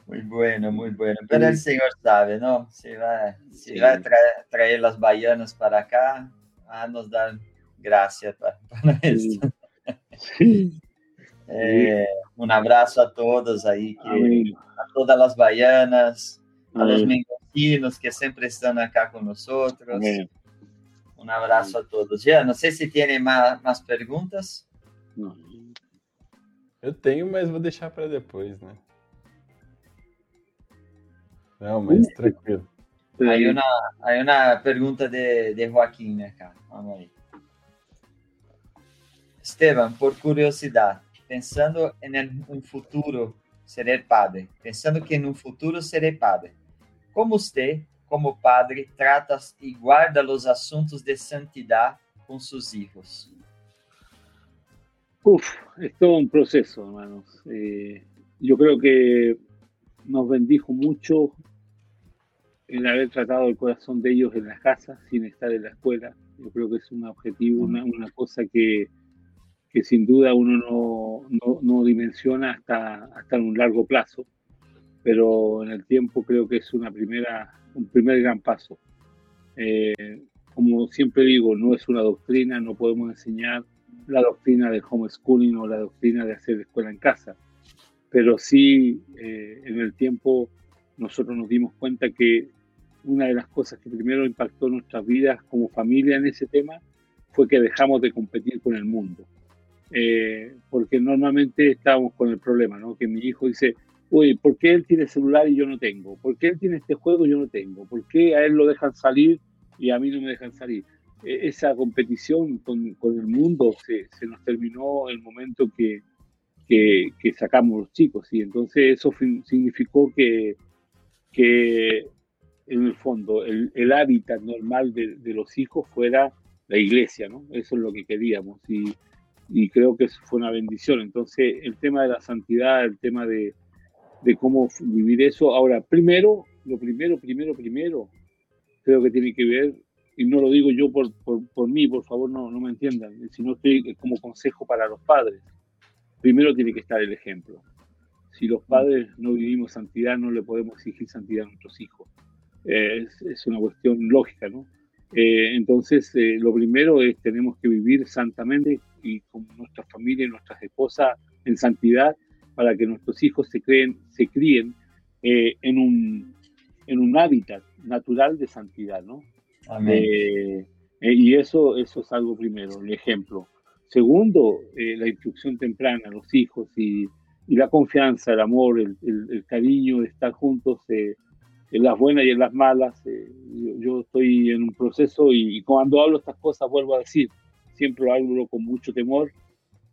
Muy bueno, muy bueno. Pero el Señor sabe, ¿no? Si va, si va a traer, las baianas para acá, a nos dar gracias para, esto. Eh, un abrazo a todos ahí que a todas las baianas, a los mendocinos que siempre están acá con nosotros. Un abrazo a todos. Ya, no sé si tiene más, más perguntas. Não. Eu tenho, mas vou deixar para depois, né? Não, mas tranquilo. Hay una, hay una pregunta de, de Joaquín acá. Vamos ahí. Esteban, por curiosidad, pensando en un futuro serei padre, pensando que no futuro serei padre. Como você, como padre, trata e guarda os assuntos de santidade com seus filhos? Uf, es todo un proceso, hermanos. Eh, yo creo que nos bendijo mucho el haber tratado el corazón de ellos en las casas sin estar en la escuela. Yo creo que es un objetivo, una, una cosa que, que sin duda uno no, no, dimensiona hasta, hasta un largo plazo, pero en el tiempo creo que es una primera, un primer gran paso. Eh, como siempre digo, no es una doctrina, no podemos enseñar la doctrina del homeschooling o la doctrina de hacer escuela en casa, pero sí eh, en el tiempo nosotros nos dimos cuenta que una de las cosas que primero impactó nuestras vidas como familia en ese tema fue que dejamos de competir con el mundo. Eh, porque normalmente estábamos con el problema, ¿no? Que mi hijo dice, uy, ¿por qué él tiene celular y yo no tengo? ¿Por qué él tiene este juego y yo no tengo? ¿Por qué a él lo dejan salir y a mí no me dejan salir? E, esa competición con, con el mundo se, se, nos terminó el momento que, que, que, sacamos los chicos, y entonces eso significó que, que en el fondo el, el hábitat normal de, de, los hijos fuera la iglesia, ¿no? Eso es lo que queríamos y, y creo que eso fue una bendición. Entonces el tema de la santidad, el tema de, de cómo vivir eso. Ahora, primero, lo primero, primero, primero, creo que tiene que ver, y no lo digo yo por, por, por mí, por favor no, no me entiendan, sino estoy como consejo para los padres. Primero tiene que estar el ejemplo. Si los padres no vivimos santidad, no le podemos exigir santidad a nuestros hijos. es, es, una cuestión lógica, ¿no? Eh, entonces, eh, lo primero es tenemos que vivir santamente y con nuestra familia y nuestras esposas en santidad para que nuestros hijos se, creen, se críen eh, en, un, en un hábitat natural de santidad, ¿no? Eh, eh, y eso, eso es algo primero, el ejemplo. Segundo, eh, la instrucción temprana a los hijos y, y la confianza, el amor, el, el, el, cariño estar juntos en las buenas y en las malas. Yo, yo, estoy en un proceso y, y cuando hablo estas cosas vuelvo a decir, siempre lo hablo con mucho temor,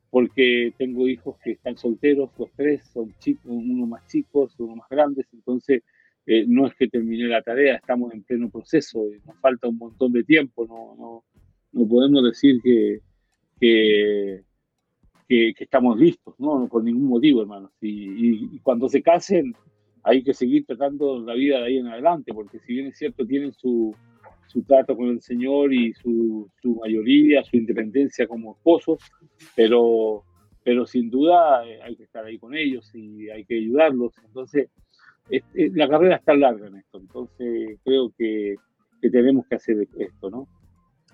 porque tengo hijos que están solteros, los tres son chicos, uno más chicos, uno más grandes, entonces eh, no es que terminé la tarea, estamos en pleno proceso, eh, nos falta un montón de tiempo, no, no, no podemos decir que, que, que, estamos listos, por ningún motivo, hermanos. Y, y, cuando se casen, hay que seguir tratando la vida de ahí en adelante, porque si bien es cierto, tienen su, su trato con el Señor y su, su, mayoría, su independencia como esposos, pero, pero sin duda eh, hay que estar ahí con ellos y hay que ayudarlos. Entonces, es, es, la carrera está larga en esto, entonces creo que, que tenemos que hacer esto, ¿no?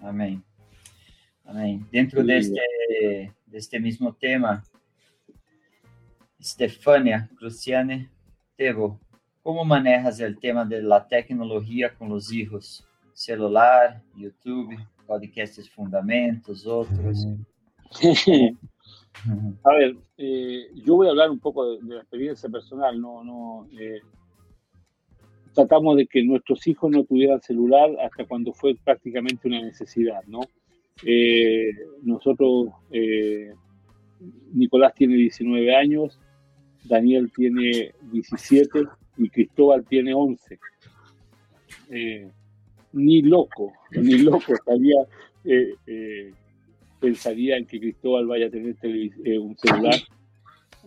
Amén. Amén. Dentro de, este, de este mismo tema, Stefania Cruciane Tebo, ¿cómo manejas el tema de la tecnología con los hijos? Celular, YouTube, podcasts fundamentos, otros. A ver, eh, yo voy a hablar un poco de, de la experiencia personal, no, no, eh, tratamos de que nuestros hijos no tuvieran celular hasta cuando fue prácticamente una necesidad, ¿no? Eh, nosotros, Nicolás tiene 19 años, Daniel tiene 17 y Cristóbal tiene 11. Eh, ni loco, ni loco estaría, eh, eh, pensaría en que Cristóbal vaya a tener eh, un celular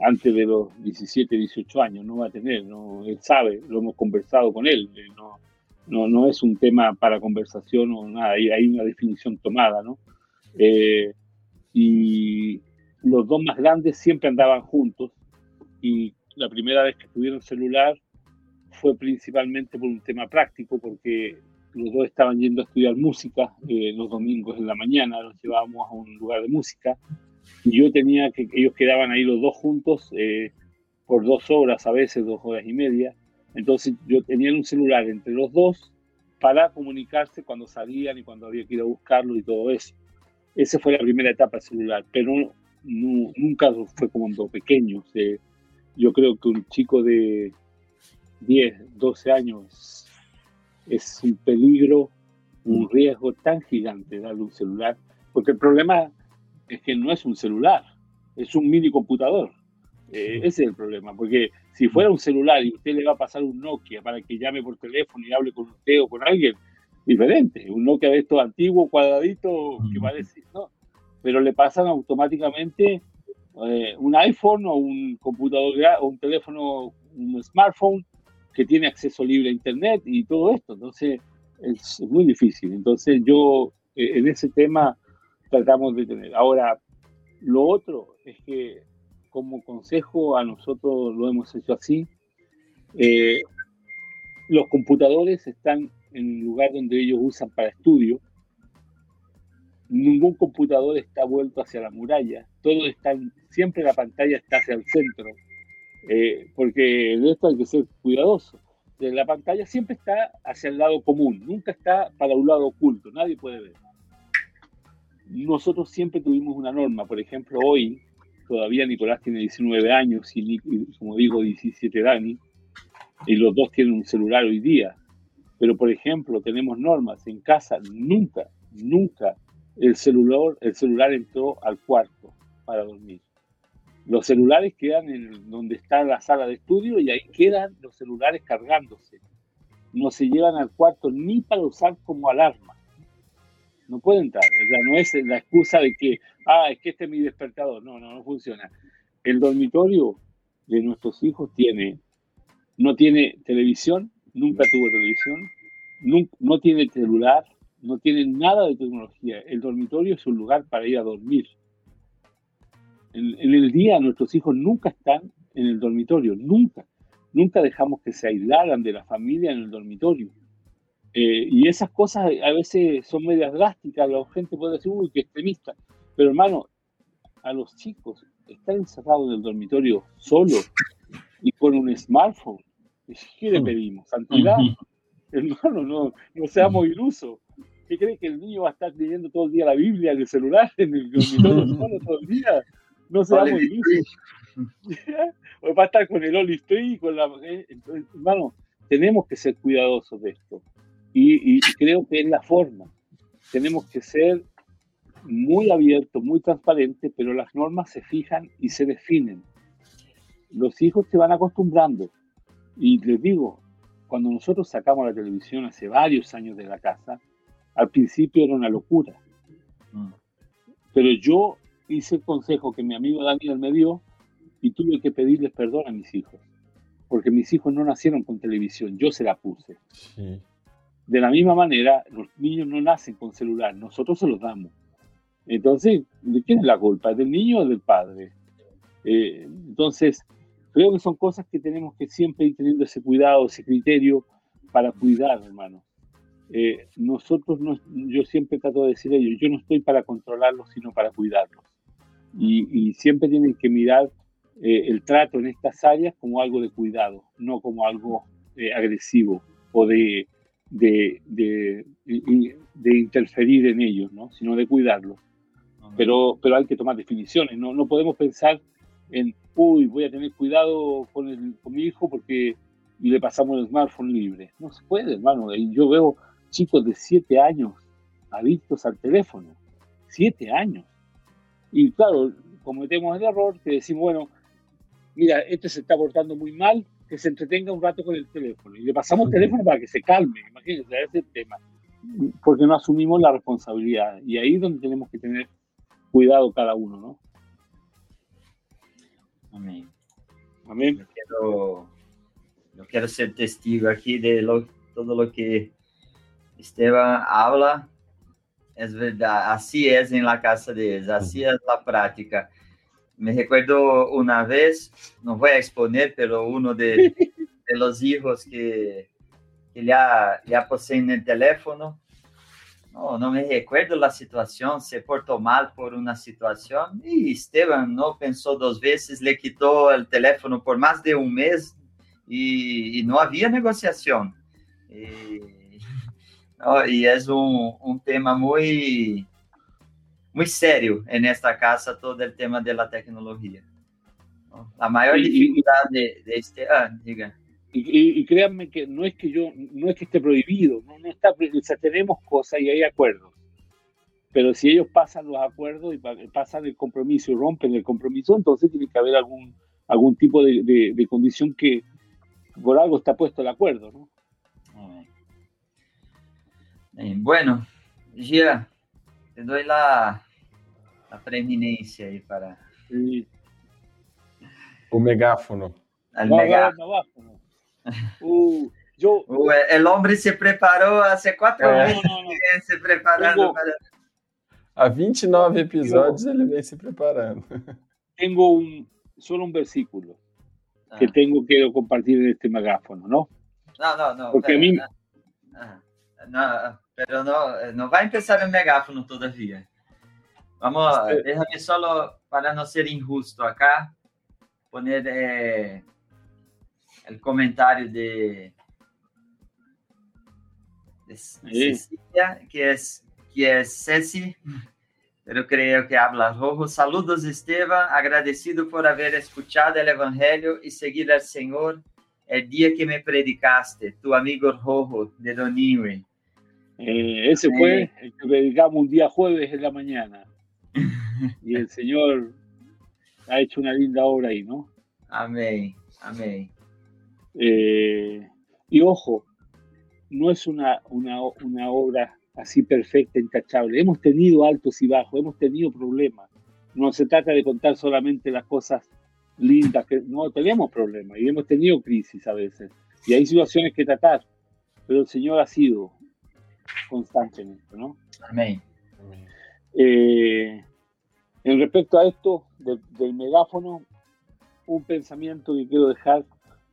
antes de los 17, 18 años, no va a tener, no, él sabe, lo hemos conversado con él, no, no, no es un tema para conversación o nada, hay, una definición tomada, ¿no? Eh, y los dos más grandes siempre andaban juntos y la primera vez que tuvieron celular fue principalmente por un tema práctico, porque los dos estaban yendo a estudiar música eh, los domingos en la mañana, los llevábamos a un lugar de música y yo tenía que, ellos quedaban ahí los dos juntos eh, por dos horas, a veces dos horas y media, entonces yo tenía un celular entre los dos para comunicarse cuando salían y cuando había que ir a buscarlo y todo eso. Esa fue la primera etapa del celular, pero no, nunca fue como dos pequeños. Eh, yo creo que un chico de 10, 12 años es un peligro, un riesgo tan gigante darle un celular, porque el problema es que no es un celular, es un mini computador. Eh, ese es el problema, porque si fuera un celular y usted le va a pasar un Nokia para que llame por teléfono y hable con usted o con alguien, diferente. Un Nokia de estos antiguos, cuadradito, que parece, ¿no? Pero le pasan automáticamente eh, un iPhone o un computador o un teléfono, un smartphone que tiene acceso libre a Internet y todo esto. Entonces, es muy difícil. Entonces, yo eh, en ese tema tratamos de tener. Ahora, Lo otro es que como consejo a nosotros lo hemos hecho así. Eh, los computadores están en el lugar donde ellos usan para estudio. Ningún computador está vuelto hacia la muralla. Todo está, siempre la pantalla está hacia el centro. Eh, porque de esto hay que ser cuidadoso. La pantalla siempre está hacia el lado común, nunca está para un lado oculto, nadie puede ver. Nosotros siempre tuvimos una norma, por ejemplo, hoy todavía Nicolás tiene 19 años y, como digo, 17 Dani, y los dos tienen un celular hoy día. Pero, por ejemplo, tenemos normas en casa, nunca, nunca el celular, el celular entró al cuarto para dormir. Los celulares quedan en donde está la sala de estudio y ahí quedan los celulares cargándose. No se llevan al cuarto ni para usar como alarma. No pueden entrar. O no es la excusa de que, ah, es que este es mi despertador. No, no, no funciona. El dormitorio de nuestros hijos tiene, no tiene televisión, nunca tuvo televisión, no, no tiene celular, no tiene nada de tecnología. El dormitorio es un lugar para ir a dormir. En, el día nuestros hijos nunca están en el dormitorio, nunca. Nunca dejamos que se aislaran de la familia en el dormitorio. Eh, y esas cosas a veces son medias drásticas, la gente puede decir, uy, qué extremista. Pero hermano, a los chicos están encerrados en el dormitorio solo y con un smartphone. ¿Qué le pedimos? ¿Santidad? Hermano, no, no seamos ilusos. ¿Qué cree que el niño va a estar leyendo todo el día la Biblia en el celular, en el dormitorio <laughs> solo todo el día? No seamos ilusos. o va a estar con el Oli Street, con la... Eh, hermano, tenemos que ser cuidadosos de esto. Y, y, creo que es la forma. Tenemos que ser muy abiertos, muy transparentes, pero las normas se fijan y se definen. Los hijos se van acostumbrando. Y les digo, cuando nosotros sacamos la televisión hace varios años de la casa, al principio era una locura. Mm. Pero yo hice el consejo que mi amigo Daniel me dio y tuve que pedirles perdón a mis hijos, porque mis hijos no nacieron con televisión, yo se la puse. De la misma manera, los niños no nacen con celular, nosotros se los damos. Entonces, ¿de quién es la culpa? ¿Del niño o del padre? Eh, entonces, creo que son cosas que tenemos que siempre ir teniendo ese cuidado, ese criterio para cuidar, hermano. Eh, nosotros, no, yo siempre trato de decir a ellos, yo no estoy para controlarlos, sino para cuidarlos y, siempre tienen que mirar eh, el trato en estas áreas como algo de cuidado, no como algo eh, agresivo o de, de, de, de, interferir en ellos, ¿no? sino de cuidarlos. Pero, pero hay que tomar definiciones, no, no podemos pensar en, uy, voy a tener cuidado con, el, con mi hijo porque le pasamos el smartphone libre. No se puede, hermano. Yo veo chicos de siete años adictos al teléfono. Siete años. Y claro, cometemos el error que decimos, bueno, mira, este se está portando muy mal, que se entretenga un rato con el teléfono. Y le pasamos el teléfono para que se calme, imagínense, ese es el tema. Porque no asumimos la responsabilidad. Y ahí es donde tenemos que tener cuidado cada uno, ¿no? Amén. Amén. Yo quiero, yo quiero ser testigo aquí de lo, todo lo que Esteban habla Es verdade, assim é em la casa deles, assim é a prática. Me recuerdo uma vez, não vou exponer, pero uno de, <laughs> de los hijos que, que já, já posee no teléfono, no, no me recuerdo la situación, se portó mal por una situación y Esteban no pensó dos veces, le quitó el teléfono por más de un mes y, y no había negociación. Y, e é um, um tema muito muito sério en esta casa todo o tema da tecnologia. A maior dificuldade de, de, este... Ah, diga. Y, y, créanme que no es que yo, no es que esté prohibido, no, no está, o sea, tenemos cosas y hay acuerdos. Pero si ellos pasan los acuerdos y pasan el compromiso y rompen el compromiso, entonces tiene que haber algún, algún tipo de, de, de condición que por algo está puesto el acuerdo, ¿no? Bueno, Gia, te doy la, la preeminencia ahí para... Sí. O megáfono. El megáfono. Uh, yo... el hombre se preparó hace cuatro meses. <laughs> Se preparando tengo, para... Há 29 episódios ele vem se preparando. Tengo un, solo un versículo que Ah. tengo que compartir en este megáfono, ¿no? Não, não, não. Porque a pera, mim- ah, não, pero não, não vai empezar o megáfono todavía. Vamos, Este- déjame solo, para no ser injusto acá, poner eh, el comentario de, de Sí. Cecilia, que es, que es Ceci, pero creo que habla rojo. Saludos, Esteban, agradecido por haber escuchado el Evangelio y seguir al Señor el día que me predicaste, tu amigo rojo de Doningüe. Eh, ese fue el que predicamos un día jueves en la mañana. <laughs> Y el Señor ha hecho una linda obra ahí, ¿no? Amén, amén. Eh, y ojo, no es una, una, una obra así perfecta, intachable. Hemos tenido altos y bajos, hemos tenido problemas. No se trata de contar solamente las cosas lindas, que no tenemos problemas y hemos tenido crisis a veces. Y hay situaciones que tratar, pero el Señor ha sido constante en esto, ¿no? Amén. Eh, en respecto a esto del, del megáfono, un pensamiento que quiero dejar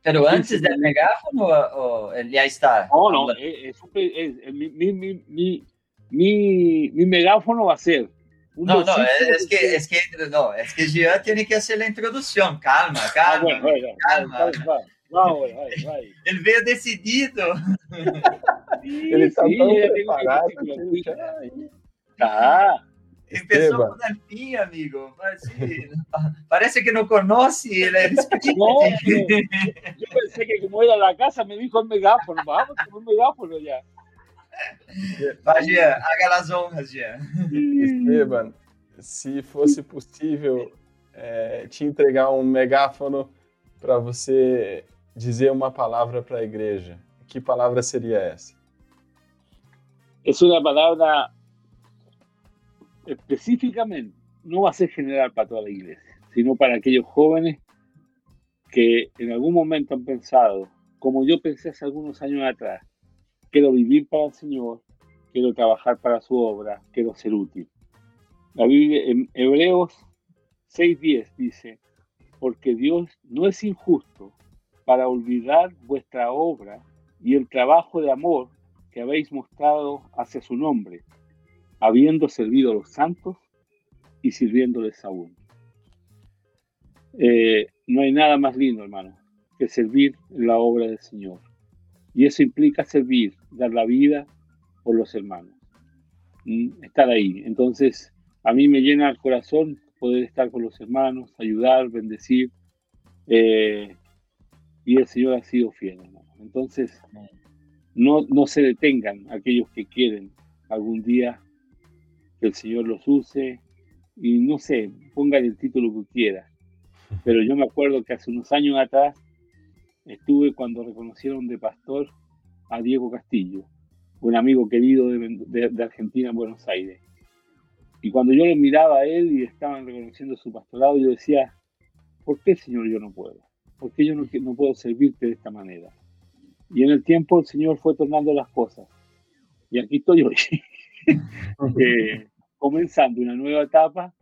Pero antes del megáfono, o, o ya está. No, no, es, es es- es mi, mi, mi, mi, mi- mi megáfono va a ser. un No, no, es que, es que, no, es que Jean tiene que hacer la introducción. Calma, Ah, calma. bueno, bueno, calma. vale, vale, vale. Él veio decidido. Ele está tão mi preparado ele aquí. já... Ah, Empezó Esteban. con el fin, amigo. Así, parece que no conoce el espíritu. No, yo pensé que como era la casa me dijo el megáfono, vamos con un megáfono ya. Vai, Jean, haga honras, Jean. Esteban, se fosse possível é, te entregar um megáfono para você dizer uma palavra para a igreja, que palavra seria essa? Es una palabra específicamente, no va a ser general para toda la iglesia, sino para aquellos jóvenes que en algún momento han pensado, como yo pensé hace algunos años atrás, quiero vivir para el Señor, quiero trabajar para su obra, quiero ser útil. La Biblia en Hebreos 6:10 dice, porque Dios no es injusto para olvidar vuestra obra y el trabajo de amor que habéis mostrado hacia su nombre, habiendo servido a los santos y sirviéndoles aún. Eh, no hay nada más lindo, hermano, que servir la obra del Señor. Y eso implica servir, dar la vida por los hermanos. Estar ahí. Entonces, a mí me llena el corazón poder estar con los hermanos, ayudar, bendecir. eh, y el Señor ha sido fiel, hermano. Entonces, no, no se detengan aquellos que quieren algún día que el Señor los use y no sé, pongan el título que quiera. <laughs> Pero yo me acuerdo que hace unos años atrás estuve cuando reconocieron de pastor a Diego Castillo, un amigo querido de, de- de Argentina en Buenos Aires. Y cuando yo lo miraba a él y estaban reconociendo su pastorado, yo decía, ¿por qué Señor yo no puedo? ¿Por qué yo no, no puedo servirte de esta manera? Y en el tiempo el Señor fue tornando las cosas. Y aquí estoy hoy, <laughs> eh, comenzando una nueva etapa,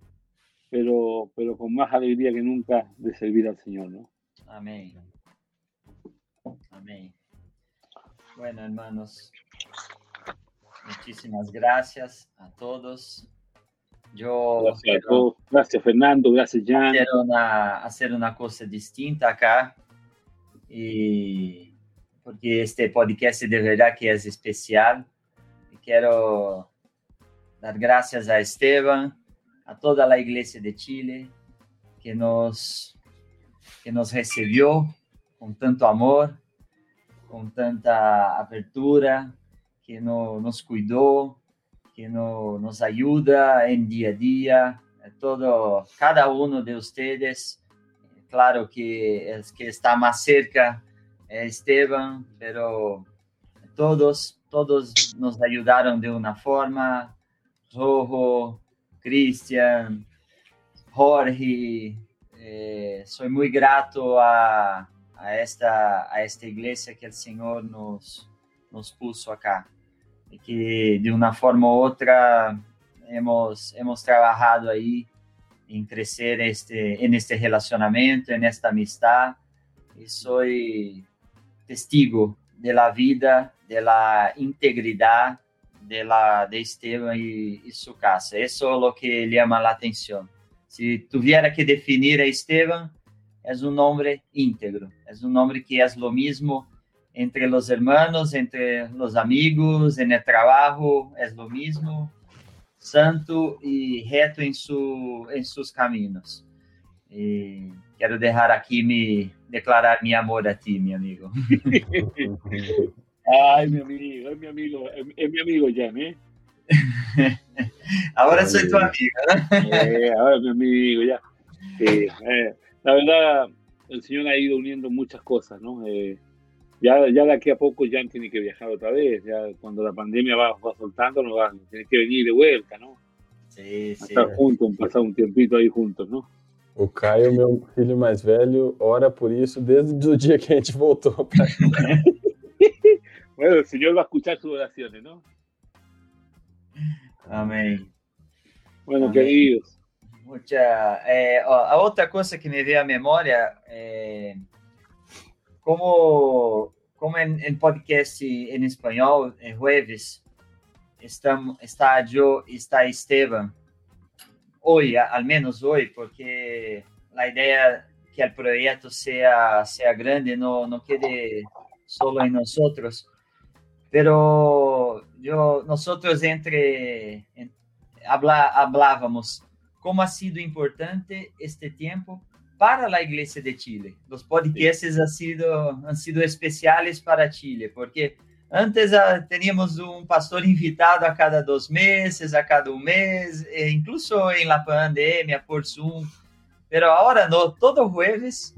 pero, pero con más alegría que nunca de servir al Señor, ¿no? Amén. Amén. Bueno, hermanos, muchísimas gracias a todos. Yo Gracias a quiero todos. Gracias, Fernando. Gracias, Jan. hacer una, hacer una cosa distinta acá. Y porque este podcast de verdad que es especial. Y quiero dar gracias a Esteban, a toda la iglesia de Chile, que nos, que nos recibió con tanto amor, con tanta apertura, que no, nos cuidó, que no, nos ayuda en día a día. Eh, Todo, cada uno de eh, claro que que está más cerca Esteban, pero todos, todos nos ayudaron de una forma. Rojo, Cristian, Jorge, eh, soy muy grato a, a, esta, a esta iglesia que el Señor nos, nos puso acá. Y que de una forma u otra hemos, hemos trabajado ahí en crecer este, en este relacionamiento, en esta amistad, y soy testigo de la vida, de la integridad de, la, de Esteban y, y su casa. Eso es lo que llama la atención. Si tuviera que definir a Esteban, es un hombre íntegro, es un hombre que es lo mismo entre los hermanos, entre los amigos, en el trabajo, es lo mismo, santo y reto en, su, en sus caminos. Y quiero dejar aquí mi, declarar mi amor a ti, mi amigo. <laughs> Ay, mi amigo, es mi amigo, es, mi amigo Jan, ¿eh? <laughs> ahora soy tu amigo, eh, ahora es mi amigo, ya. Sí, eh, la verdad, el Señor ha ido uniendo muchas cosas, ¿no? Eh, ya, ya de aquí a poco Jan tiene que viajar otra vez, ya cuando la pandemia va, va soltando, nos va, tiene que venir de vuelta, ¿no? Sí, sí. Estar juntos, pasar um tempito aí juntos, não? O Caio, meu filho mais velho, ora por isso desde o dia que a gente voltou para <laughs> Bueno, el Señor va a escuchar sus oraciones, ¿no? Amém. Bueno, Amém. queridos. Mucha, ó, a outra coisa que me veio à memória é como, como em, em podcast em espanhol, em jueves, estamos, está eu está Esteban, hoje, al menos hoje, porque a ideia que o projeto seja, seja grande, não, não quede solo em nós outros, pero yo, nosotros entre, en, habla, hablábamos cómo ha sido importante este tiempo para la Iglesia de Chile. Los podcasts han sido, han sido especiales para Chile, porque antes uh, teníamos un pastor invitado a cada dos meses, a cada un mes, e incluso en la pandemia por Zoom, pero ahora no, todo jueves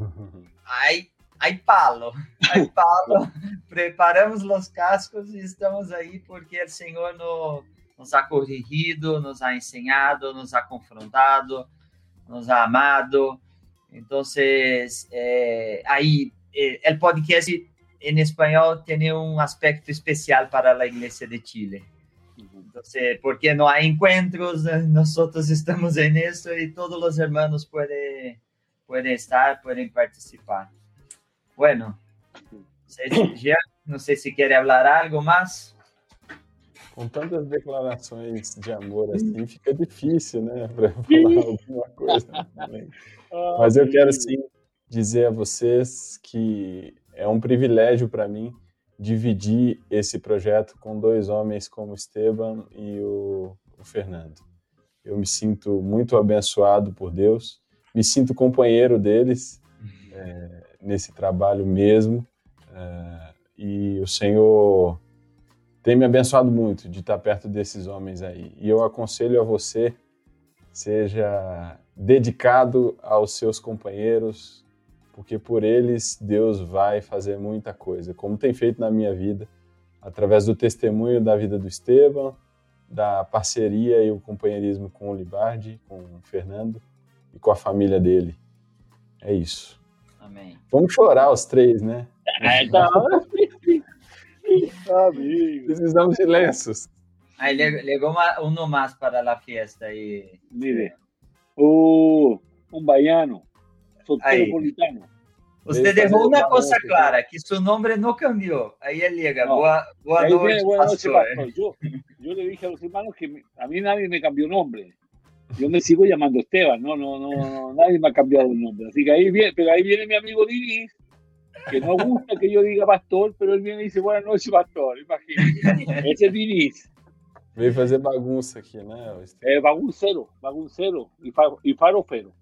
hay hay palo, <laughs> hay palo. Preparamos los cascos y estamos ahí porque el Señor no, nos ha corrigido, nos ha enseñado, nos ha confrontado, nos ha amado. Entonces, eh, ahí eh, el podcast en español tiene un aspecto especial para la Iglesia de Chile. Entonces, porque no hay encuentros, <laughs> nosotros estamos en esto y todos los hermanos pueden, pueden estar, pueden participar. Bueno, <coughs> ya, não sei se quer falar algo mais. Com tantas declarações de amor assim, fica difícil, né, <laughs> para falar alguma coisa. Também. <laughs> Mas eu quero sim dizer a vocês que é um privilégio para mim dividir esse projeto com dois homens como Esteban e o, o Fernando. Eu me sinto muito abençoado por Deus, me sinto companheiro deles. É, nesse trabalho mesmo. Uh, e o Senhor tem me abençoado muito de estar perto desses homens aí. E eu aconselho a você, seja dedicado aos seus companheiros, porque por eles Deus vai fazer muita coisa, como tem feito na minha vida, através do testemunho da vida do Esteban, da parceria e o companheirismo com o Libardi, com o Fernando e com a família dele. É isso. Amém. Vamos chorar os três, né? É, tá. Amigo. Precisamos de lenços. Aí legou uma, um mais para a festa aí. Mire, o, um baiano, soteropolitano. Você deixou uma coisa clara, que seu nome não cambiou. Aí ele liga, no. boa, boa noite, viene, buenas noches, pastor. Yo, yo le dije a los hermanos que me, a mí nadie me cambió nombre. yo me sigo llamando Esteban, no, no, no, no, nadie me ha cambiado el nombre. Así que ahí viene, pero ahí viene mi amigo Diniz, que no gusta que yo diga pastor, pero él viene y dice, buenas noches, pastor, imagínate. <laughs> Ese es Diniz. Veio fazer bagunça aqui, né? É bagunceiro, bagunceiro e, faro, e farofeiro.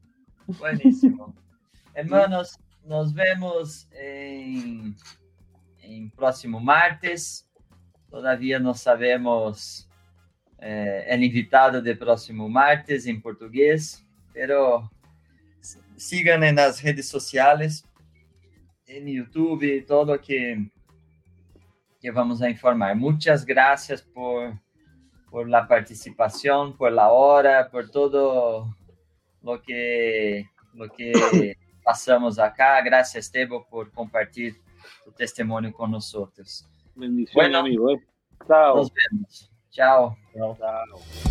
Buenísimo. Hermanos, nos vemos em, em próximo martes. Todavía não sabemos eh, el invitado de próximo martes em português, pero sigan en las redes sociales, en YouTube, todo que, que vamos a informar. Muchas gracias por, por la participación, por la hora, por todo lo que, lo que <coughs> pasamos acá. Gracias, Esteban, por compartir tu testimonio con nosotros. Bendiciones, bueno, amigo. Eh. Chao. Nos vemos. Chao. Chao.